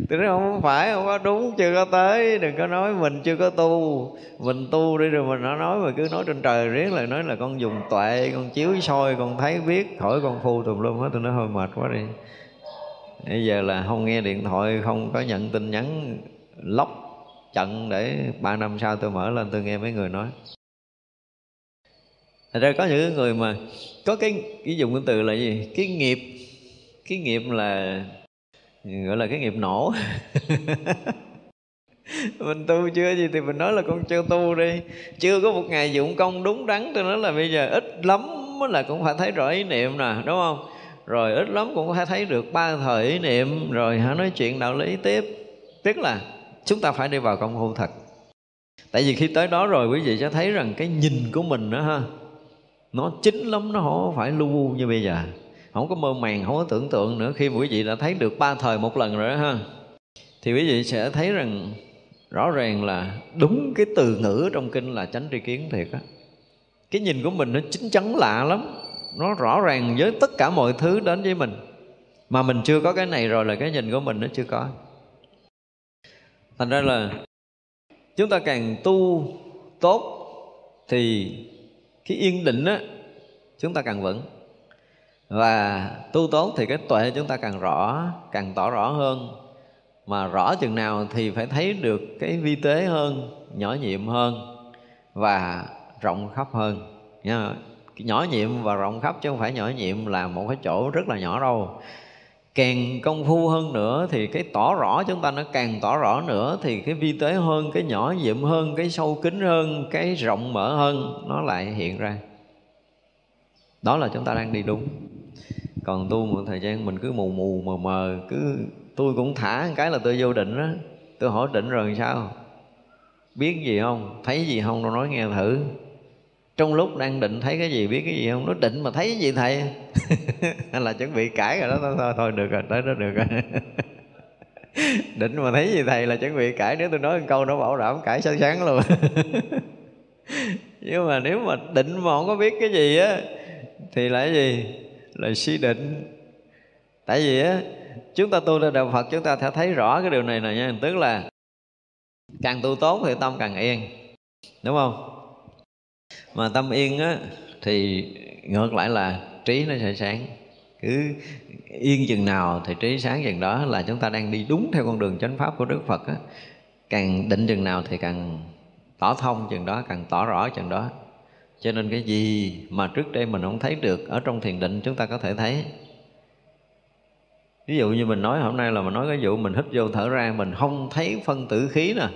Tôi nói, không phải, không có đúng, chưa có tới. Đừng có nói mình chưa có tu. Mình tu đi rồi mình nó nói mà cứ nói trên trời riết lại nói là con dùng tuệ, con chiếu soi, con thấy biết khỏi con phu tùm lum hết. Tôi nói, hơi mệt quá đi. Bây giờ là không nghe điện thoại, không có nhận tin nhắn, lóc trận để ba năm sau tôi mở lên, tôi nghe mấy người nói. Thật ra có những người mà có cái cái dùng cái từ là gì? Cái nghiệp. Cái nghiệp là, gọi là cái nghiệp nổ. Mình tu chưa gì thì mình nói là con chưa tu đi. Chưa có một ngày dụng công đúng đắn, tôi nói là bây giờ ít lắm là cũng phải thấy rõ ý niệm nè, đúng không? Rồi ít lắm cũng phải thấy được ba thời ý niệm, rồi hả, nói chuyện đạo lý tiếp. Tức là chúng ta phải đi vào công phu thật. Tại vì khi tới đó rồi quý vị sẽ thấy rằng cái nhìn của mình đó ha nó chính lắm, nó không phải lu bu như bây giờ. Không có mơ màng, không có tưởng tượng nữa. Khi mà quý vị đã thấy được ba thời một lần rồi đó ha, thì quý vị sẽ thấy rằng rõ ràng là đúng cái từ ngữ trong kinh là chánh tri kiến thiệt á. Cái nhìn của mình nó chính chắn lạ lắm. Nó rõ ràng với tất cả mọi thứ đến với mình. Mà mình chưa có cái này rồi là cái nhìn của mình nó chưa có. Thành ra là chúng ta càng tu tốt thì cái yên định á, chúng ta càng vững. Và tu tốt thì cái tuệ chúng ta càng rõ, càng tỏ rõ hơn. Mà rõ chừng nào thì phải thấy được cái vi tế hơn, nhỏ nhiệm hơn và rộng khắp hơn. Nha, nhỏ nhiệm và rộng khắp chứ không phải nhỏ nhiệm là một cái chỗ rất là nhỏ đâu càng công phu hơn nữa thì cái tỏ rõ chúng ta nó càng tỏ rõ nữa thì cái vi tế hơn, cái nhỏ nhiệm hơn, cái sâu kín hơn, cái rộng mở hơn, nó lại hiện ra. Đó là chúng ta đang đi đúng. Còn tu một thời gian mình cứ mù mù, mờ mờ, cứ tôi cũng thả một cái là tôi vô định đó. Tôi hỏi định rồi sao? Biết gì không? Thấy gì không? Nó nói nghe thử trong lúc đang định thấy cái gì biết cái gì không? Nó định mà thấy cái gì thầy? Hay là chuẩn bị cãi rồi đó. Thôi, thôi, thôi được rồi tới đó được rồi. Định mà thấy gì thầy là chuẩn bị cãi. Nếu tôi nói một câu nó bảo đảm cãi sáng sáng luôn. Nhưng mà nếu mà định mà không có biết cái gì á thì là cái gì? Là suy định. Tại vì á chúng ta tu ra đạo phật chúng ta sẽ thấy rõ cái điều này nè nha. Tức là càng tu tốt thì tâm càng yên. Đúng không? Mà tâm yên á, thì ngược lại là trí nó sẽ sáng. Cứ yên chừng nào thì trí sáng chừng đó là chúng ta đang đi đúng theo con đường chánh pháp của đức phật á. Càng định chừng nào thì càng tỏ thông chừng đó, càng tỏ rõ chừng đó. Cho nên cái gì mà trước đây mình không thấy được, ở trong thiền định chúng ta có thể thấy. Ví dụ như mình nói hôm nay là mình nói cái vụ mình hít vô thở ra, mình không thấy phân tử khí nè.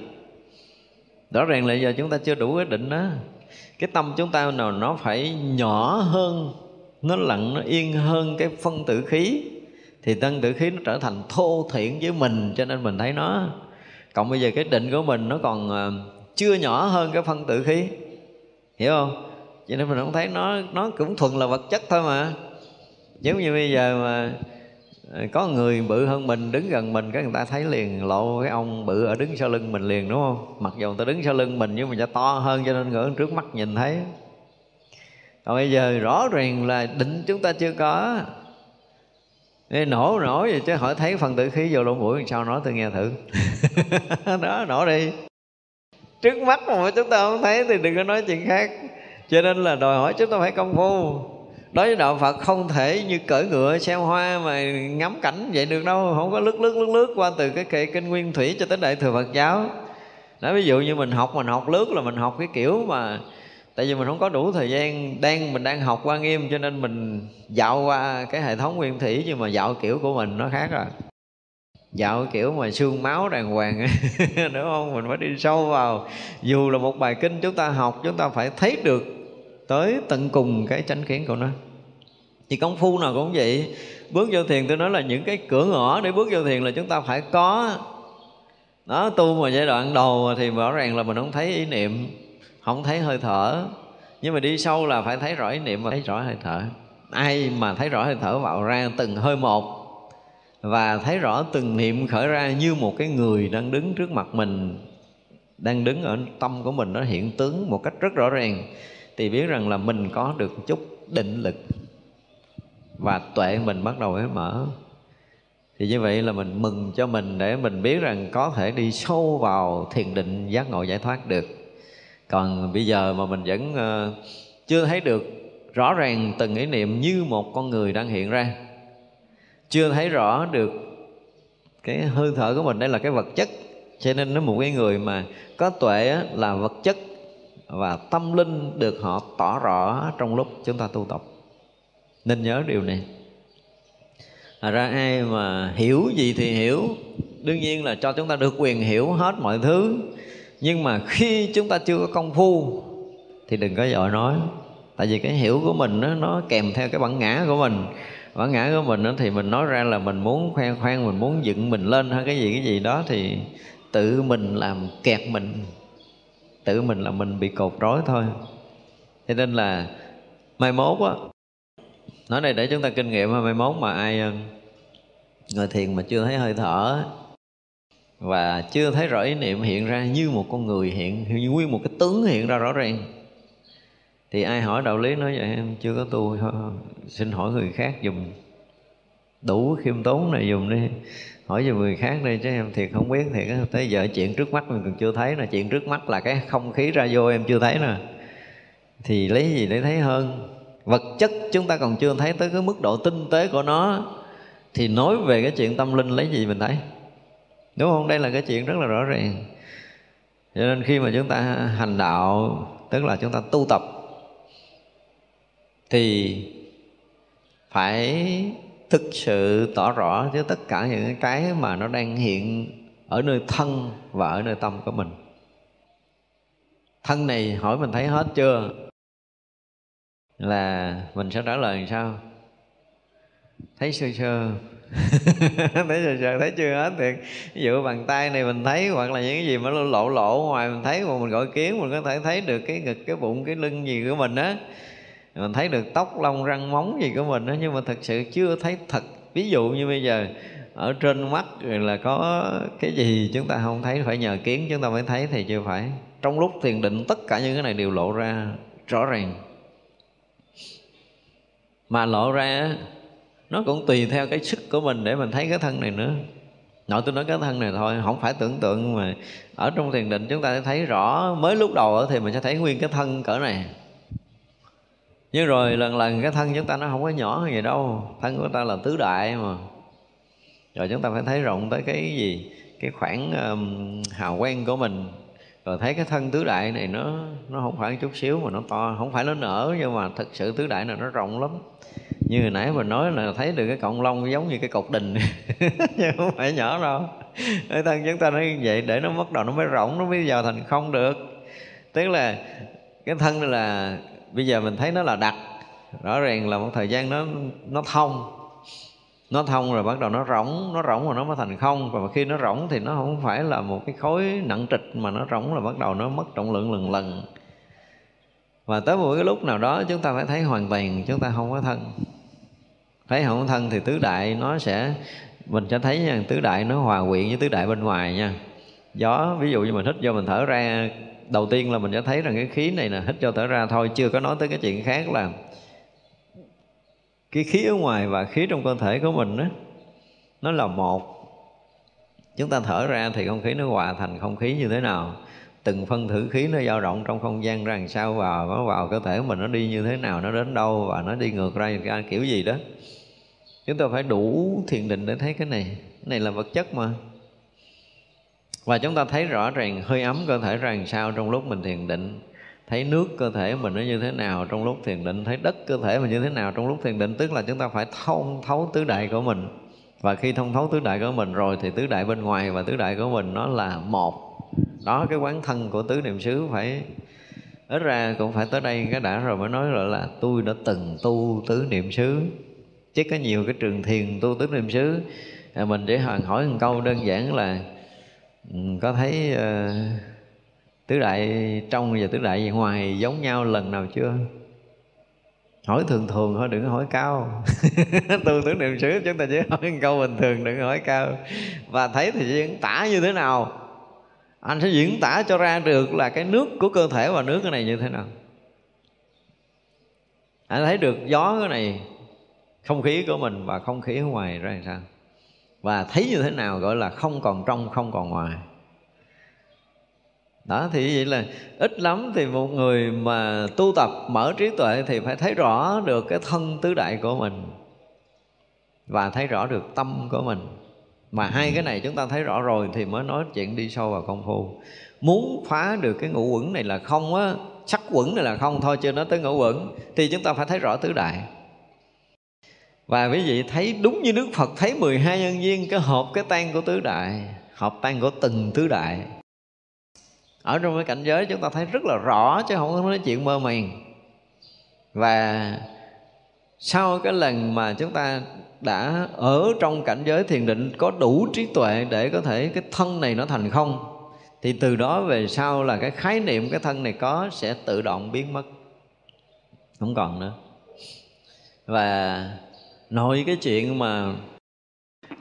Rõ ràng là giờ chúng ta chưa đủ cái định đó cái tâm chúng ta nào nó phải nhỏ hơn, nó lặng, nó yên hơn cái phân tử khí, thì tân tử khí nó trở thành thô thiện với mình, cho nên mình thấy nó, cộng bây giờ cái định của mình nó còn ờ, chưa nhỏ hơn cái phân tử khí. Hiểu không? Cho nên mình không thấy nó nó cũng thuần là vật chất thôi mà. Giống như bây giờ mà Ờ, có người bự hơn mình đứng gần mình cái người ta thấy liền lộ cái ông bự ở đứng sau lưng mình liền đúng không? Mặc dù người ta đứng sau lưng mình nhưng mà cho to hơn cho nên người trước mắt nhìn thấy. Còn bây giờ rõ ràng là định chúng ta chưa có. Ê, nổ nổ vậy chứ hỏi thấy phần tử khí vô lỗ mũi sao nói tôi nghe thử. Đó nổ đi. Trước mắt mà chúng ta không thấy thì đừng có nói chuyện khác. Cho nên là đòi hỏi chúng ta phải công phu đối với đạo phật không thể như cởi ngựa, xem hoa mà ngắm cảnh vậy được đâu. Không có lướt lướt lướt lướt qua từ cái kệ kinh nguyên thủy cho tới đại thừa phật giáo. Đó ví dụ như mình học mình học lướt là mình học cái kiểu mà tại vì mình không có đủ thời gian đang, mình đang học qua nghiêm cho nên mình dạo qua cái hệ thống nguyên thủy nhưng mà dạo kiểu của mình nó khác rồi. Dạo kiểu mà xương máu đàng hoàng, đúng không? Mình phải đi sâu vào. Dù là một bài kinh chúng ta học, chúng ta phải thấy được tới tận cùng cái chánh kiến của nó. Thì công phu nào cũng vậy. Bước vô thiền tôi nói là những cái cửa ngõ để bước vô thiền là chúng ta phải có. Đó, tu mà giai đoạn đầu thì rõ ràng là mình không thấy ý niệm, không thấy hơi thở. Nhưng mà đi sâu là phải thấy rõ ý niệm và thấy rõ hơi thở. Ai mà thấy rõ hơi thở vào ra từng hơi một và thấy rõ từng niệm khởi ra như một cái người đang đứng trước mặt mình, đang đứng ở tâm của mình, nó hiện tướng một cách rất rõ ràng thì biết rằng là mình có được chút định lực và tuệ mình bắt đầu mới mở. Thì như vậy là mình mừng cho mình để mình biết rằng có thể đi sâu vào thiền định giác ngộ giải thoát được. Còn bây giờ mà mình vẫn ờ, chưa thấy được rõ ràng từng ý niệm như một con người đang hiện ra, chưa thấy rõ được cái hơi thở của mình đây là cái vật chất, cho nên nó một cái người mà có tuệ là vật chất và tâm linh được họ tỏ rõ trong lúc chúng ta tu tập. Nên nhớ điều này. À ra ai mà hiểu gì thì hiểu. Đương nhiên là cho chúng ta được quyền hiểu hết mọi thứ. Nhưng mà khi chúng ta chưa có công phu thì đừng có vội nói. Tại vì cái hiểu của mình nó, nó kèm theo cái bản ngã của mình. Bản ngã của mình đó, thì mình nói ra là mình muốn khoe khoang mình muốn dựng mình lên hay cái gì cái gì đó thì tự mình làm kẹt mình tự mình là mình bị cột rối thôi. Cho nên là mai mốt á, nói này để chúng ta kinh nghiệm mai mốt mà ai ngồi thiền mà chưa thấy hơi thở và chưa thấy rõ ý niệm hiện ra như một con người hiện, như nguyên một cái tướng hiện ra rõ ràng, thì ai hỏi đạo lý nói vậy? Em chưa có tu xin hỏi người khác dùng đủ khiêm tốn này dùng đi hỏi cho người khác đi, chứ em thiệt không biết thiệt tới giờ chuyện trước mắt mình còn chưa thấy nè. Chuyện trước mắt là cái không khí ra vô em chưa thấy nè. Thì lấy gì để thấy hơn? Vật chất chúng ta còn chưa thấy tới cái mức độ tinh tế của nó. Thì nói về cái chuyện tâm linh lấy gì mình thấy? Đúng không? Đây là cái chuyện rất là rõ ràng. Cho nên khi mà chúng ta hành đạo, tức là chúng ta tu tập, thì phải thực sự tỏ rõ với tất cả những cái mà nó đang hiện ở nơi thân và ở nơi tâm của mình. Thân này hỏi mình thấy hết chưa? Là mình sẽ trả lời làm sao? Thấy sơ sơ. Thấy sơ sơ, thấy chưa hết thiệt. Ví dụ bàn tay này mình thấy hoặc là những cái gì mà lộ lộ ngoài mình thấy mà mình gọi kiến mình có thể thấy được cái ngực, cái bụng, cái lưng gì của mình á mình thấy được tóc, lông, răng, móng gì của mình đó nhưng mà thật sự chưa thấy thật. Ví dụ như bây giờ, ở trên mắt là có cái gì chúng ta không thấy, phải nhờ kiến chúng ta mới thấy thì chưa phải. Trong lúc thiền định, tất cả những cái này đều lộ ra rõ ràng. Mà lộ ra, nó cũng tùy theo cái sức của mình để mình thấy cái thân này nữa. Nội tôi nói cái thân này thôi, không phải tưởng tượng mà ở trong thiền định chúng ta thấy rõ. Mới lúc đầu thì mình sẽ thấy nguyên cái thân cỡ này nhưng rồi lần lần cái thân chúng ta nó không có nhỏ hơn vậy đâu. Thân của ta là tứ đại mà. Rồi chúng ta phải thấy rộng tới cái gì? Cái khoảng um, hào quang của mình. Rồi thấy cái thân tứ đại này nó nó không phải chút xíu mà nó to không phải nó nở nhưng mà thực sự tứ đại này nó rộng lắm. Như hồi nãy mình nói là thấy được cái cộng lông giống như cái cột đình. Nhưng không phải nhỏ đâu. Cái thân chúng ta nói như vậy để nó bắt đầu nó mới rộng nó mới vào thành không được. Tức là cái thân này là bây giờ mình thấy nó là đặc. Rõ ràng là một thời gian nó nó thông. Nó thông rồi bắt đầu nó rỗng nó rỗng rồi nó mới thành không. Và khi nó rỗng thì nó không phải là một cái khối nặng trịch mà nó rỗng là bắt đầu nó mất trọng lượng lần lần. Và tới một cái lúc nào đó chúng ta phải thấy hoàn toàn, chúng ta không có thân. Thấy không có thân thì tứ đại nó sẽ, mình sẽ thấy nha, tứ đại nó hòa quyện với tứ đại bên ngoài nha. Gió, ví dụ như mình hít vô mình thở ra đầu tiên là mình sẽ thấy rằng cái khí này là hít cho thở ra thôi, chưa có nói tới cái chuyện khác là cái khí ở ngoài và khí trong cơ thể của mình đó nó là một. Chúng ta thở ra thì không khí nó hòa thành không khí như thế nào. Từng phân thử khí nó dao động trong không gian ra làm sao vào nó vào cơ thể mình nó đi như thế nào, nó đến đâu và nó đi ngược ra kiểu gì đó. Chúng ta phải đủ thiền định để thấy cái này. Cái này là vật chất mà và chúng ta thấy rõ ràng hơi ấm cơ thể ra làm sao trong lúc mình thiền định. Thấy nước cơ thể mình nó như thế nào trong lúc thiền định. Thấy đất cơ thể mình như thế nào trong lúc thiền định. Tức là chúng ta phải thông thấu tứ đại của mình. Và khi thông thấu tứ đại của mình rồi thì tứ đại bên ngoài và tứ đại của mình nó là một. Đó, cái quán thân của tứ niệm xứ phải, ít ra cũng phải tới đây cái đã rồi mới nói gọi là tôi đã từng tu tứ niệm xứ. Chứ có nhiều cái trường thiền tu tứ niệm xứ à, mình chỉ hỏi một câu đơn giản là Ừ, có thấy uh, tứ đại trong và tứ đại ngoài giống nhau lần nào chưa? Hỏi thường thường thôi đừng hỏi cao. Tu tưởng niệm xứ chúng ta chỉ hỏi một câu bình thường đừng hỏi cao. Và thấy thì diễn tả như thế nào? Anh sẽ diễn tả cho ra được là cái nước của cơ thể và nước cái này như thế nào. Anh thấy được gió cái này không khí của mình và không khí ở ngoài ra làm sao? Và thấy như thế nào gọi là không còn trong, không còn ngoài. Đó, thì vậy là ít lắm thì một người mà tu tập, mở trí tuệ thì phải thấy rõ được cái thân tứ đại của mình và thấy rõ được tâm của mình. Mà hai cái này chúng ta thấy rõ rồi thì mới nói chuyện đi sâu vào công phu. Muốn phá được cái ngũ quẩn này là không á, sắc quẩn này là không thôi, chưa nói tới ngũ quẩn, thì chúng ta phải thấy rõ tứ đại và quý vị thấy đúng như Đức Phật thấy 12 nhân viên, cái hộp, cái tan của tứ đại, hộp tan của từng tứ đại. Ở trong cái cảnh giới chúng ta thấy rất là rõ, chứ không có nói chuyện mơ màng. Và sau cái lần mà chúng ta đã ở trong cảnh giới thiền định, có đủ trí tuệ để có thể cái thân này nó thành không, thì từ đó về sau là cái khái niệm cái thân này có sẽ tự động biến mất. Không còn nữa. Và nội cái chuyện mà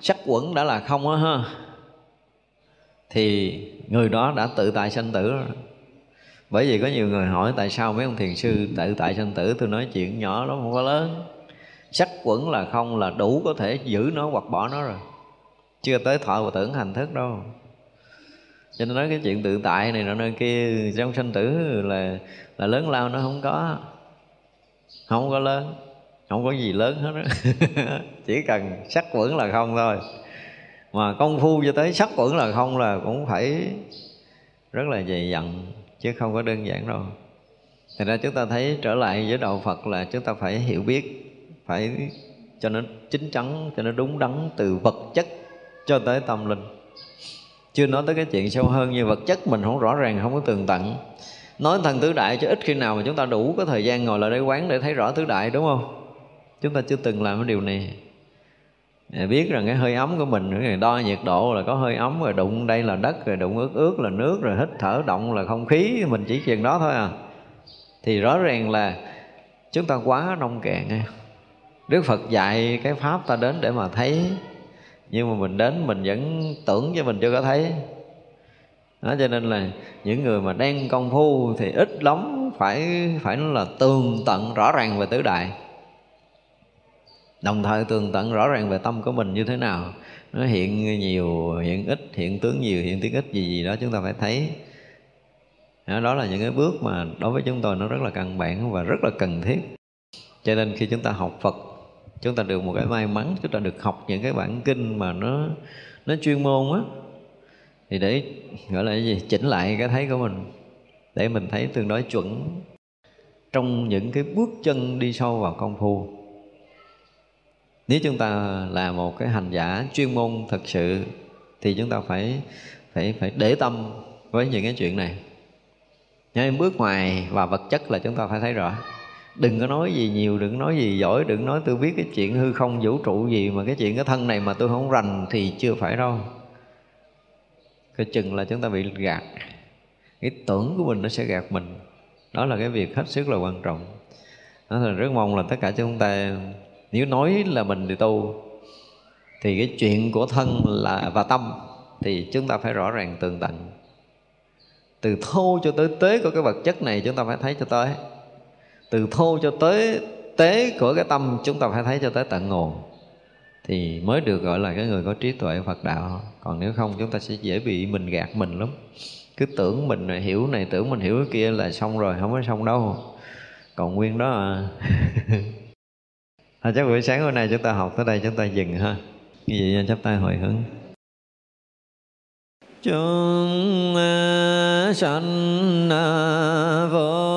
sắc quẩn đã là không á ha. Thì người đó đã tự tại sanh tử rồi. Bởi vì có nhiều người hỏi tại sao mấy ông thiền sư tự tại sanh tử, tôi nói chuyện nhỏ lắm không có lớn. Sắc quẩn là không là đủ có thể giữ nó hoặc bỏ nó rồi. Chưa tới thọ và tưởng hành thức đâu. Cho nên nói cái chuyện tự tại này nọ nơi kia, trong sanh tử là là lớn lao nó không có. Không có lớn không có gì lớn hết đó. chỉ cần sắc quẩn là không thôi mà công phu cho tới sắc quẩn là không là cũng phải rất là dày dặn chứ không có đơn giản đâu Thì ra chúng ta thấy trở lại với đạo Phật là chúng ta phải hiểu biết Phải cho nó chính chắn, cho nó đúng đắn từ vật chất cho tới tâm linh Chưa nói tới cái chuyện sâu hơn như vật chất mình không rõ ràng, không có tường tận Nói thần tứ đại chứ ít khi nào mà chúng ta đủ có thời gian ngồi lại đây quán để thấy rõ tứ đại đúng không? Chúng ta chưa từng làm cái điều này. Biết rằng cái hơi ấm của mình rồi đo nhiệt độ là có hơi ấm, rồi đụng đây là đất, rồi đụng ướt ướt là nước, rồi hít thở động là không khí, mình chỉ chừng đó thôi à. Thì rõ ràng là chúng ta quá nông cạn Đức Phật dạy cái pháp ta đến để mà thấy, nhưng mà mình đến mình vẫn tưởng cho mình chưa có thấy. Đó, cho nên là những người mà đang công phu thì ít lắm phải phải nói là tường tận rõ ràng về tứ đại đồng thời tường tận rõ ràng về tâm của mình như thế nào. Nó hiện nhiều, hiện ít, hiện tướng nhiều, hiện tiếng ít gì gì đó chúng ta phải thấy. Đó là những cái bước mà đối với chúng tôi nó rất là căn bản và rất là cần thiết. Cho nên khi chúng ta học Phật, chúng ta được một cái may mắn, chúng ta được học những cái bản kinh mà nó nó chuyên môn á, thì để, gọi là cái gì, chỉnh lại cái thấy của mình, để mình thấy tương đối chuẩn trong những cái bước chân đi sâu vào công phu nếu chúng ta là một cái hành giả chuyên môn thật sự, thì chúng ta phải phải phải để tâm với những cái chuyện này. Nhưng bước ngoài và vật chất là chúng ta phải thấy rõ. Đừng có nói gì nhiều, đừng nói gì giỏi, đừng nói tôi biết cái chuyện hư không, vũ trụ gì mà cái chuyện cái thân này mà tôi không rành thì chưa phải đâu. Cái chừng là chúng ta bị gạt. Cái tưởng của mình nó sẽ gạt mình. Đó là cái việc hết sức là quan trọng. Đó là rất mong là tất cả chúng ta nếu nói là mình thì tu, thì cái chuyện của thân là, và tâm thì chúng ta phải rõ ràng tường tận. Từ thô cho tới tế của cái vật chất này chúng ta phải thấy cho tới. Từ thô cho tới tế của cái tâm chúng ta phải thấy cho tới tận nguồn. Thì mới được gọi là cái người có trí tuệ Phật đạo. Còn nếu không, chúng ta sẽ dễ bị mình gạt mình lắm. Cứ tưởng mình hiểu này, tưởng mình hiểu cái kia là xong rồi, không có xong đâu. Còn nguyên đó à. à, chắc buổi sáng hôm nay chúng ta học tới đây chúng ta dừng ha. Như vậy chắp tay hồi hướng. Chúng à, sanh à, vô